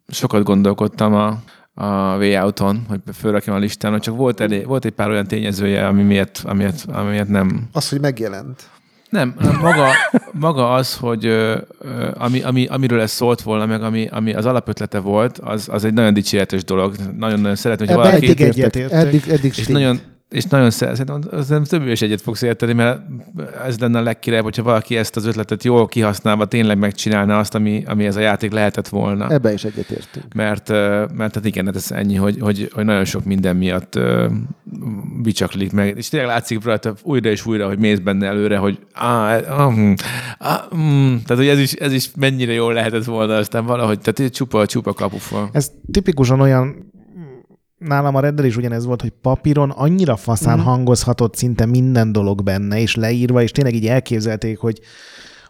sokat gondolkodtam a, a Way Out-on, hogy fölrakjam a listán, csak volt, elég, volt egy pár olyan tényezője, ami miatt, ami miatt, ami miatt nem. Az, hogy megjelent. Nem, maga, maga az, hogy ö, ami, ami, amiről ez szólt volna, meg ami, ami az alapötlete volt, az, az egy nagyon dicséretes dolog. Nagyon-nagyon szeretném, hogy valaki... eddig egyetértek. Eddig, eddig És nagyon, és nagyon szer- szerintem az nem több is egyet fogsz érteni, mert ez lenne a legkirálybb, hogyha valaki ezt az ötletet jól kihasználva tényleg megcsinálna azt, ami, ami ez a játék lehetett volna. Ebbe is egyetértünk. Mert, mert hát igen, hát ez ennyi, hogy, hogy, hogy nagyon sok minden miatt bicsaklik meg. És tényleg látszik rajta újra és újra, hogy mész benne előre, hogy á, ah, ah, hm. tehát hogy ez is, ez is mennyire jól lehetett volna, aztán valahogy, tehát csupa, csupa kapufa. Ez tipikusan olyan, nálam a Reddel is ugyanez volt, hogy papíron annyira faszán Mhm. hangozhatott szinte minden dolog benne, és leírva, és tényleg így elképzelték, hogy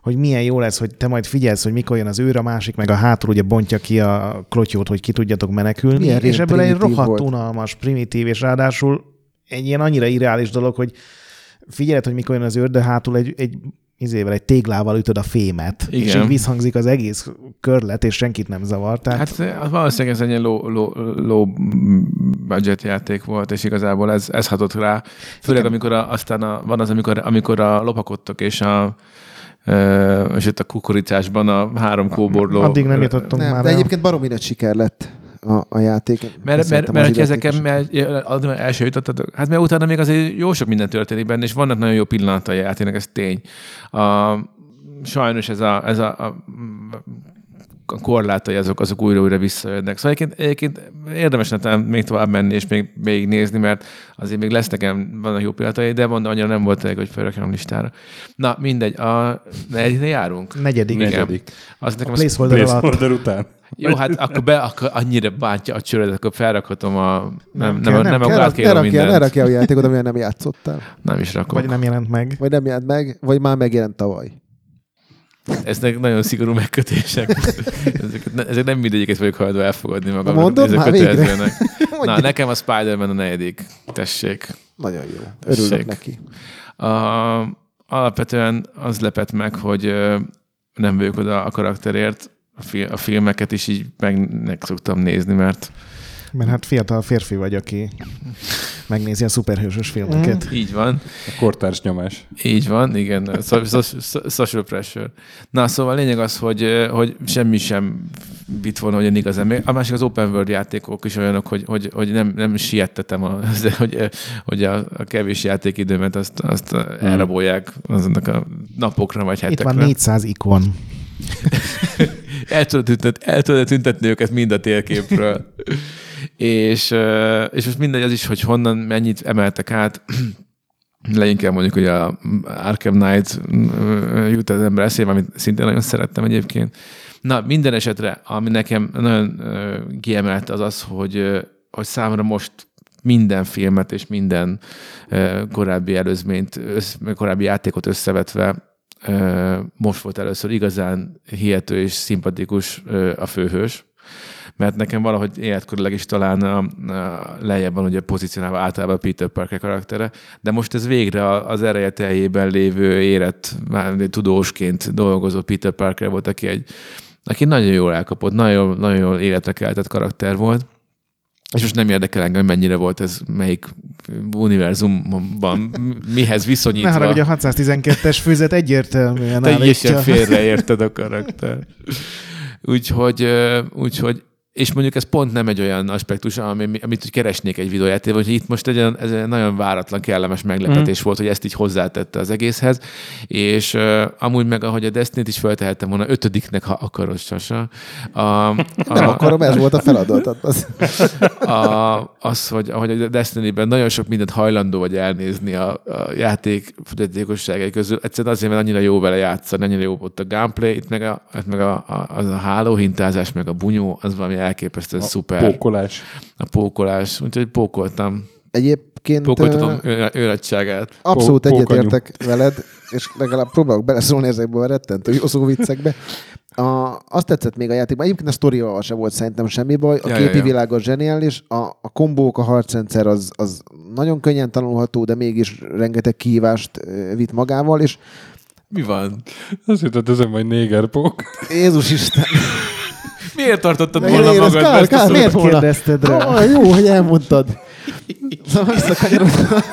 hogy milyen jó lesz, hogy te majd figyelsz, hogy mikor jön az őr, a másik meg a hátul ugye bontja ki a klotyót, hogy ki tudjatok menekülni, Milyen és ebből egy rohadt volt. unalmas, primitív, és ráadásul egy ilyen annyira irreális dolog, hogy figyeled, hogy mikor jön az őr, de hátul egy, egy izével, egy téglával ütöd a fémet, és Igen. így visszhangzik az egész körlet, és senkit nem zavar. Tehát Hát az valószínűleg ez egy ilyen low, low, low budget játék volt, és igazából ez, ez hatott rá. Főleg amikor a, aztán a, van az, amikor, amikor a lopakodtok, és a ö, és itt a kukoricásban a három kóborló. addig nem jutottunk Nem, már de el. egyébként baromi nagy siker lett a, a játék. Mert, mert, mert hogy ezeken mert, már első jutottatok, hát mert utána még azért jó sok minden történik benne, és vannak nagyon jó pillanatai a játéknak, ez tény. A, sajnos ez a, ez a, a a korlátai azok, azok újra-újra visszajönnek. Szóval egyébként, egyébként érdemes lenne még tovább menni és még, még nézni, mert azért még lesz nekem, vannak jó pillanatai, de mondom, annyira nem volt elég, hogy felrakjam listára. Na, mindegy, a negyediknél járunk. Negyedik. Igen. Negyedik. Az nekem A az, placeholder alatt. Placeholder után. jó, hát akkor, be, akkor annyira bántja a csőredet, akkor felrakhatom a... Nem, nem, kell, nem, nem nem, kell. nem Ne rak- ne mindent. rakjál a játékot, amivel nem játszottál. Nem is rakom. Vagy nem jelent meg. Vagy nem jelent meg, vagy már megjelent tavaly. Ezek nagyon szigorú megkötések. ezek, ezek nem mindegyiket vagyok hajlandó elfogadni magam. Mondod ezek már végre? Na, nekem a Spider-Man a negyedik. Tessék. Nagyon jó. Örülök Tessék. neki. A, alapvetően az lepett meg, hogy nem vagyok oda a karakterért. A, fi, a filmeket is így meg szoktam nézni, mert Mert hát fiatal férfi vagy, aki megnézi a szuperhősös filmeket. így van. A kortárs nyomás. Így van, igen. So- so- so- Social pressure. Na, szóval a lényeg az, hogy, hogy semmi sem vitt volna olyan igazán. A másik az open world játékok is olyanok, hogy, hogy, hogy nem, nem siettetem, a, hogy, hogy a, a kevés játékidőmet azt, azt elrabolják azonnak a napokra vagy Itt hetekre. van 400 ikon. el tudod, tüntet, el tudod tüntetni őket mind a térképről. és, és most mindegy az is, hogy honnan mennyit emeltek át. Leginkább mondjuk, hogy a Arkham Knight jut az ember eszébe, amit szintén nagyon szerettem egyébként. Na, minden esetre, ami nekem nagyon kiemelt az az, hogy, hogy számomra most minden filmet és minden korábbi előzményt, korábbi játékot összevetve most volt először igazán hihető és szimpatikus a főhős, mert nekem valahogy életkorilag is talán lejjebb van ugye pozícionálva általában Peter Parker karaktere, de most ez végre az ereje teljében lévő érett, tudósként dolgozó Peter Parker volt, aki egy aki nagyon jól elkapott, nagyon, nagyon jól életre keltett karakter volt, és most nem érdekel engem, mennyire volt ez, melyik univerzumban, mihez Ne viszonyítva. haragudj, a 612-es fűzet egyértelműen Teljesen félreérted a karakter. Úgyhogy, úgyhogy és mondjuk ez pont nem egy olyan aspektus, ami, amit úgy keresnék egy videójátékban, hogy itt most egy, olyan- ez egy nagyon váratlan, kellemes meglepetés Mhm. volt, hogy ezt így hozzátette az egészhez, és uh, amúgy meg, ahogy a Destiny-t is feltehettem volna, ötödiknek, ha akarod, Sasa. A, a, Nem akarom, ez volt a feladat. Hát Az, a, az, hogy ahogy a Destiny-ben nagyon sok mindent hajlandó vagy elnézni a, a játék fogyatékosságai közül, egyszerűen azért, mert annyira jó vele játszani, annyira jó ott a gameplay, itt meg a, itt meg a, a, az a hálóhintázás, meg a bunyó, az valami elképesztően A szuper. Pókolás. A pókolás, úgyhogy pókoltam. Egyébként Pókoltatom ö, ő- őregyságát. abszolút Pó- egyetértek veled, és legalább próbálok beleszólni ezekbe a rettentő jó szó viccekbe. A, azt tetszett még a játékban. Egyébként a sztorival se volt szerintem semmi baj. A Ja, képi ja, ja. világ az zseniális, a, a kombók, a harcrendszer az, az nagyon könnyen tanulható, de mégis rengeteg kihívást vitt magával, és Mi van? Azt jutott ezen majd négerpók. Jézus Isten! Miért tartottad volna magad kár, ezt a kár, szót? miért kérdezted rá? Ah, jó, hogy elmondtad. Szóval visszakanyarodva,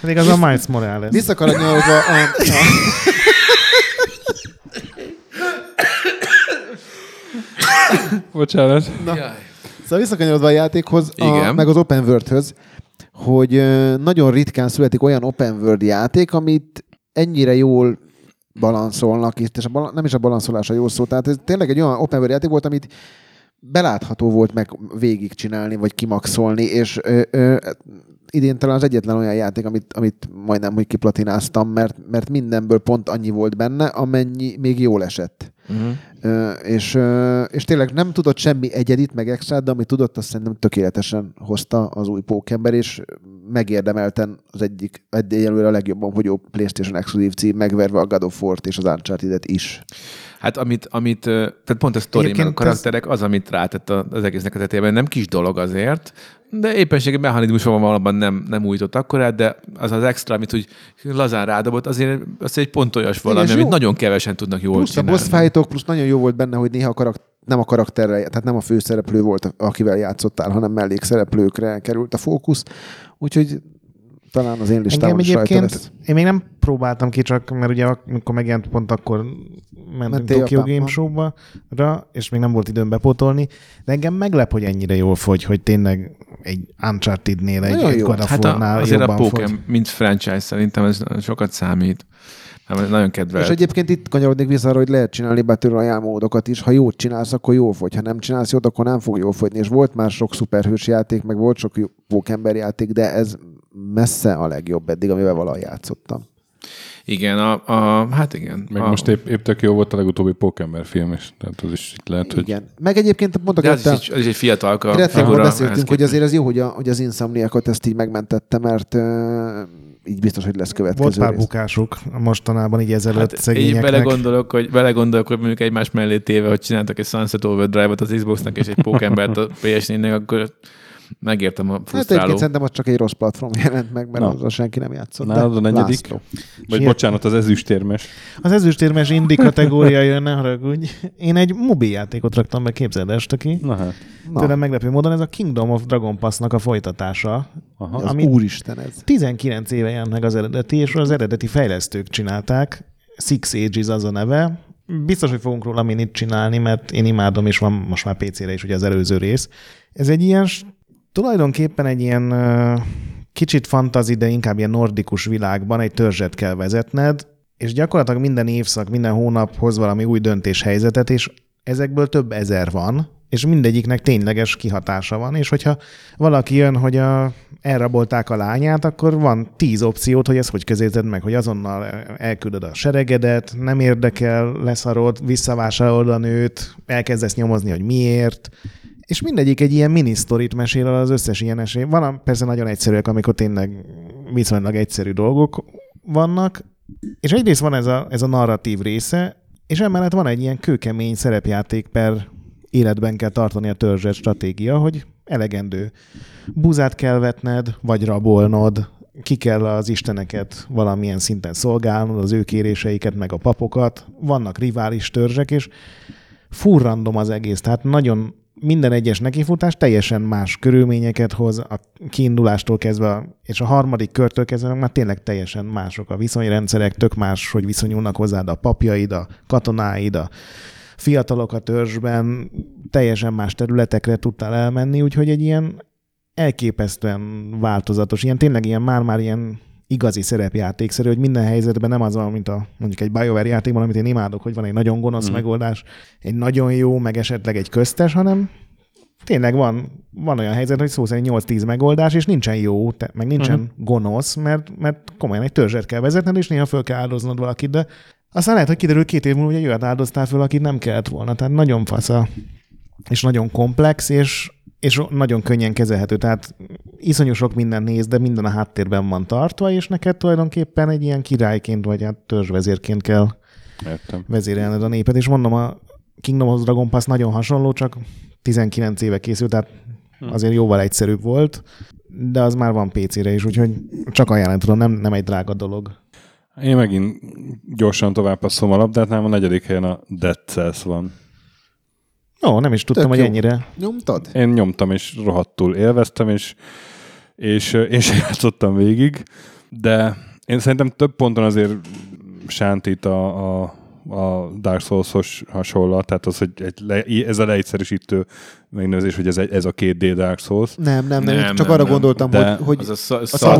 Pedig az a Miles Morales. visszakanyarodva a, a, Bocsánat. Jaj. Szóval visszakanyarodva a játékhoz, a, meg az open world hogy ö, nagyon ritkán születik olyan open world játék, amit ennyire jól balanszolnak itt, és a bala, nem is a balanszolás a jó szó, tehát ez tényleg egy olyan open world játék volt, amit belátható volt meg végigcsinálni, vagy kimaxolni, és ö, ö, idén talán az egyetlen olyan játék, amit, amit majdnem, hogy kiplatináztam, mert, mert mindenből pont annyi volt benne, amennyi még jól esett. Uh-huh. Ö, és, ö, és tényleg nem tudott semmi egyedit, meg extrát, de amit tudott, azt szerintem tökéletesen hozta az új pókember, és megérdemelten az egyik, egyelőre a legjobban fogyó PlayStation exkluzív cím, megverve a God of War-t és az Uncharted-et is. Hát amit, amit, tehát pont a sztori, meg a karakterek, az, amit rátett az egésznek a tetejében, nem kis dolog azért, de éppenséggel mechanizmus van valóban nem, nem újított akkorát, de az az extra, amit úgy lazán rádobott, azért az egy pont olyas valami, és amit jó. nagyon kevesen tudnak jól Plusz csinálni. a boss fightok, plusz nagyon jó volt benne, hogy néha a karakter, nem a karakterre, tehát nem a főszereplő volt, akivel játszottál, hanem mellékszereplőkre került a fókusz. Úgyhogy talán az én listámon Engem is rajta egyébként, lesz. én még nem próbáltam ki, csak mert ugye amikor megjelent pont akkor mentünk Mentél Tokyo. Game Show-ba, ra, és még nem volt időm bepótolni, de engem meglep, hogy ennyire jól fogy, hogy tényleg egy Uncharted-nél, egy, egy jó. Hát a, azért a. Pokémon, mint franchise szerintem ez sokat számít. Nem, nagyon kedvelt. És egyébként itt kanyarodnék vissza arra, hogy lehet csinálni Battle Royale módokat is. Ha jót csinálsz, akkor jól fogy. Ha nem csinálsz jót, akkor nem fog jól fogyni. És volt már sok szuperhős játék, meg volt sok jó pókember játék, de ez messze a legjobb eddig, amivel valaha játszottam. Igen, a, a, hát igen. Meg a, most épp, épp tök jó volt a legutóbbi Pókember film is. Tehát az is itt lehet, hogy Igen. Meg egyébként pont a de az is, egy- az is egy fiatalka figura. beszéltünk, hogy azért ez jó, hogy, a, hogy az Insomniakot ezt így megmentette, mert uh, így biztos, hogy lesz következő Volt pár rész. bukásuk mostanában így ezelőtt hát, Hát így szegényeknek. belegondolok, hogy, belegondolok, hogy mondjuk egymás mellé téve, hogy csináltak egy Sunset Overdrive-ot az Xboxnak és egy Pókembert a PS4-nek, akkor megértem a Hát frusztráló. egyébként szerintem az csak egy rossz platform jelent meg, mert Na. azzal senki nem játszott. Nálad de a negyedik? László. Vagy Siet- bocsánat, az ezüstérmes. Az ezüstérmes indi kategória jön, ne haragudj. Én egy mobil játékot raktam be, képzeld este ki. Na hát. Na, Tőlem meglepő módon ez a Kingdom of Dragon Pass-nak a folytatása. Aha. az amit- úristen ez. 19 éve jelent meg az eredeti, és az eredeti fejlesztők csinálták. Six Ages az a neve. Biztos, hogy fogunk róla minit csinálni, mert én imádom, és van most már PC-re is ugye az előző rész. Ez egy ilyen, tulajdonképpen egy ilyen kicsit fantazi, de inkább ilyen nordikus világban egy törzset kell vezetned, és gyakorlatilag minden évszak, minden hónap hoz valami új döntéshelyzetet, és ezekből több ezer van, és mindegyiknek tényleges kihatása van, és hogyha valaki jön, hogy a, elrabolták a lányát, akkor van tíz opciót, hogy ezt hogy közéted meg, hogy azonnal elküldöd a seregedet, nem érdekel, leszarod, visszavásárolod a nőt, elkezdesz nyomozni, hogy miért, és mindegyik egy ilyen mini sztorit mesél az összes ilyen esély. Van persze nagyon egyszerűek, amikor tényleg viszonylag egyszerű dolgok vannak, és egyrészt van ez a, ez a narratív része, és emellett van egy ilyen kőkemény szerepjáték per életben kell tartani a törzset stratégia, hogy elegendő. Búzát kell vetned, vagy rabolnod, ki kell az isteneket valamilyen szinten szolgálnod, az ő kéréseiket, meg a papokat. Vannak rivális törzsek, és full random az egész. Tehát nagyon minden egyes nekifutás teljesen más körülményeket hoz, a kiindulástól kezdve, és a harmadik körtől kezdve már tényleg teljesen mások a viszonyrendszerek, tök más, hogy viszonyulnak hozzád a papjaid, a katonáid, a fiatalok a törzsben, teljesen más területekre tudtál elmenni, úgyhogy egy ilyen elképesztően változatos, ilyen tényleg ilyen már-már ilyen igazi szerepjátékszerű, hogy minden helyzetben nem az van, mint a mondjuk egy BioWare játékban, amit én imádok, hogy van egy nagyon gonosz mm. megoldás, egy nagyon jó, meg esetleg egy köztes, hanem tényleg van, van olyan helyzet, hogy szó szerint 8-10 megoldás, és nincsen jó, te, meg nincsen uh-huh. gonosz, mert, mert komolyan egy törzset kell vezetned, és néha föl kell áldoznod valakit, de aztán lehet, hogy kiderül két év múlva, hogy egy olyat áldoztál föl, akit nem kellett volna. Tehát nagyon fasza, és nagyon komplex, és, és nagyon könnyen kezelhető. Tehát iszonyú sok minden néz, de minden a háttérben van tartva, és neked tulajdonképpen egy ilyen királyként, vagy hát törzsvezérként kell Értem. vezérelned a népet. És mondom, a Kingdom of Dragon Pass nagyon hasonló, csak 19 éve készült, tehát azért jóval egyszerűbb volt, de az már van PC-re is, úgyhogy csak ajánlani tudom, nem, nem egy drága dolog. Én megint gyorsan tovább passzom a labdát, nálam a negyedik helyen a Dead Cells van. Ó, nem is tudtam, Tök hogy jó. ennyire. Nyomtad? Én nyomtam, és rohadtul élveztem, és, és én sem játszottam végig, de én szerintem több ponton azért sántít a, a, a Dark Souls-os hasonlat, tehát az, hogy egy le, ez a leegyszerűsítő megnevezés, hogy ez, egy, ez a 2D Dark Souls. Nem, nem, nem, Nem, csak nem, arra nem. gondoltam, De- hogy, hogy Az a, a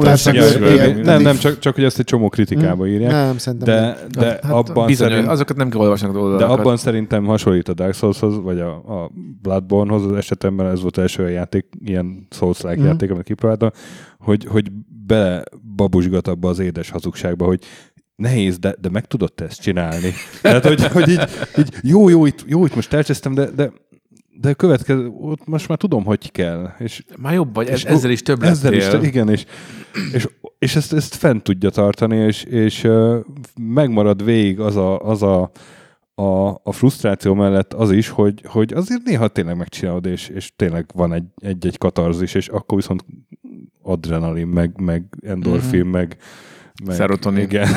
nem, nem, csak, csak hogy ezt egy csomó kritikába írják. nem, szerintem nem. De, de Hát abban, bizony, szerint, azokat nem kell olvasni de abban szerintem hasonlít a Dark Soulshoz, vagy a, a Bloodborne-hoz az esetemben, ez volt az első játék, ilyen Souls-like Mhm. játék, amit kipróbáltam, hogy, hogy bele babusgat abba az édes hazugságba, hogy nehéz, de, de meg tudod te ezt csinálni. Tehát, hogy, hogy így, így, jó, jó, itt, jó, itt most elcsesztem, de, de, de következő, ott most már tudom, hogy kell. És Már jobb vagy, És ezzel is több ezzel is, lettél. igen, és, és, és ezt, ezt fent tudja tartani, és, és megmarad végig az a, az a, a, a frusztráció mellett az is, hogy, hogy azért néha tényleg megcsinálod, és, és tényleg van egy, egy-egy katarzis, és akkor viszont adrenalin, meg, meg endorfin, Mhm. meg, meg Serotonin. Igen.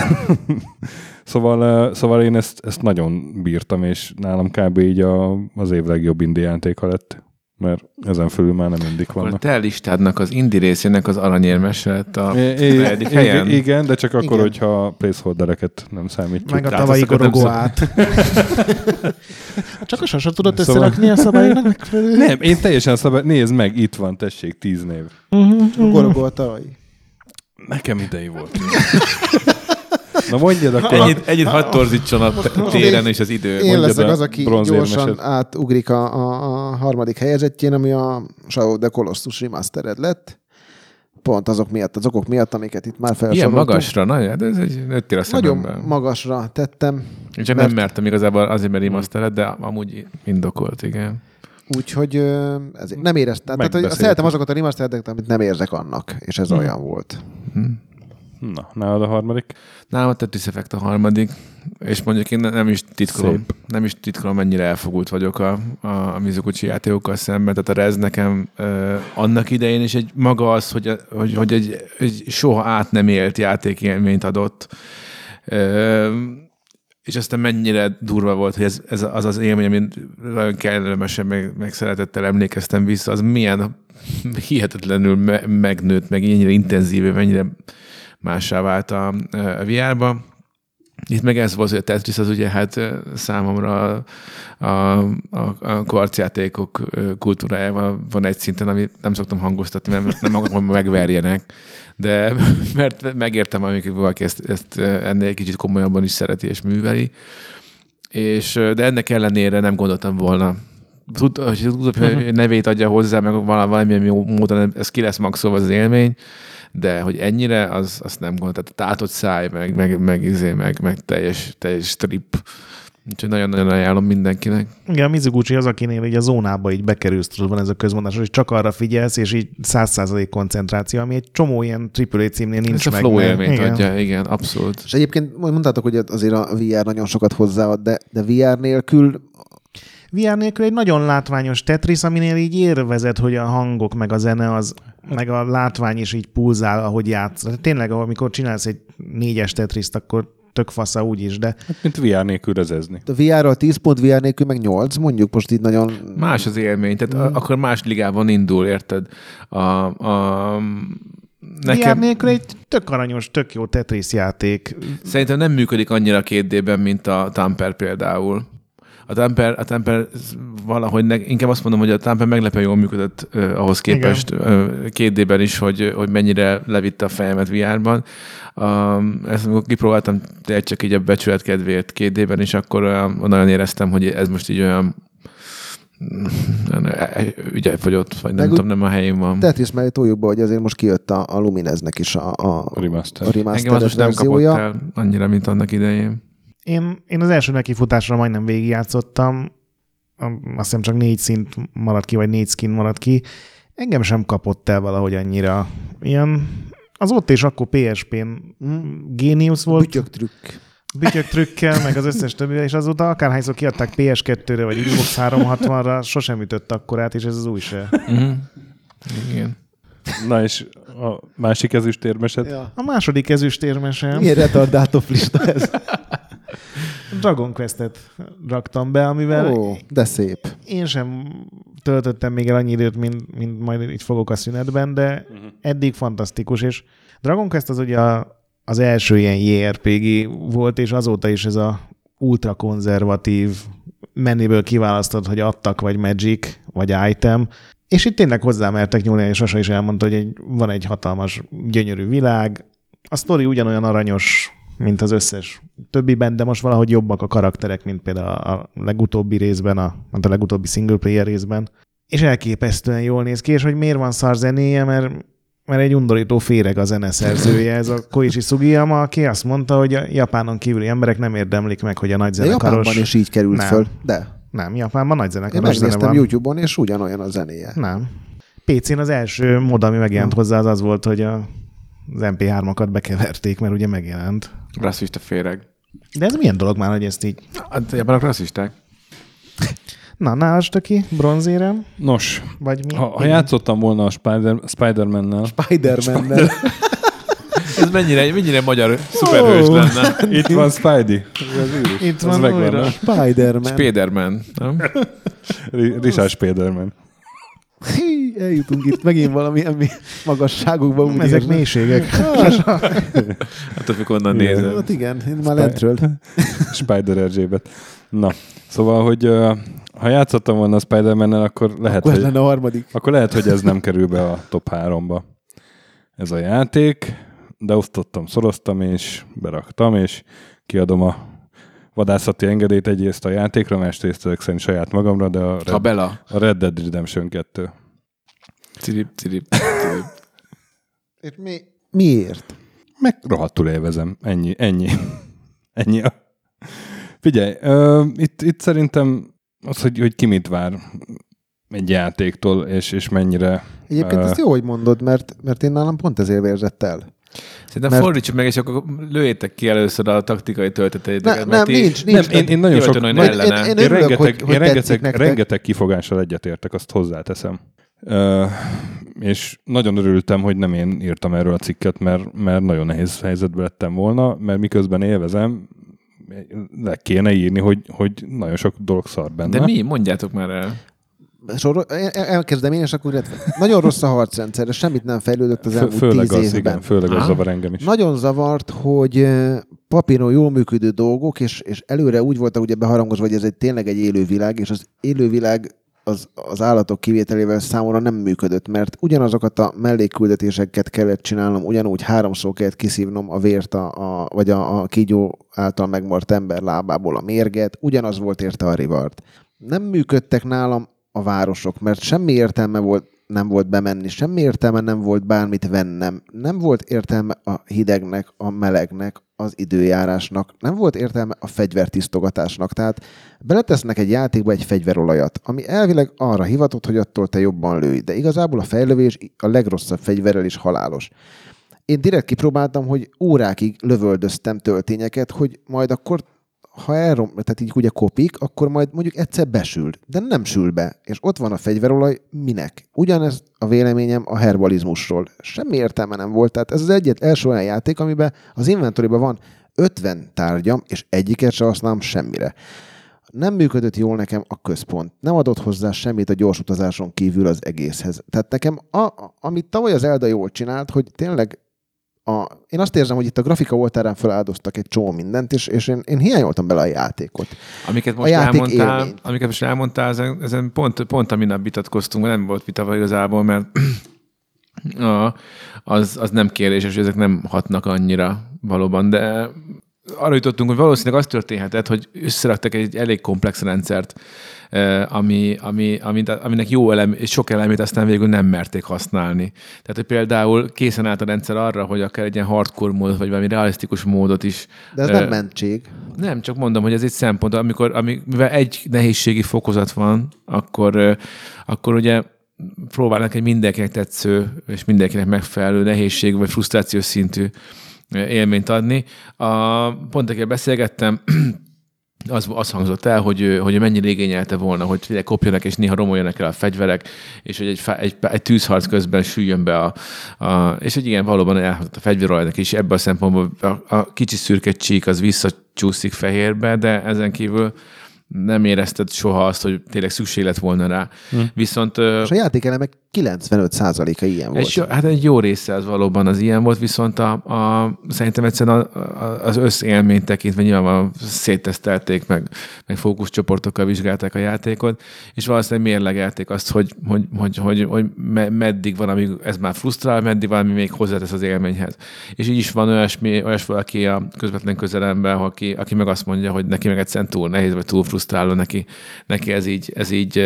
szóval, szóval én ezt, ezt nagyon bírtam, és nálam kb. így a, az év legjobb indie játéka lett, mert ezen fölül már nem mindig Akkor a vannak. te listádnak az indi részének az aranyérmese lett a i- negyedik helyen. igen, de csak akkor, Igen. hogyha placeholdereket nem számítjuk. Meg a tavalyi azokat nem gorogó szab- át. Csak a sasa tudod Szóval- összerakni a szabályoknak megfelelő. Nem, én teljesen szabad, nézd meg, itt van, tessék, tíz név. Gorogó a tavaly. Nekem idei volt. Na mondjad akkor. Ennyit, ennyit hadd torzítson a téren és az idő. Én Mondjad leszek az, aki gyorsan átugrik a, a, a harmadik helyezettjén, ami a Shadow the Colossus Remastered lett. Pont azok miatt, az okok miatt, amiket itt már Ilyen felsoroltunk. magasra, nagyon, de ez egy nőttél a Nagyon magasra tettem, Én csak mert- nem mertem igazából azért, mert remastered, de amúgy indokolt, igen. Úgyhogy ezért nem éreztem. Tehát, hogy szeretem azokat a remasteredeket, amit nem érzek annak, és ez olyan volt. Hm. Na, nálad a harmadik. Nálam a Tetris Effect a harmadik, és mondjuk én nem is titkolom, Szép. nem is titkolom, mennyire elfogult vagyok a, a, a Mizuguchi játékokkal szemben. Tehát a Rez nekem ö, annak idején is egy maga az, hogy, hogy, hogy egy, egy soha át nem élt játékélményt adott. Ö, és aztán mennyire durva volt, hogy ez, ez az az élmény, amit nagyon kellemesen, meg, meg szeretettel emlékeztem vissza, az milyen hihetetlenül me- megnőtt, meg ennyire intenzíve, mennyire mássá vált a, a VR-ba. Itt meg ez volt, hogy a Tetris az ugye hát számomra a, a, a kvarcjátékok ö, kultúrájával van egy szinten, amit nem szoktam hangoztatni, mert nem akarom, hogy megverjenek, de mert megértem, amikor valaki ezt, ezt ennél egy kicsit komolyabban is szereti és műveli. És, de ennek ellenére nem gondoltam volna. Tud, hogy tudom, hogy nevét adja hozzá, meg vala- valamilyen módon ez ki lesz maxolva az élmény, de hogy ennyire, az, azt nem gondoltam. Tehát tátott száj, meg, meg, meg, izé, meg, meg teljes, teljes strip. Úgyhogy nagyon-nagyon ajánlom mindenkinek. Igen, a Mizuguchi az, akinél így a zónába így bekerülsz, tudod, van ez a közmondás, hogy csak arra figyelsz, és így 100% koncentráció, ami egy csomó ilyen AAA címnél nincs Ez a meg. flow mert- élményt igen. adja, igen, abszolút. És egyébként mondtátok, hogy azért a VR nagyon sokat hozzáad, de, de VR nélkül VR nélkül egy nagyon látványos Tetris, aminél így érvezed, hogy a hangok, meg a zene, az, meg a látvány is így pulzál, ahogy játsz. Tehát Tényleg, amikor csinálsz egy négyes Tetriszt, akkor tök fasza úgy is, de Hát, mint VR nélkül rezezni. a VR-ral 10 pont, VR nélkül meg 8, mondjuk most így nagyon... Más az élmény, tehát mm. akkor más ligában indul, érted? A, a, Nekem... VR nélkül egy tök aranyos, tök jó Tetris játék. Szerintem nem működik annyira a 2D-ben, mint a Tamper például. A Tamper, a Tamper valahogy, ne, inkább azt mondom, hogy a Tamper meglepően jól működött uh, ahhoz képest uh, 2D-ben is, hogy, hogy mennyire levitte a fejemet VR-ban. Um, ezt amikor kipróbáltam de csak így a becsület kedvéért 2D-ben, és akkor uh, nagyon éreztem, hogy ez most így olyan ügyel fogyott, vagy nem Meg tudom, nem a helyén van. Tetris mellé toljuk be, hogy azért most kijött a, a Lumineznek is a, a, A remaster. a Engem az most nem kapott el annyira, mint annak idején. Én, én az első nekifutásra majdnem végigjátszottam, azt hiszem csak négy szint maradt ki, vagy négy skin maradt ki. Engem sem kapott el valahogy annyira. Ilyen, az ott és akkor PSP-n géniusz volt. Bütyök trükk. Bütyök trükkel, meg az összes többi, és azóta akárhányszor kiadták PS2-re, vagy Xbox 360-ra, sosem ütött akkorát, és ez az új se. Uh-huh. Igen. Na és a másik ezüstérmeset? Ja. A második ezüstérmesem Milyen retardátor lista ez? Dragon Quest-et raktam be, amivel Ó, de szép. én sem töltöttem még el annyi időt, mint, mint majd itt fogok a szünetben, de eddig fantasztikus, és Dragon Quest az ugye a, az első ilyen JRPG volt, és azóta is ez a ultrakonzervatív menéből kiválasztod, hogy adtak, vagy magic, vagy item, és itt tényleg hozzámertek nyúlni, és Sasa is elmondta, hogy egy, van egy hatalmas, gyönyörű világ, a sztori ugyanolyan aranyos, mint az összes többiben, de most valahogy jobbak a karakterek, mint például a legutóbbi részben, a, mint a legutóbbi single player részben. És elképesztően jól néz ki, és hogy miért van szar zenéje, mert, mert egy undorító féreg a zeneszerzője, ez a Koichi Sugiyama, aki azt mondta, hogy a Japánon kívüli emberek nem érdemlik meg, hogy a nagy De Japánban zenekaros... is így került Nem. föl. De. Nem, Japánban nagy Én zenekaros zene megnéztem van. YouTube-on, és ugyanolyan a zenéje. Nem. PC-n az első mod, ami megjelent hozzá, az az volt, hogy a, az MP3-akat bekeverték, mert ugye megjelent. Rasszista féreg. De ez milyen dolog már, hogy ezt így... Hát japánok rasszisták. Na, nálasd ki, bronzérem, Nos, vagy mi? ha, ha játszottam volna a Spider, Spider-Man-nel, Spider-Man-nel. Ez mennyire, mennyire magyar szuperhős Ó. lenne. itt van Spidey. Itt van megvan, újra. Spider-Man. Spiderman, nem? Ri- Richard Spiderman. Hí, eljutunk itt megint valamilyen mi magasságokba. Úgy Ezek érzem. mélységek. Attól függ, onnan Igen. nézed. Hát igen, én már lentről. Spider Erzsébet. Na, szóval, hogy ha játszottam volna a Spider-Man-nel, akkor lehet, Akkor hogy, lenne a harmadik. akkor lehet, hogy ez nem kerül be a top 3-ba. Ez a játék, de osztottam, szoroztam, és beraktam, és kiadom a vadászati engedélyt egyrészt a játékra, másrészt ezek szerint saját magamra, de a Ha Red, Bela. a Red Dead Redemption 2. Cirip, cirip, cirip. És mi? Miért? Meg rohadtul élvezem. Ennyi, ennyi. ennyi. a- Figyelj, ö, itt, itt szerintem az, hogy, hogy ki mit vár egy játéktól, és, és mennyire... Egyébként Ö, ezt jó, hogy mondod, mert, mert én nálam pont ezért vérzett el. Szerintem Mert- fordítsuk meg, és akkor lőjétek ki először a taktikai Ne, tölteteiteket. nem, nincs, nem, nincs. én, én nagyon sok... Én. Én- én én, örülök, rengeteg, hogy- hogy én rengeteg, rengeteg kifogással egyetértek, azt hozzáteszem. Ö, és nagyon örültem, hogy nem én írtam erről a cikket, mert, mert nagyon nehéz helyzetbe lettem volna, mert miközben élvezem, le kéne írni, hogy, hogy nagyon sok dolog szar benne. De mi? Mondjátok már el. El- elkezdem én, és akkor illetve- nagyon rossz a harcrendszer, és semmit nem fejlődött az elmúlt főleg tíz az, évben. igen, főleg az zavar engem is. Nagyon zavart, hogy eh, papíron jól működő dolgok, és, és előre úgy voltak ugye beharangozva, hogy ez egy tényleg egy élővilág, és az élővilág az, az állatok kivételével számomra nem működött, mert ugyanazokat a mellékküldetéseket kellett csinálnom, ugyanúgy háromszor kellett kiszívnom a vért, a, a, vagy a, a kígyó által megmart ember lábából a mérget, ugyanaz volt érte a rivard. Nem működtek nálam a városok, mert semmi értelme volt, nem volt bemenni, semmi értelme nem volt bármit vennem, nem volt értelme a hidegnek, a melegnek, az időjárásnak, nem volt értelme a fegyvertisztogatásnak. Tehát beletesznek egy játékba egy fegyverolajat, ami elvileg arra hivatott, hogy attól te jobban lőj, de igazából a fejlövés a legrosszabb fegyverrel is halálos. Én direkt kipróbáltam, hogy órákig lövöldöztem töltényeket, hogy majd akkor ha elrom, tehát így ugye kopik, akkor majd mondjuk egyszer besül, de nem sül be, és ott van a fegyverolaj, minek? Ugyanez a véleményem a herbalizmusról. Semmi értelme nem volt, tehát ez az egyet első olyan játék, amiben az inventoriban van 50 tárgyam, és egyiket se használom semmire. Nem működött jól nekem a központ. Nem adott hozzá semmit a gyors utazáson kívül az egészhez. Tehát nekem, a, amit tavaly az Elda jól csinált, hogy tényleg a, én azt érzem, hogy itt a grafika oltárán feláldoztak egy csomó mindent, és, és én, én hiányoltam bele a játékot. Amiket A most játék elmondtál, élmény. amiket most elmondtál, ezen, ezen pont, pont a minap vitatkoztunk, nem volt vita igazából, mert a, az, az nem kérdés, és ezek nem hatnak annyira valóban, de arra jutottunk, hogy valószínűleg az történhetett, hogy összeraktak egy elég komplex rendszert, ami, ami, amit, aminek jó elem, és sok elemét aztán végül nem merték használni. Tehát, hogy például készen állt a rendszer arra, hogy akár egy ilyen hardcore módot, vagy valami realisztikus módot is De ez eh, nem mentség. nem, csak mondom, hogy ez egy szempont, amikor, ami, mivel egy nehézségi fokozat van, akkor, ö, akkor ugye próbálnak egy mindenkinek tetsző és mindenkinek megfelelő nehézség vagy frusztrációs szintű élményt adni. A, pont akire beszélgettem, az, az hangzott el, hogy, hogy mennyire igényelte volna, hogy tényleg kopjanak, és néha romoljanak el a fegyverek, és hogy egy, egy, egy tűzharc közben süljön be a, a és hogy igen, valóban elhatott a fegyverolajnak is, ebben a szempontból a, a kicsi szürke csík az visszacsúszik fehérbe, de ezen kívül nem érezted soha azt, hogy tényleg szükség lett volna rá. Hm. Viszont... És a játékelemek 95%-a ilyen volt. És, hát egy jó része az valóban az ilyen volt, viszont a, a, szerintem egyszerűen a, a, az összélményt tekintve nyilván széttesztelték, meg, meg fókuszcsoportokkal vizsgálták a játékot, és valószínűleg mérlegelték azt, hogy, hogy, hogy, hogy, hogy meddig van, amíg ez már frusztrál, meddig van, ami még hozzátesz az élményhez. És így is van olyasmi, olyas valaki a közvetlen közelemben, aki, aki meg azt mondja, hogy neki meg egyszerűen túl nehéz, vagy túl frusztráló neki, neki ez így, ez így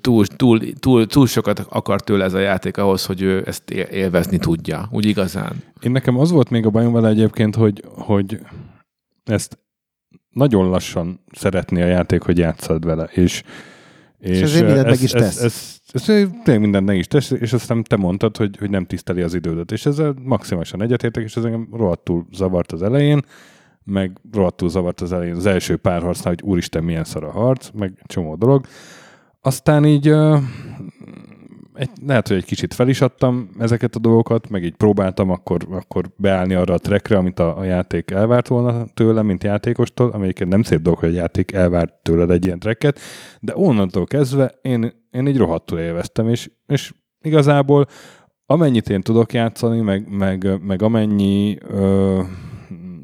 túl, túl, túl, túl sokat akar tőle ez a játék ahhoz, hogy ő ezt élvezni tudja, úgy igazán. Én nekem az volt még a bajom vele egyébként, hogy, hogy ezt nagyon lassan szeretné a játék, hogy játszad vele, és és, és ezért mindent meg is tesz. Ez, ez, ez, ez tényleg mindent meg is tesz, és aztán te mondtad, hogy, hogy nem tiszteli az idődet. És ezzel maximálisan egyetértek, és ez engem rohadtul zavart az elején, meg rohadtul zavart az elején az első pár harcnál, hogy úristen, milyen szar a harc, meg csomó dolog. Aztán így egy, lehet, hogy egy kicsit fel is adtam ezeket a dolgokat, meg így próbáltam akkor, akkor beállni arra a trackre, amit a, a játék elvárt volna tőle, mint játékostól, amelyiket nem szép dolog, hogy a játék elvárt tőle egy ilyen tracket, de onnantól kezdve én, én így rohadtul élveztem, és, és igazából amennyit én tudok játszani, meg, meg, meg amennyi ö,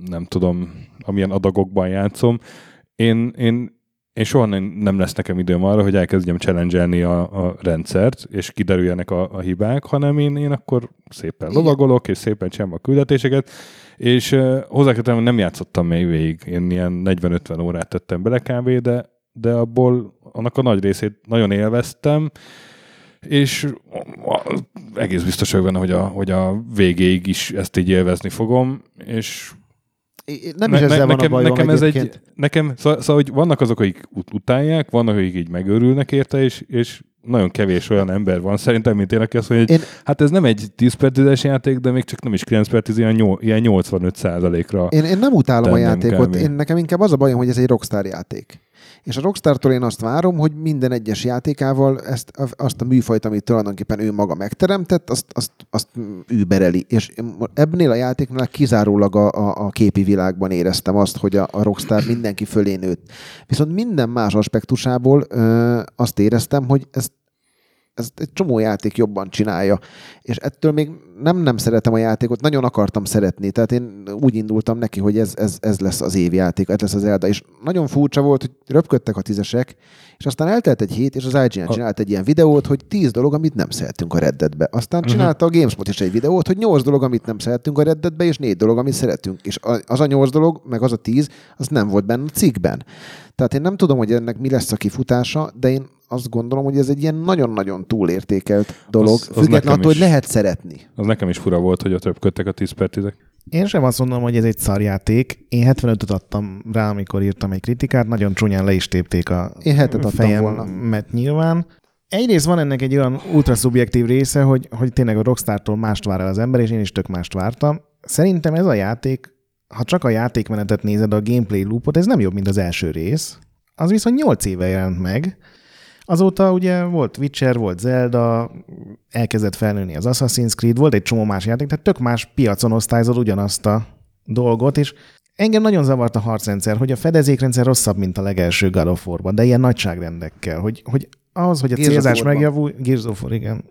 nem tudom, amilyen adagokban játszom, én, én én soha nem, lesz nekem időm arra, hogy elkezdjem challenge a, a rendszert, és kiderüljenek a, a hibák, hanem én, én akkor szépen lovagolok, és szépen csinálom a küldetéseket, és uh, hozzá nem játszottam még végig. Én ilyen 40-50 órát tettem bele kb., de, de abból annak a nagy részét nagyon élveztem, és egész biztos vagyok benne, hogy a, hogy a végéig is ezt így élvezni fogom, és nem is ne, ezzel nekem, van a bajom nekem ez egy, nekem, szóval, szóval, hogy vannak azok, akik ut- utálják, vannak, akik így megőrülnek érte, és, és nagyon kevés olyan ember van szerintem, mint én, aki azt mondja, hogy én, hát ez nem egy 10 per 10 játék, de még csak nem is 9 per 10, ilyen, ilyen 85 ra Én, én nem utálom a játékot, én, nekem inkább az a bajom, hogy ez egy Rockstar játék. És a Rockstar-tól én azt várom, hogy minden egyes játékával ezt, azt a műfajt, amit tulajdonképpen ő maga megteremtett, azt, azt, azt übereli. És ebből a játéknál kizárólag a, a, a képi világban éreztem azt, hogy a, a Rockstar mindenki fölé nőtt. Viszont minden más aspektusából ö, azt éreztem, hogy ezt ez egy csomó játék jobban csinálja. És ettől még nem nem szeretem a játékot, nagyon akartam szeretni, tehát én úgy indultam neki, hogy ez, ez, ez lesz az évjáték, ez lesz az Elda. És nagyon furcsa volt, hogy röpködtek a tízesek, és aztán eltelt egy hét, és az IGN csinált egy ilyen videót, hogy tíz dolog, amit nem szerettünk a Redditbe. Aztán uh-huh. csinálta a GameSpot is egy videót, hogy nyolc dolog, amit nem szerettünk a Redditbe, és négy dolog, amit szeretünk. És az a nyolc dolog, meg az a tíz, az nem volt benne a cikkben. Tehát én nem tudom, hogy ennek mi lesz a kifutása, de én azt gondolom, hogy ez egy ilyen nagyon-nagyon túlértékelt dolog, az, az függetlenül attól, hogy lehet szeretni. Az nekem is fura volt, hogy a több köttek a 10 per 10 Én sem azt mondom, hogy ez egy szarjáték. Én 75-öt adtam rá, amikor írtam egy kritikát, nagyon csúnyán le is tépték a, Én hetet fejem, volna. mert nyilván. Egyrészt van ennek egy olyan ultra szubjektív része, hogy, hogy tényleg a Rockstar-tól mást vár el az ember, és én is tök mást vártam. Szerintem ez a játék, ha csak a játékmenetet nézed, a gameplay loopot, ez nem jobb, mint az első rész. Az viszont 8 éve jelent meg, Azóta ugye volt Witcher, volt Zelda, elkezdett felnőni az Assassin's Creed, volt egy csomó más játék, tehát tök más piacon osztályzod ugyanazt a dolgot, és engem nagyon zavart a harcrendszer, hogy a fedezékrendszer rosszabb, mint a legelső God of War-ban, de ilyen nagyságrendekkel, hogy, hogy az, hogy a Gears célzás megjavul, Gears of War, igen,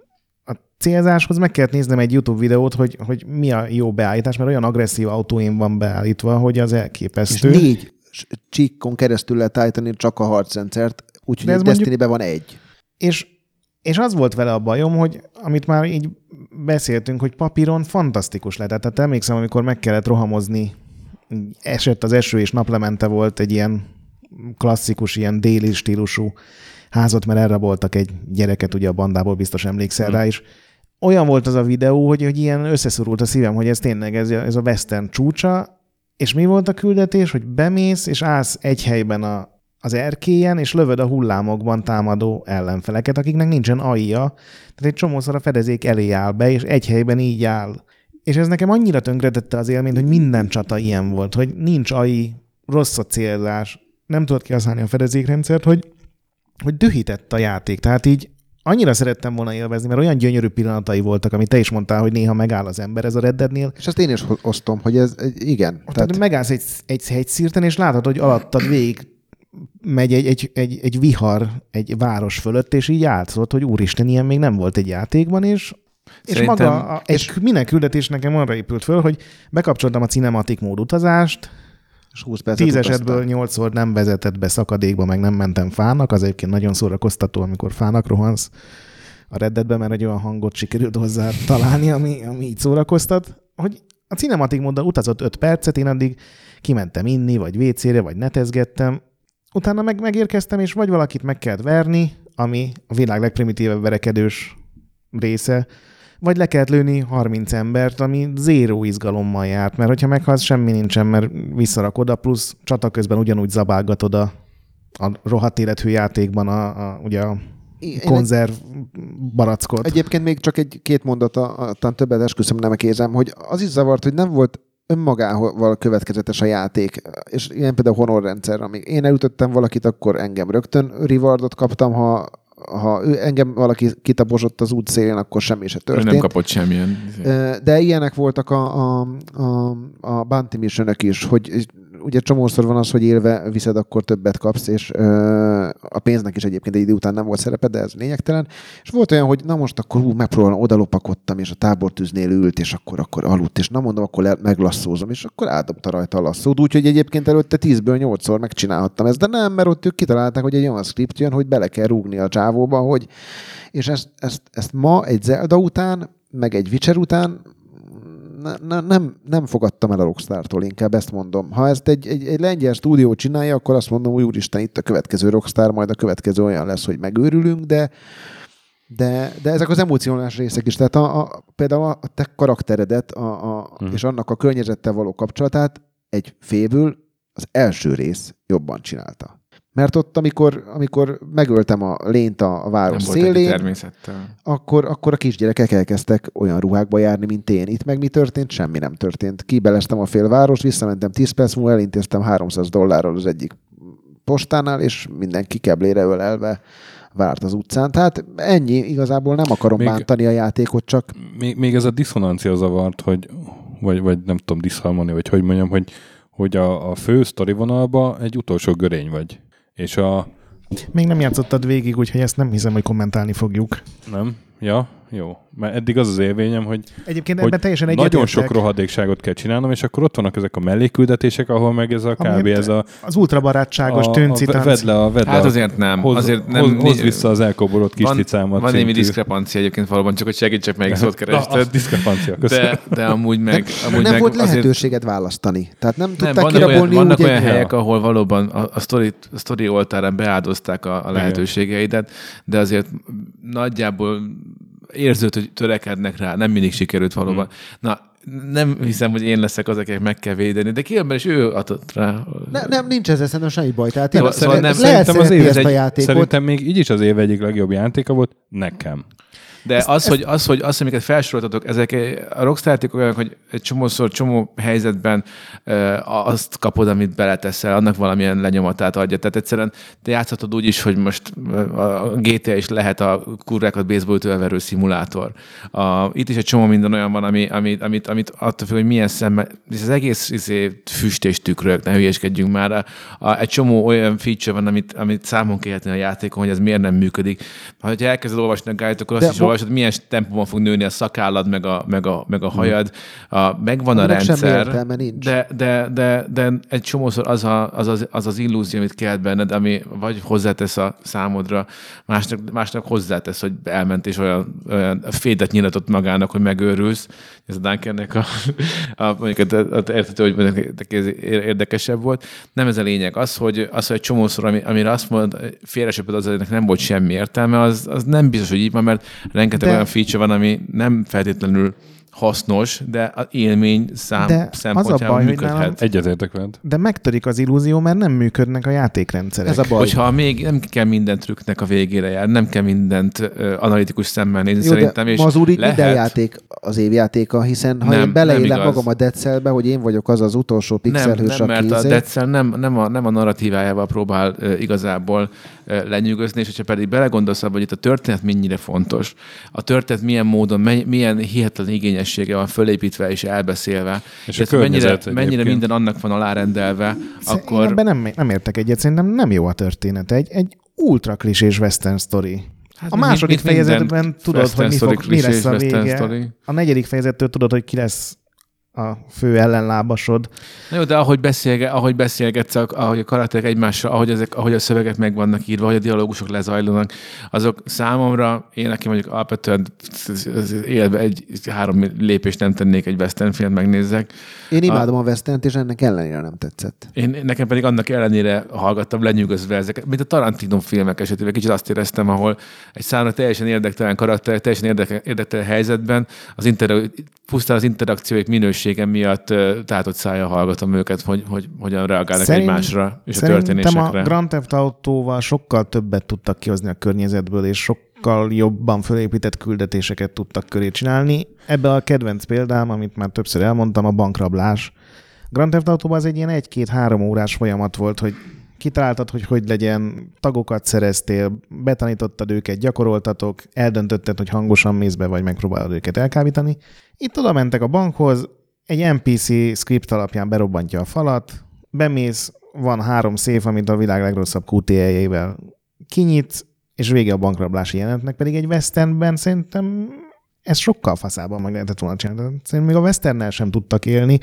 a célzáshoz meg kellett néznem egy YouTube videót, hogy, hogy mi a jó beállítás, mert olyan agresszív autóim van beállítva, hogy az elképesztő. És négy csíkon keresztül lehet állítani csak a harcrendszert, Úgyhogy ez Destiny-ben van egy. És, és az volt vele a bajom, hogy amit már így beszéltünk, hogy papíron fantasztikus lett. Tehát emlékszem, amikor meg kellett rohamozni, esett az eső, és naplemente volt egy ilyen klasszikus, ilyen déli stílusú házat, mert erre voltak egy gyereket, ugye a bandából biztos emlékszel hmm. rá is. Olyan volt az a videó, hogy, hogy ilyen összeszorult a szívem, hogy ez tényleg ez, ez a western csúcsa, és mi volt a küldetés, hogy bemész, és állsz egy helyben a az erkélyen, és lövöd a hullámokban támadó ellenfeleket, akiknek nincsen AI-ja. Tehát egy csomószor a fedezék elé áll be, és egy helyben így áll. És ez nekem annyira tönkretette az élményt, hogy minden csata ilyen volt, hogy nincs AI, rossz a célzás, nem tudod kihasználni a fedezékrendszert, hogy, hogy dühített a játék. Tehát így annyira szerettem volna élvezni, mert olyan gyönyörű pillanatai voltak, amit te is mondtál, hogy néha megáll az ember ez a Red Deadnél. És azt én is osztom, hogy ez igen. Tehát, tehát megállsz egy, egy hegyszírten, és látod, hogy alattad végig megy egy, egy, egy, egy vihar egy város fölött, és így játszott, hogy úristen, ilyen még nem volt egy játékban, és és maga, a, és minden küldetés nekem arra épült föl, hogy bekapcsoltam a cinematik mód utazást, és 20 Tíz esetből nyolcszor nem vezetett be szakadékba, meg nem mentem fának, az egyébként nagyon szórakoztató, amikor fának rohansz a reddetbe, mert egy olyan hangot sikerült hozzá találni, ami, ami így szórakoztat, hogy a cinematik móddal utazott 5 percet, én addig kimentem inni, vagy WC-re, vagy netezgettem, utána meg megérkeztem, és vagy valakit meg kellett verni, ami a világ legprimitívebb verekedős része, vagy le kellett lőni 30 embert, ami zéró izgalommal járt, mert hogyha meghalsz, semmi nincsen, mert visszarakod a plusz csata közben ugyanúgy zabálgatod a, a rohadt élethű játékban a, a, ugye a konzerv barackot. Egyébként még csak egy-két mondata, talán többet esküszöm nem érzem, hogy az is zavart, hogy nem volt önmagával következetes a játék, és ilyen például honor rendszer, amíg én elütöttem valakit, akkor engem rögtön rewardot kaptam, ha ha ő, engem valaki kitaposott az út szélén, akkor semmi se történt. Ő nem kapott semmilyen. De ilyenek voltak a, a, a, a Bounty mission is, hogy ugye csomószor van az, hogy élve viszed, akkor többet kapsz, és ö, a pénznek is egyébként egy idő után nem volt szerepe, de ez lényegtelen. És volt olyan, hogy na most akkor ú, megpróbálom, oda lopakodtam, és a tábortűznél ült, és akkor, akkor aludt, és na mondom, akkor le, meglasszózom, és akkor átdobta rajta a lasszót, úgyhogy egyébként előtte 10-ből 8-szor megcsinálhattam ezt, de nem, mert ott ők kitalálták, hogy egy olyan script jön, hogy bele kell rúgni a csávóba, hogy és ezt, ezt, ezt ma egy Zelda után, meg egy Witcher után ne, ne, nem, nem fogadtam el a Rockstar-tól, inkább ezt mondom. Ha ezt egy, egy, egy lengyel stúdió csinálja, akkor azt mondom, hogy úristen, itt a következő Rockstar, majd a következő olyan lesz, hogy megőrülünk, de, de, de ezek az emocionális részek is. Tehát a, a, például a te karakteredet a, a, uh-huh. és annak a környezettel való kapcsolatát egy féből az első rész jobban csinálta. Mert ott, amikor, amikor megöltem a lént a, a város Nem szélén, akkor, akkor a kisgyerekek elkezdtek olyan ruhákba járni, mint én. Itt meg mi történt? Semmi nem történt. Kibeleztem a félváros, visszamentem 10 perc múlva, elintéztem 300 dollárral az egyik postánál, és mindenki keblére ölelve várt az utcán. Tehát ennyi, igazából nem akarom még, bántani a játékot, csak... Még, még ez a diszonancia zavart, hogy, vagy, vagy nem tudom, diszharmoni, vagy hogy mondjam, hogy, hogy a, a fő sztori vonalba egy utolsó görény vagy. És a... Még nem játszottad végig, úgyhogy ezt nem hiszem, hogy kommentálni fogjuk. Nem? Ja, jó. Mert eddig az az élményem, hogy, Egyébként ebben teljesen nagyon sok rohadékságot kell csinálnom, és akkor ott vannak ezek a melléküldetések, ahol meg ez a kb. ez a... Az ultrabarátságos tűncitánc. Vedd le a, vedd hát azért nem. Hoz, azért nem hoz, hoz vissza az elkobolott kis van, ticámat. Van némi diszkrepancia egyébként valóban, csak hogy segítsek melyik szót kerested. Diszkrepancia, de, de amúgy meg... Amúgy nem meg volt lehetőséget választani. Tehát nem tudták vannak kirabolni Vannak olyan helyek, ahol valóban a sztori oltárán beáldozták a lehetőségeidet, de azért nagyjából érződ, hogy törekednek rá, nem mindig sikerült valóban. Hmm. Na, nem hiszem, hogy én leszek az, akik meg kell védeni, de különben is ő adott rá. Ne, nem, nincs ezzel szerintem semmi baj. Tehát én szóval nem, szerintem az év egy, a játékot. Szerintem még így is az év egyik legjobb játéka volt nekem. De ezt, az, ezt... hogy, az, hogy azt, amiket felsoroltatok, ezek a rockstar olyanok, hogy egy csomószor, csomó helyzetben e, azt kapod, amit beleteszel, annak valamilyen lenyomatát adja. Tehát egyszerűen te játszhatod úgy is, hogy most a GTA is lehet a kurrákat baseball verő szimulátor. A, itt is egy csomó minden olyan van, ami, amit, amit, amit attól függ, hogy milyen szemmel, és az egész izé, füst és tükrök, ne hülyeskedjünk már. A, a, egy csomó olyan feature van, amit, amit számon kérhetni a játékon, hogy ez miért nem működik. Ha elkezded olvasni a guide akkor azt De is olvasod, milyen tempóban fog nőni a szakállad, meg a, meg a, meg a hajad. A, megvan a rendszer, de, de, de, de egy csomószor az, a, az, az, az az illúzió, amit kelt benned, ami vagy hozzátesz a számodra, másnak, másnak hozzátesz, hogy elment és olyan, olyan fédet nyilatott magának, hogy megőrülsz. Ez a Dunkernek a, a mondjuk értető, hogy ez érdekesebb volt. Nem ez a lényeg. Az, hogy, az, hogy egy csomószor, ami, amire azt mondod, félresöpöd az, hogy nem volt semmi értelme, az, az nem biztos, hogy így van, mert rengeteg de... olyan feature van, ami nem feltétlenül hasznos, de az élmény szám De az a szempontjából baj, hogy működhet. nálam- Egyetértek veled. De megtörik az illúzió, mert nem működnek a játékrendszerek. Ez a baj. Hogyha még nem kell minden trükknek a végére jár, nem kell mindent ö, analitikus szemmel nézni Jó, szerintem, de és Mazur így lehet, minden játék az évjátéka, hiszen ha Nem, én nem beleélem magam a Dead Cellbe, hogy én vagyok az az utolsó nem, pixelhős, nem, mert aki a izé- Dead Cell nem, nem, a, nem a narratívájával próbál ö, igazából ö, lenyűgözni, és hogyha pedig belegondolsz abba, hogy itt a történet mennyire fontos, a történet milyen módon, mely, milyen hihetetlen igényessége van fölépítve és elbeszélve, És a mennyire, mennyire minden annak van alárendelve, Akkor... akkor Én ebben nem, nem értek egyet, szerintem nem jó a történet. Egy, egy ultra klisés western story. Hát a második fejezetben tudod, hogy mi, fog, mi lesz a vége. story. A negyedik fejezettől tudod, hogy ki lesz a fő ellenlábasod. Na jó, de ahogy, beszélge, ahogy beszélgetsz, ahogy a karakterek egymással, ahogy, ezek, ahogy a szövegek meg vannak írva, ahogy a dialógusok lezajlanak, azok számomra, én nekem mondjuk alapvetően élve egy három lépést nem tennék egy western film, megnézzek. Én imádom a, a Western-t, és ennek ellenére nem tetszett. Én, nekem pedig annak ellenére hallgattam lenyűgözve ezeket, mint a Tarantino filmek esetében, kicsit azt éreztem, ahol egy számra teljesen érdektelen karakter, teljesen érdektelen helyzetben, az inter, pusztán az interakcióik minősége miatt tátott szája hallgatom őket, hogy, hogy hogyan reagálnak Szerint- egymásra és a történésekre. a Grand Theft Autóval sokkal többet tudtak kihozni a környezetből, és sokkal jobban fölépített küldetéseket tudtak köré csinálni. Ebbe a kedvenc példám, amit már többször elmondtam, a bankrablás. Grand Theft Autóban az egy ilyen egy-két-három órás folyamat volt, hogy kitaláltad, hogy hogy legyen, tagokat szereztél, betanítottad őket, gyakoroltatok, eldöntötted, hogy hangosan mész be, vagy megpróbálod őket elkábítani. Itt oda mentek a bankhoz, egy NPC script alapján berobbantja a falat, bemész, van három széf, amit a világ legrosszabb QTL-jével kinyit, és vége a bankrablási jelenetnek, pedig egy westernben szerintem ez sokkal faszában meg lehetett volna csinálni. Szerintem még a westernnel sem tudtak élni,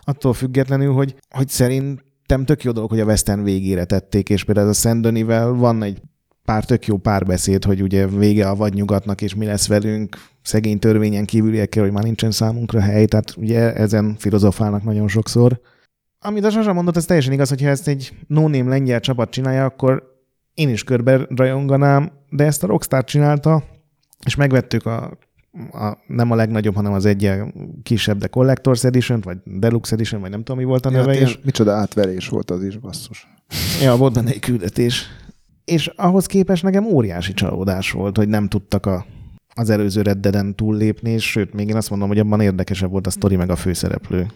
attól függetlenül, hogy, hogy szerintem tök jó dolog, hogy a western végére tették, és például ez a Szendönivel van egy pár tök jó párbeszéd, hogy ugye vége a vadnyugatnak, és mi lesz velünk, szegény törvényen kívüliekkel, hogy már nincsen számunkra hely, tehát ugye ezen filozofálnak nagyon sokszor. Amit a Sasa mondott, ez teljesen igaz, hogyha ezt egy no-name lengyel csapat csinálja, akkor én is körbe rajonganám, de ezt a Rockstar csinálta, és megvettük a, a nem a legnagyobb, hanem az egy kisebb, de Collector's Edition, vagy Deluxe Edition, vagy nem tudom, mi volt a Ja, neve, hát és micsoda átverés volt az is, basszus. Ja, volt benne egy küldetés. És ahhoz képest nekem óriási csalódás volt, hogy nem tudtak a, az előző reddeden túllépni, és sőt, még én azt mondom, hogy abban érdekesebb volt a sztori meg a főszereplő.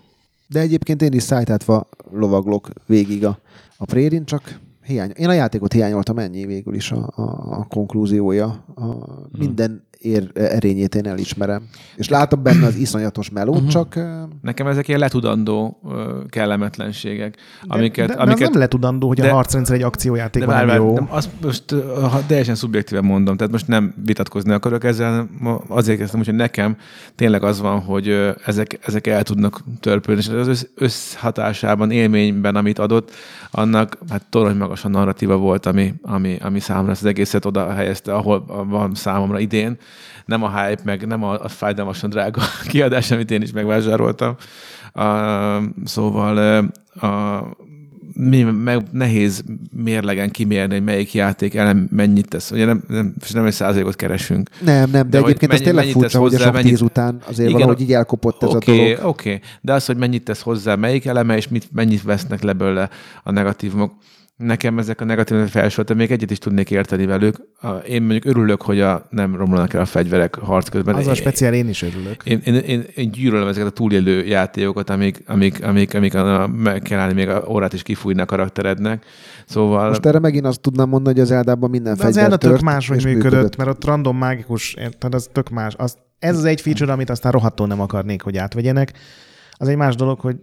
De egyébként én is szájtátva lovaglok végig a, a prérin, csak hiány. Én a játékot hiányoltam, ennyi végül is a, a, a konklúziója. A, minden ér, erényét én elismerem. És látom benne az iszonyatos melót, csak eh, Nekem ezek ilyen letudandó kellemetlenségek, amiket, de, de, amiket az nem letudandó, hogy de- a harcrendszer egy akciójáték De jó. nem, azt most ha teljesen szubjektíven mondom, tehát most nem vitatkozni akarok ezzel, azért kezdtem, hogy nekem tényleg az van, hogy ezek, ezek el tudnak törpülni, és az össz, összhatásában, élményben, amit adott, annak hát torony magas a narratíva volt, ami, ami, ami számomra ezt az egészet oda helyezte, ahol van számomra idén. Nem a hype, meg nem a, a fájdalmasan drága kiadás, amit én is megvásároltam. Uh, szóval uh, a, mi, meg nehéz mérlegen kimérni, hogy melyik játék elem mennyit tesz. Ugye nem, nem, nem egy százalékot keresünk. nem, nem, de, De egyébként mennyi- tényleg mennyit tesz furcsa, hogy a hozzá, sok mennyit- tíz után azért Igen, valahogy így elkopott ez Oké, a okay, dolog. oké. Okay. De az, hogy mennyit tesz hozzá, melyik eleme, és mit, mennyit vesznek le belőle a negatívumok. Nekem ezek a negatív felsoroltam, még egyet is tudnék érteni velük. Én mondjuk örülök, hogy a, nem romlanak el a fegyverek harc közben. Az a speciál, én is örülök. én, én, én, én gyűlölöm ezeket a túlélő játékokat, amik, amik, amik, amik a, meg kell állni, még a órát is kifújni a karakterednek. Szóval Most erre megint azt tudnám mondani, hogy az Eldában minden De az fegyver Zelda tök máshogy és működött, mert ott random mágikus, érted, az tök más. Az, ez az egy feature, amit aztán rohadtul nem akarnék, hogy átvegyenek. Az egy más dolog, hogy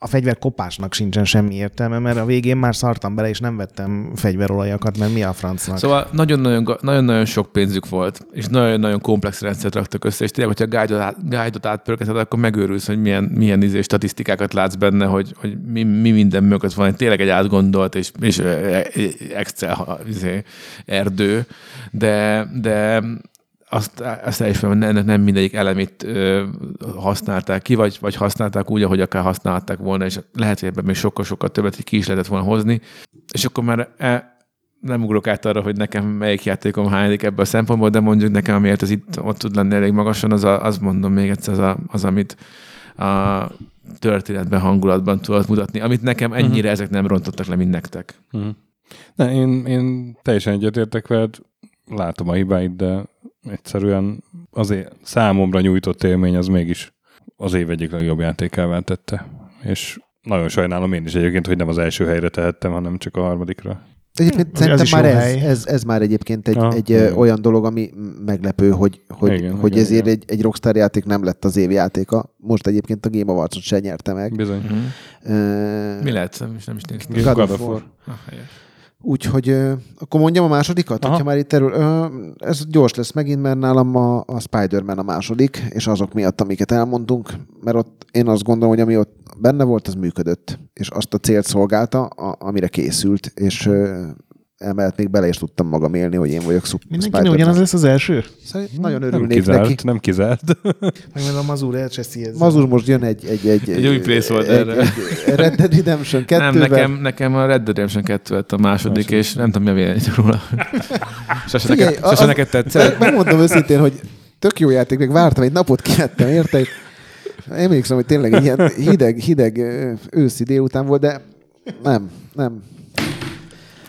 a fegyver kopásnak sincsen semmi értelme, mert a végén már szartam bele, és nem vettem fegyverolajakat, mert mi a francnak. Szóval nagyon-nagyon, nagyon-nagyon sok pénzük volt, és nagyon-nagyon komplex rendszert raktak össze, és tényleg, hogyha guide-ot, át, guide-ot átpörgeted, akkor megőrülsz, hogy milyen, milyen izé, statisztikákat látsz benne, hogy, hogy mi, mi minden mögött van, tényleg egy átgondolt és, és eh, Excel ha- izé, erdő, de, de azt, azt elismerem, hogy ennek nem mindegyik elemét ö, használták ki, vagy, vagy használták úgy, ahogy akár használták volna, és lehet, hogy ebben még sokkal-sokkal többet ki is lehetett volna hozni, és akkor már e, nem ugrok át arra, hogy nekem melyik játékom hányadik ebből a szempontból, de mondjuk nekem, amiért ez itt ott tud lenni elég magasan, az, a, az mondom még egyszer, az, a, az amit a történetben, hangulatban tudod mutatni, amit nekem ennyire uh-huh. ezek nem rontottak le, mint nektek. Uh-huh. Ne, én, én teljesen egyetértek veled, látom a hibáit, de egyszerűen azért számomra nyújtott élmény az mégis az év egyik legjobb játékává tette. És nagyon sajnálom én is egyébként, hogy nem az első helyre tehettem, hanem csak a harmadikra. Egyébként az szerintem is már ez, hely. ez, ez már egyébként egy, Ah, egy igen. olyan dolog, ami meglepő, hogy, hogy, Igen, hogy igen, ezért igen. egy, egy Rockstar játék nem lett az év játéka. Most egyébként a Game Awards-ot se nyerte meg. Bizony. Uh-huh. Mi lehet? Nem is, nem is néztem. God, God of of War. Ah, helyes. Úgyhogy akkor mondjam a másodikat, Aha. hogyha már itt erről. Ez gyors lesz megint, mert nálam a, a Spider-Man a második, és azok miatt, amiket elmondtunk, mert ott én azt gondolom, hogy ami ott benne volt, az működött, és azt a célt szolgálta, a, amire készült, és még bele is tudtam magam élni, hogy én vagyok szuper Mindenkinek ugyanaz lesz az első? Szerint nagyon Nem örülnék kizárt, neki. nem kizárt. Meg majd a Mazur elcseszi ezzel. Mazur most jön egy, egy, egy, Egy új place volt egy, erre. egy Red Dead Redemption 2 Nem, nekem, nekem a Red Dead Redemption 2 lett a második, Második. és nem tudom, mi a róla. Sose, Figyelj, neked, sose az- neked tetszett? Megmondom őszintén, hogy tök jó játék, még vártam, egy napot kiettem, érte? És Emlékszem, hogy tényleg egy ilyen hideg, hideg őszi délután volt, de nem, nem.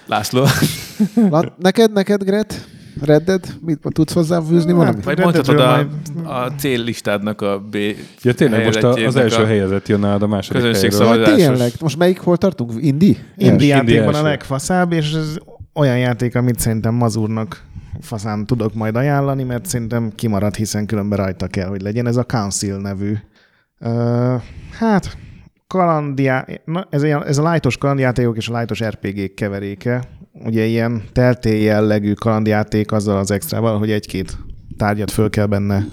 László. La, neked, neked, Gret? Red Dead? Mit tudsz hozzáfűzni valamit? Vagy Red mondhatod a, a céllistádnak a B Ja, tényleg most a, az első a helyezett jön a második közönség helyről. Hát tényleg, most melyik hol tartunk? Indi? Indi játékban a legfaszább, és ez olyan játék, amit szerintem Mazurnak faszán tudok majd ajánlani, mert szerintem kimarad, hiszen különben rajta kell, hogy legyen. Ez a Council nevű. Uh, hát, kalandjá... Na, ez, ilyen, ez a lightos kalandjátékok és a lightos RPG keveréke. Ugye ilyen teltél jellegű kalandjáték azzal az extrával, hogy egy-két tárgyat föl kell benne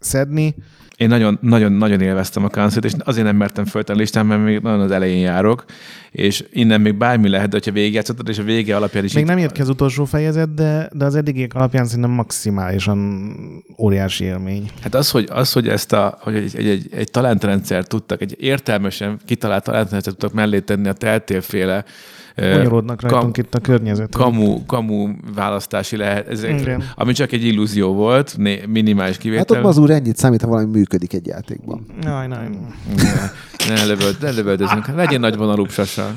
szedni. Én nagyon, nagyon, nagyon élveztem a council és azért nem mertem föltenni a listán, mert még nagyon az elején járok, és innen még bármi lehet, de hogyha végigjátszottad, és a vége alapján is Még nem jött ki az utolsó fejezet, de, de az eddigiek alapján szerintem maximálisan óriási élmény. Hát az, hogy, az, hogy ezt a, hogy egy, egy, egy, egy talentrendszert tudtak, egy értelmesen kitalált talentrendszert tudtak mellé tenni a teltélféle Bonyolódnak rajtunk itt a környezet. kamu, kamu választási lehet, ez, Igen. ami csak egy illúzió volt, né, minimális Hát kivétel. ott Mazur ennyit számít, ha valami működik egy játékban. Jaj, nem. ne, ne, lövöld, ne lövöldözünk. Legyen nagy vonalúbb sasa. Na,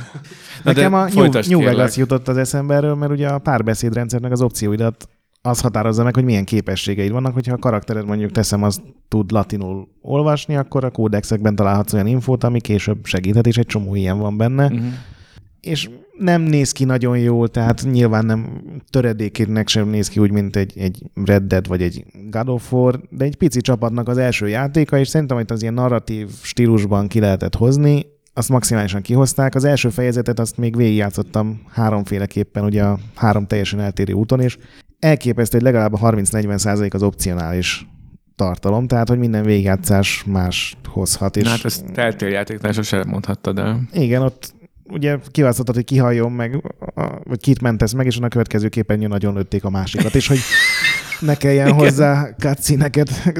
Nekem de a New, folytasd, New. Vegas jutott az eszembe erről, mert ugye a párbeszédrendszernek az opcióidat az határozza meg, hogy milyen képességeid vannak, hogyha a karaktered mondjuk teszem, azt tud latinul olvasni, akkor a kódexekben találhatsz olyan infót, ami később segíthet, és egy csomó ilyen van benne. Mhm. és nem néz ki nagyon jól, tehát nyilván nem töredékének sem néz ki úgy, mint egy, egy Red Dead vagy egy God of War, de egy pici csapatnak az első játéka, és szerintem, hogy az ilyen narratív stílusban ki lehetett hozni, azt maximálisan kihozták. Az első fejezetet azt még végigjátszottam háromféleképpen, ugye a három teljesen eltérő úton, és elképesztő, hogy legalább a 30-40 százalék az opcionális tartalom, tehát hogy minden végigjátszás más hozhat. És Na, hát ezt teltéljátéknál sosem mondhattad el. igen, ott ugye kiválasztottad, hogy kihalljon meg, vagy kit mentesz meg, és a következő képernyőn nagyon lőtték a másikat, és hogy ne kelljen Igen. hozzá cutscene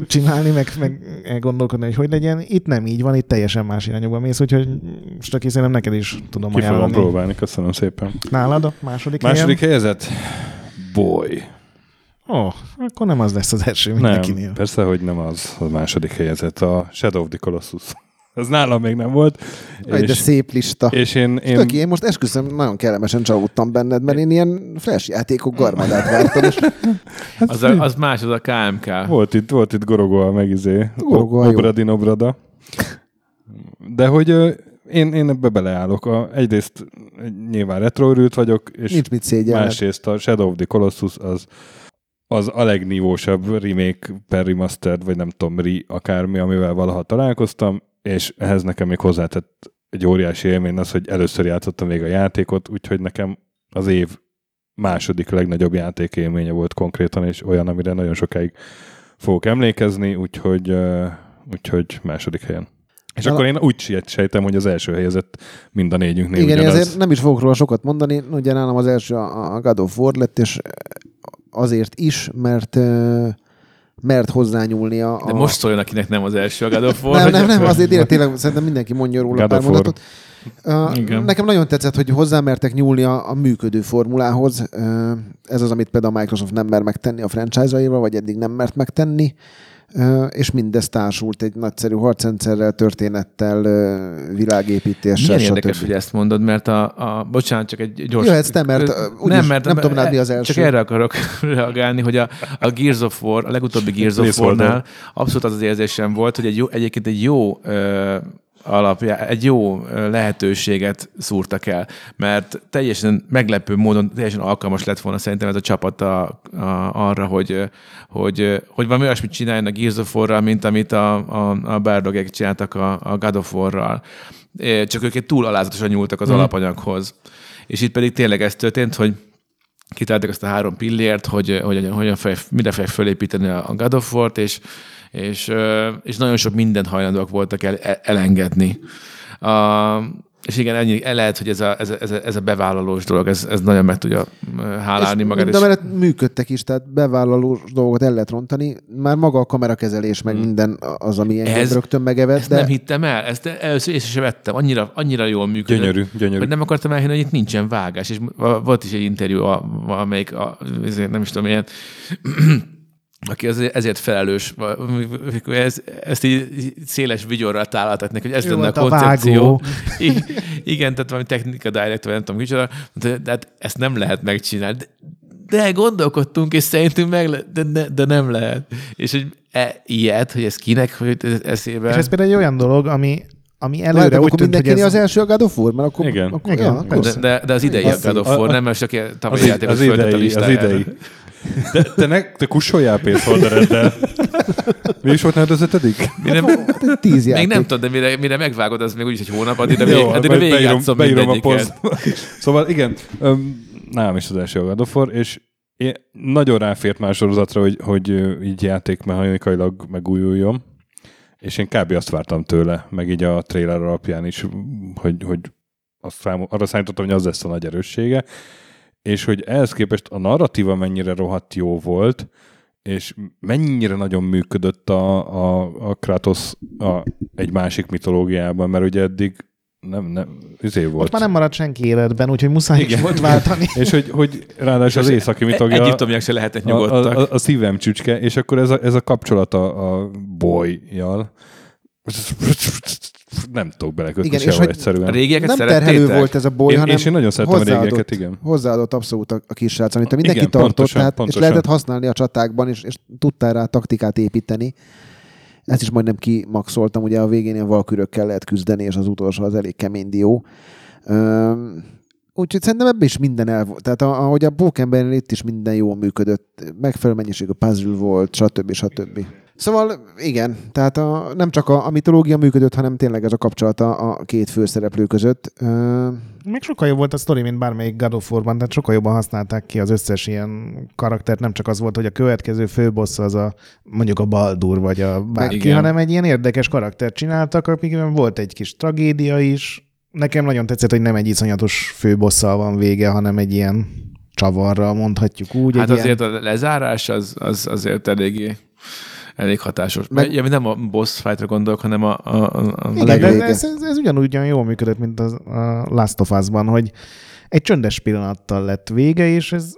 csinálni, meg, meg gondolkodni, hogy hogy legyen. Itt nem így van, itt teljesen más irányokba mész, úgyhogy Stöki, szerintem neked is tudom Ki fogom ajánlani. próbálni, köszönöm szépen. Nálad a második, Második helyen? helyezett? Boy. Ó, oh, akkor nem az lesz az első Nem, mindenkinél. persze, hogy nem az a második helyezett, a Shadow of the Colossus. Ez nálam még nem volt. Egy de szép lista. és én, Én... Töki, én most esküszöm, nagyon kellemesen csalódtam benned, mert én ilyen flash játékok garmadát vártam, és Az, a, az más, az a KMK. volt itt, volt itt Gorogoa meg izé, Gorogoa jó. Obradi Nobrada. De hogy én, én ebbe beleállok. A, egyrészt nyilván retroörült vagyok, és nincs mit másrészt a Shadow of the Colossus az, az a legnívósabb remake per remastered, vagy nem tudom, ri akármi, amivel valaha találkoztam, és ehhez nekem még hozzátett egy óriási élmény az, hogy először játszottam még a játékot, úgyhogy nekem az év második legnagyobb játékélménye volt konkrétan, és olyan, amire nagyon sokáig fogok emlékezni, úgyhogy, uh, úgyhogy második helyen. És Vala- akkor én úgy sejtem, hogy az első helyezett mind a négyünknél Igen, ugyanaz. ezért nem is fogok róla sokat mondani. Ugye nálam az első a God of War lett, és azért is, mert ö, mert hozzányúlni a... De most szóljon, akinek nem az első a God of War. nem, nem, nem, azért direkt tényleg szerintem mindenki mondja róla God pár mondatot. Uh, Igen. nekem nagyon tetszett, hogy hozzámertek nyúlni a, a működő formulához. Uh, ez az, amit például a Microsoft nem mer megtenni a franchise-aival, vagy eddig nem mert megtenni. Uh, és mindez társult egy nagyszerű harcrendszerrel, történettel, világépítéssel, Milyen érdekes, stb. hogy ezt mondod, mert a, a bocsánat, csak egy gyors... Jöhetsz te, mert, úgyis nem tudom rád mi az első. Csak erre akarok reagálni, hogy a, a Gears of War, a legutóbbi Gears of. War-nál abszolút az az érzésem volt, hogy egy jó, egyébként egy jó ö, alapja, egy jó lehetőséget szúrtak el, mert teljesen meglepő módon teljesen alkalmas lett volna szerintem ez a csapat a, a, arra, hogy, hogy, hogy valami olyasmit csináljon a Gears of War-ral, mint amit a, a, a Bardogek csináltak a, a God of War-ral. Csak ők egy túl alázatosan nyúltak az alapanyaghoz. És itt pedig tényleg ez történt, hogy kitaláltak ezt a három pillért, hogy, hogy hogyan fel, mindenféle fölépíteni a God of War-t, és, és, és nagyon sok mindent hajlandóak voltak el, el- elengedni. A, és igen, ennyi, lehet, hogy ez a, ez a, ez a, ez a bevállalós dolog, ez, ez nagyon meg tudja hálálni És magad. De mellett működtek is, tehát bevállalós dolgokat el lehet rontani. Már maga a kamerakezelés, meg minden az, ami Ez- rögtön megevett. Ezt De nem hittem el, ezt először észre sem vettem, annyira, annyira jól működött. Gyönyörű, gyönyörű. Hogy nem akartam elhinni, hogy itt nincsen vágás, és volt is egy interjú, a- amelyik, a, ezért nem is tudom, ilyen, aki ezért, ezért felelős, ez, ezt így széles vigyorral tálaltatnak, hogy ez Ő lenne a a koncepció. I- Igen, tehát valami technika direct, vagy nem tudom kicsoda, de, de hát ezt nem lehet megcsinálni. De, de gondolkodtunk, és szerintünk meg le, de, de, de, nem lehet. És hogy e, ilyet, hogy ez kinek hogy ez eszébe. És ez például egy olyan dolog, ami, ami Előre, előre úgy akkor tűnt, hogy mindenkinek ez... az első a God of War, mert akkor, Igen. akkor, Igen, ja, akkor de, de, de az idei a Az- God of a- War, a- nem aki Az, tavalyi játékot az föltett a idei, az idei. De, te, ne, te kussoljál pénzholdereddel. Mi is volt nálad az ötödik? Mire, Hát tíz még játék. nem tudod, de mire, mire megvágod, az még úgyis egy hónap, addigra, Jó, vég, addigra majd beírom, végigjátszom beírom a posztba. Szóval igen, öm, nálam is az első a God of War, és én nagyon ráfért más sorozatra, hogy, hogy így játékmechanikailag megújuljon, és én kb. azt vártam tőle, meg így a trailer alapján is, hogy, hogy azt számol, arra számítottam, hogy az lesz a nagy erőssége, és hogy ehhez képest a narratíva mennyire rohadt jó volt, és mennyire nagyon működött a, a, a Kratos a, egy másik mitológiában, mert ugye eddig nem, nem, izé volt. Ott már nem maradt senki életben, úgyhogy muszáj is Igen. volt váltani. És hogy, hogy ráadásul az északi mitológia Egyiptomiak se lehetnek a, nyugodtak. a, a, a szívem csücske, és akkor ez a, ez a kapcsolat a, a bolyjal. Nem tudok belekötni Igen, Igen, és hogy egyszerűen. A régieket nem szerettétek? terhelő volt ez a boly, Én- hanem és én nagyon szeretem a hozzáadott, régeket, igen. hozzáadott abszolút a, a kis srác, amit mindenki Igen, tartott, pontosan, tehát, pontosan. és lehetett használni a csatákban, és, és tudtál rá taktikát építeni. Ezt is majdnem kimaxoltam, ugye a végén ilyen valkürökkel lehet küzdeni, és az utolsó az elég kemény dió. Üm, Úgyhogy szerintem ebben is minden el volt. Tehát a- ahogy a Pókembernél itt is minden jól működött, megfelelő mennyiségű puzzle volt, stb. stb. Szóval igen, tehát a, nem csak a, a mitológia működött, hanem tényleg ez a kapcsolat a, két főszereplő között. Üm, Még sokkal jobb volt a sztori, mint bármelyik God of War-ban, tehát sokkal jobban használták ki az összes ilyen karaktert. Nem csak az volt, hogy a következő főbossz az a mondjuk a Baldur vagy a bárki, Igen. hanem egy ilyen érdekes karaktert csináltak, akikben volt egy kis tragédia is. Nekem nagyon tetszett, hogy nem egy iszonyatos főbosszal van vége, hanem egy ilyen csavarral mondhatjuk úgy. Hát egy azért a lezárás az, az azért eléggé elég hatásos. Meg-. Ja, nem a boss fightra gondolok, hanem a, a, a, a Igen, de ez, ez, ez ugyanúgy jól működött, mint az, a Last of Us-ban, hogy egy csöndes pillanattal lett vége, és ez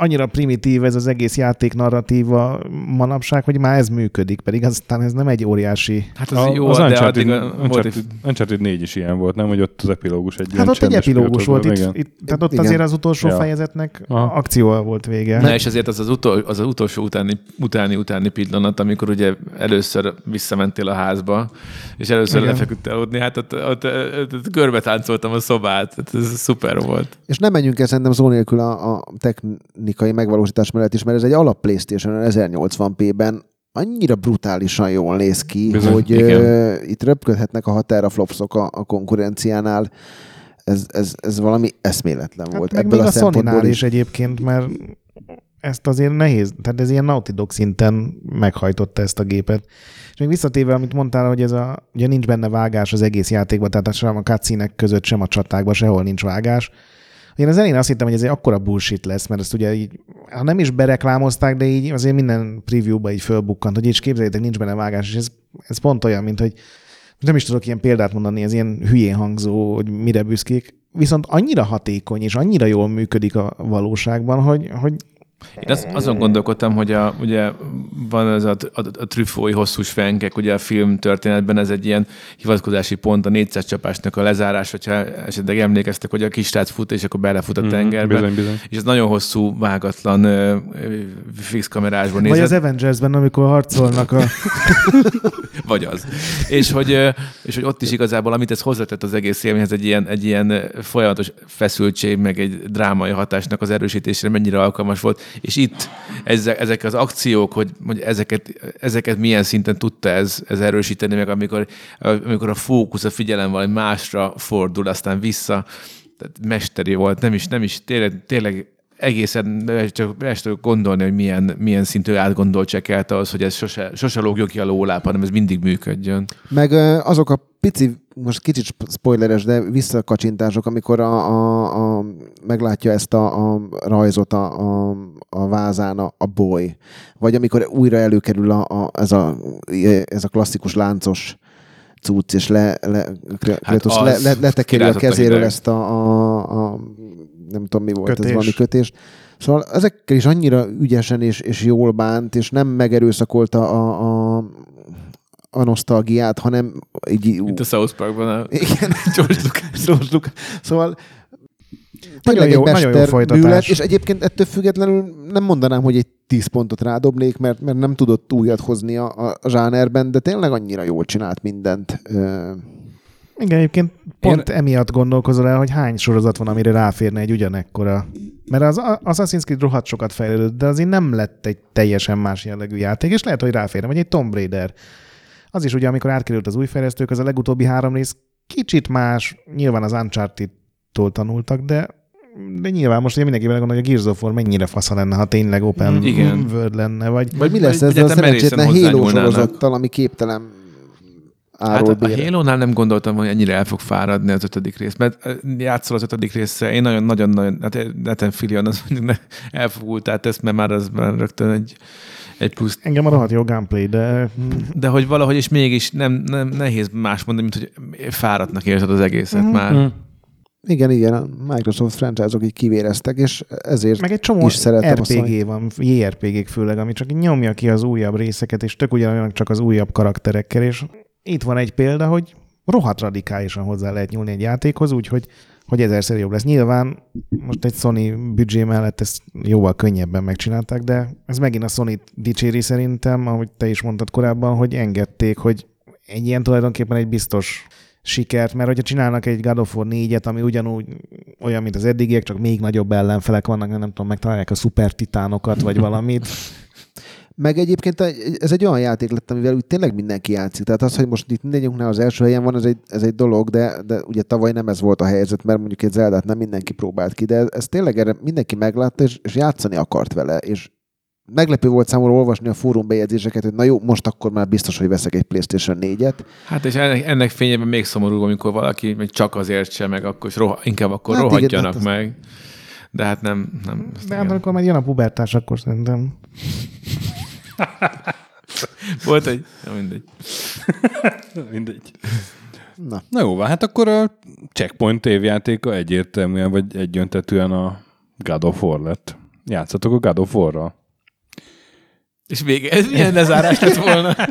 annyira primitív ez az egész játék narratíva manapság, hogy már ez működik, pedig aztán ez nem egy óriási... Hát az A, jó, az de Uncharted, addig Uncharted, egy... Uncharted 4 is ilyen volt, nem? Hogy ott az epilógus egy Hát ott egy epilógus volt, itt, igen. itt, tehát ott Igen. azért az utolsó Ja. fejezetnek Aha. akcióval volt vége. Na és azért az az, utol, az, az utolsó utáni, utáni, utáni pillanat, amikor ugye először visszamentél a házba, és először Igen. lefeküdtél aludni, hát ott, ott, ott, ott körbe táncoltam a szobát, ez szuper volt. És nem menjünk el szerintem szó nélkül a, a technikai megvalósítás mellett is, mert ez egy alap PlayStation 1080p-ben annyira brutálisan jól néz ki, Bizony, hogy igen. ö, itt röpködhetnek a határaflopszok a, a konkurenciánál. Ez, ez, ez valami eszméletlen Hát volt meg ebből még a a Sony-nál szempontból is is. egyébként, mert ezt azért nehéz, tehát ez ilyen Naughty Dog szinten meghajtotta ezt a gépet. És még visszatérve, amit mondtál, hogy ez a, ugye nincs benne vágás az egész játékban, tehát sem a cutscene között, sem a csatákban, sehol nincs vágás. Én az elején azt hittem, hogy ez egy akkora bullshit lesz, mert ezt ugye így, ha nem is bereklámozták, de így azért minden preview-ba így fölbukkant, hogy így képzeljétek, nincs benne vágás, és ez, ez pont olyan, mint hogy nem is tudok ilyen példát mondani, ez ilyen hülyén hangzó, hogy mire büszkék, viszont annyira hatékony és annyira jól működik a valóságban, hogy, hogy Én az, azon gondolkodtam, hogy a, ugye van ez a, a, a trüffói hosszús fenkek, ugye a film történetben ez egy ilyen hivatkozási pont, a 400 csapásnak a lezárás, hogyha esetleg emlékeztek, hogy a kisrác fut, és akkor belefut a tengerbe. bizony, bizony. És ez nagyon hosszú, vágatlan ö, ö, fix kamerásban nézett. vagy az Avengersben, amikor harcolnak a... Vagy az. És hogy, ö, és hogy ott is igazából, amit ez hozzátett az egész élményhez, egy ilyen, egy ilyen folyamatos feszültség, meg egy drámai hatásnak az erősítésére mennyire alkalmas volt. És itt ezek, ezek az akciók, hogy, hogy ezeket, ezeket milyen szinten tudta ez, ez erősíteni, meg amikor, amikor a fókusz, a figyelem valami másra fordul, aztán vissza, tehát mesteri volt, nem is, nem is tényleg, tényleg egészen csak el tudok gondolni, hogy milyen, milyen szintű átgondoltság kellett az, hogy ez sose, sose lógjon ki a lóláb, hanem ez mindig működjön. Meg azok a pici, most kicsit sp- spoileres, de visszakacsintások, amikor a, a, a, meglátja ezt a, a rajzot a, a, a vázán a, a boy, vagy amikor újra előkerül a, a, ez, a, ez a klasszikus láncos cucc, és le, le, Kratos az le, le, letekeri a a kezéről hideg. ezt a, a, a, nem tudom mi volt, Kötés. ez valami kötés. Szóval ezekkel is annyira ügyesen és, és jól bánt, és nem megerőszakolta a, a, a nosztalgiát, hanem így... Mint a South Parkban a Igen, George Lucas. George Lucas. Szóval Nagyon jó- egy nagyon jó mester folytatás. műlet, és egyébként ettől függetlenül nem mondanám, hogy egy 10 pontot rádobnék, mert, mert nem tudott újat hozni a, a, a zsánerben, de tényleg annyira jól csinált mindent. Igen, egyébként pont Én... emiatt gondolkozol el, hogy hány sorozat van, amire ráférne egy ugyanekkora. Mert az Assassin's Creed rohadt sokat fejlődött, de azért nem lett egy teljesen más jellegű játék, és lehet, hogy ráférne, vagy egy Tomb Raider. Az is ugye, amikor átkerült az új fejlesztők, az a legutóbbi három rész kicsit más, nyilván az Uncharted-tól tanultak, de de nyilván most ugye mindenki belegondol, hogy a Gears of War mennyire fasza lenne, ha tényleg open Mm, igen. world lenne, vagy vagy mi lesz ezzel a szerencsétlen Halo sorozattal, ami képtelen Hát a bére. Halo-nál nem gondoltam, hogy ennyire el fog fáradni az ötödik rész, mert játszol az ötödik részre, én nagyon-nagyon, hát Nathan Fillion az mondjuk ne- elfogultál ezt, mert már az már rögtön egy, egy plusz. engem a rohadt jó gameplay, de De hogy valahogy is mégis nem, nem nehéz más mondani, mint hogy fáradtnak érzed az egészet Mhm. már. Igen, igen, a Microsoft franchise-ok így kivéreztek, és ezért Meg egy csomó is szeretem a. RPG van, JRPG-k főleg, ami csak nyomja ki az újabb részeket, és tök ugyanolyanak csak az újabb karakterekkel, és itt van egy példa, hogy rohadt radikálisan hozzá lehet nyúlni egy játékhoz, úgyhogy hogy ezerszer jobb lesz. Nyilván most egy Sony büdzsé mellett ezt jóval könnyebben megcsinálták, de ez megint a Sony dicséri szerintem, ahogy te is mondtad korábban, hogy engedték, hogy egy ilyen tulajdonképpen egy biztos sikert, mert hogyha csinálnak egy God of War 4-et, ami ugyanúgy olyan, mint az eddigiek, csak még nagyobb ellenfelek vannak, nem tudom, megtalálják a szuper titánokat, vagy valamit. Meg egyébként egy- ez egy olyan játék lett, amivel úgy tényleg mindenki játszik. Tehát az, hogy most itt mindegyikünknál az első helyen van, ez egy, ez egy dolog, de, de ugye tavaly nem ez volt a helyzet, mert mondjuk egy Zeldát nem mindenki próbált ki, de ez tényleg erre mindenki meglátta, és, és játszani akart vele, és meglepő volt számomra olvasni a fórum bejegyzéseket, hogy na jó, most akkor már biztos, hogy veszek egy PlayStation 4-et. Hát és ennek, ennek fényében még szomorú, amikor valaki még csak azért sem, meg akkor is roha, inkább akkor Hát hát igen, rohadjanak hát az- meg. De hát nem. nem De hát amikor majd jön a pubertás, akkor szerintem Volt egy... Ja, mindegy. Mindegy. Na, Na jó, van, hát akkor a Checkpoint évjátéka egyértelműen, vagy egyöntetően a God of War lett. Játszatok a God of War-ral. És vége. Ez milyen lezárás lett volna?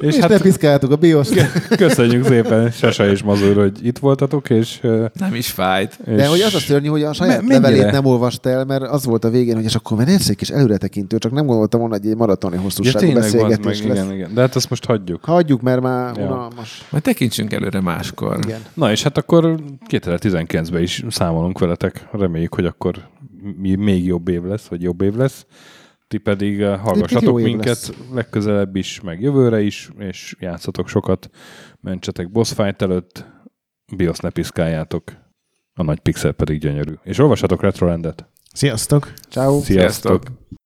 És és hát... ne piszkáltuk a BIOS. köszönjük szépen Sasa és Mazur, hogy itt voltatok, és, Nem is fájt. és De hogy az a szörnyű, hogy a saját Me- levelét nem olvasta el, mert az volt a végén, hogy és akkor vennész egy kis előretekintő, csak nem gondoltam volna, hogy egy maratoni ja, hosszúságú tényleg van, meg, beszélgetés lesz. igen, igen. De hát azt most hagyjuk. Hagyjuk, mert már Ja. unalmas. Majd tekintsünk előre máskor. Igen. Na és hát akkor 2019-ben is számolunk veletek. Reméljük, hogy akkor még jobb év lesz, vagy jobb év lesz. Ti pedig eh, hallgassatok minket lesz. legközelebb is, meg jövőre is, és játszatok sokat, mentsetek boss fight előtt, BIOS ne piszkáljátok, a nagy pixel pedig gyönyörű. És olvassatok Retrolandet. Sziasztok! Ciao. Sziasztok! Sziasztok.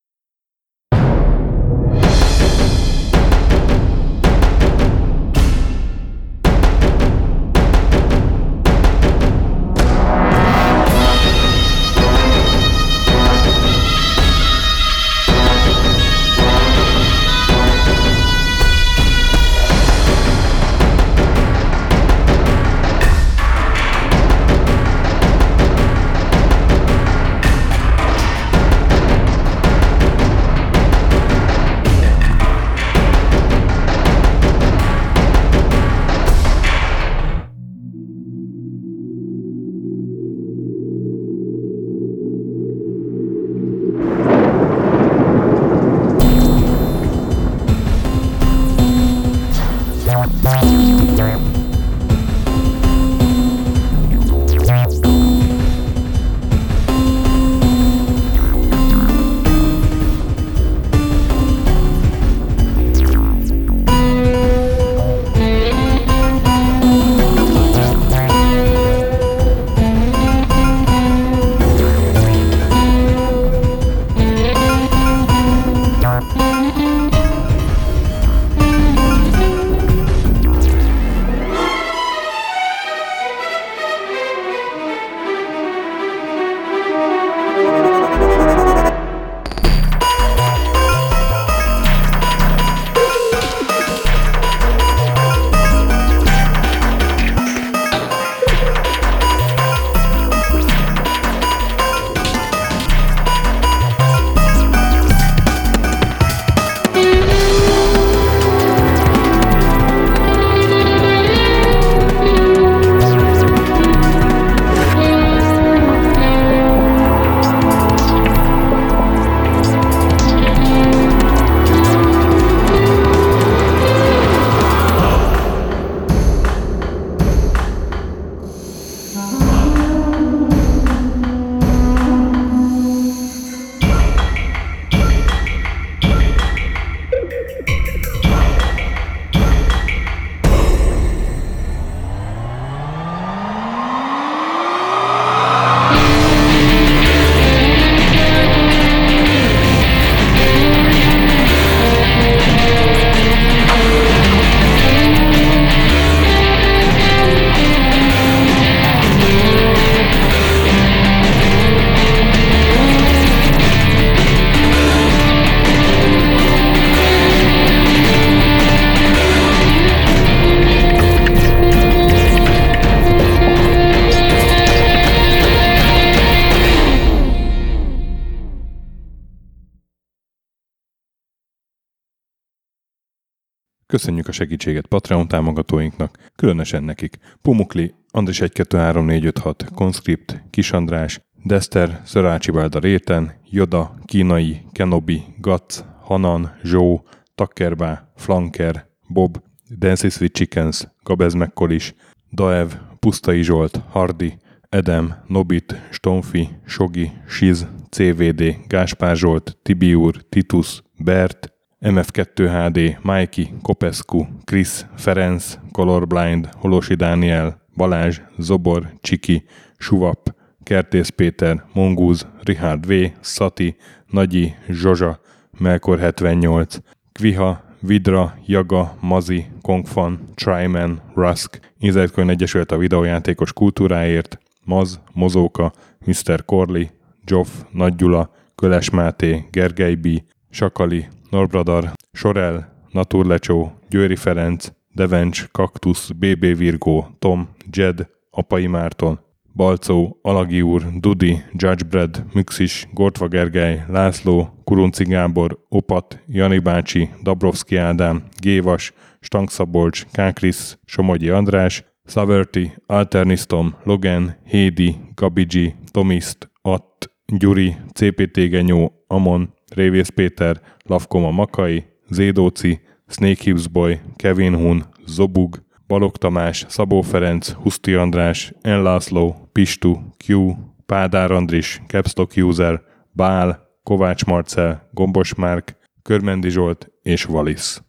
Segítséget Patreon támogatóinknak, különösen nekik. Pumukli, Andris 123456, Conscript, Kis András, Dester, Szörácsi Bálda Réten, Joda, Kínai, Kenobi, Gac, Hanan, Zsó, Takkerbá, Flanker, Bob, Dances with Chickens, Gabez Mekkolis, Daev, Pusztai Zsolt, Hardi, Edem, Nobit, Stonfi, Sogi, Siz, CVD, Gáspár Zsolt, Tibiur, Titus, Bert, MF2HD, Mikey, Kopescu, Chris, Ferenc, Colorblind, Holosi Dániel, Balázs, Zobor, Csiki, Suvap, Kertész Péter, Mongúz, Richard V, Szati, Nagyi, Zsozsa, Melkor 78, Kviha, Vidra, Jaga, Mazi, Kongfan, Tryman, Rusk, Inzertkönyv Egyesület a videójátékos kultúráért, Maz, Mozóka, Mr. Corley, Joff, Nagy Gyula, Köles Máté, Gergely B, Sakali, Norbradar, Sorel, Naturlecsó, Győri Ferenc, Devencs, Kaktusz, BB Virgó, Tom, Jed, Apai Márton, Balcó, Alagi úr, Dudi, Judgebred, Müxis, Gortva Gergely, László, Kurunci Gábor, Opat, Jani bácsi, Dabrowski Ádám, Gévas, Stangszabolcs, Kákris, Somogyi András, Saverti, Alternisztom, Logan, Hédi, Gabigi, Tomiszt, Att, Gyuri, CPT Genyó, Amon, Révész Péter, Lavkoma Makai, Zédóci, Snake Hips Boy, Kevin Hun, Zobug, Balog Tamás, Szabó Ferenc, Huszti András, N. László, Pistu, Q, Pádár Andris, Capstock User, Bál, Kovács Marcel, Gombos Márk, Körmendi Zsolt és Valisz.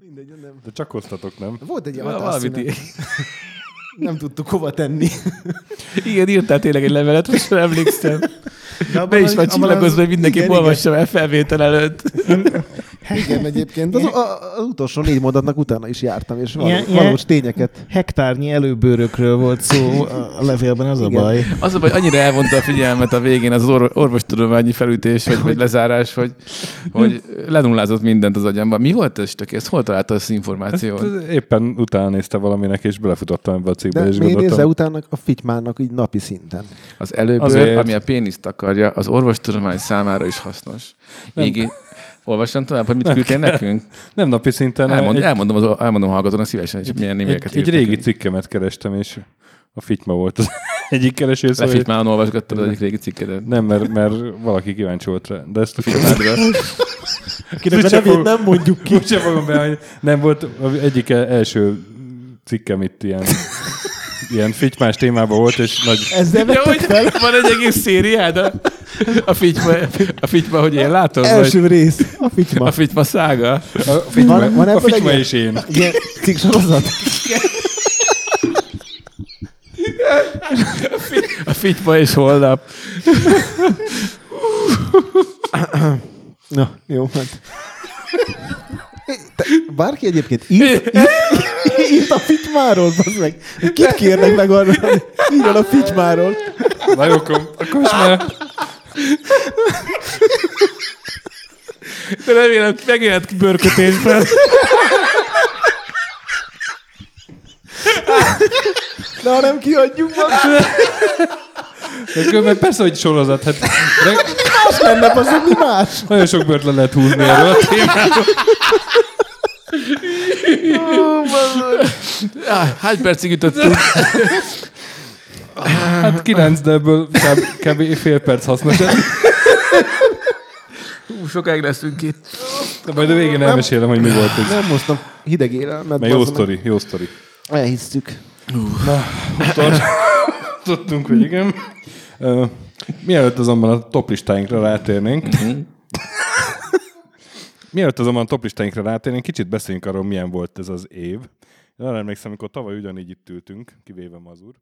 Mindegy, nem. De csak osztatok, nem? Volt egy ilyen Nem tudtuk hova tenni. Igen, írtál tényleg egy levelet, most sem emlékszem. De Be is van csillagozva, hogy mindenki igen, olvassa el felvétel előtt. Igen, egyébként. Az, a, az utolsó négy mondatnak utána is jártam, és való, Ilyen- valós tényeket. Hektárnyi előbőrökről volt szó a levélben, az a Igen. baj. Az a baj, annyira elvonta a figyelmet a végén az or- orvostudományi felütés, vagy, vagy lezárás, hogy, hogy lenullázott mindent az agyamban. Mi volt ez, tök? Ezt hol találta az információt? Ezt éppen utána nézte valaminek, és belefutottam ebbe a cikkbe, De és miért nézze utána a fitymának így napi szinten? Az előből, Azért. ami a péniszt akarja, az orvostudomány számára is hasznos. Égi, olvassam tovább, hogy mit küldtél nekünk? nem napi szinten, Elmond, egy, elmondom, az, elmondom a hallgatónak szívesen, hogy milyen egy, e-maileket egy régi cikkemet kerestem, és a fityma volt az egyik kereső szó. Lefit már olvasgattad az egyik régi cikkedet. Nem, mert, mert valaki kíváncsi volt rá. De ezt a Fitnádra. Kinek a nevét nem mondjuk ki. Úgyse fogom be, hogy nem volt egyik első cikkem itt ilyen, ilyen fitymás témában volt, és nagy... Ezzel Ja, vettek fel. hogy van egy egész szériád a, a fityma, a fityma, hogy én látom, vagy Első rész. A fityma. a fityma szága. A fityma, Van- van a fityma egy- és én. Ilyen cikksorozat. A fityma és holnap. Na, jó, hát. Bárki egyébként írt, írt, írt a fitymáról, bazd meg. Kit kérnek meg arra, hogy írjon a fitymáról? Na jó, akkor, akkor most már... De remélem, megjelent bőrkötésben. De ha nem kiadjuk De különben persze, hogy sorozat, hát re- más lenne, az mi más? nagyon sok bört le lehet húzni erről a témáról. Ah, hány percig ütöttünk? Hát kilenc, de ebből kb, kb. fél perc hasznos. Hú, sokáig leszünk itt. De majd a végén elmesélem, hogy mi volt ez. Nem mostam hideg élelmet. Mert jó sztori, jó sztori. Elhisztük. Tudtunk, hogy igen. Uh, mielőtt azonban a toplistáinkra rátérnénk, mielőtt azonban a toplistáinkra rátérnénk, kicsit beszéljünk arról, milyen volt ez az év. Én arra emlékszem, amikor tavaly ugyanígy itt ültünk, kivéve Mazur,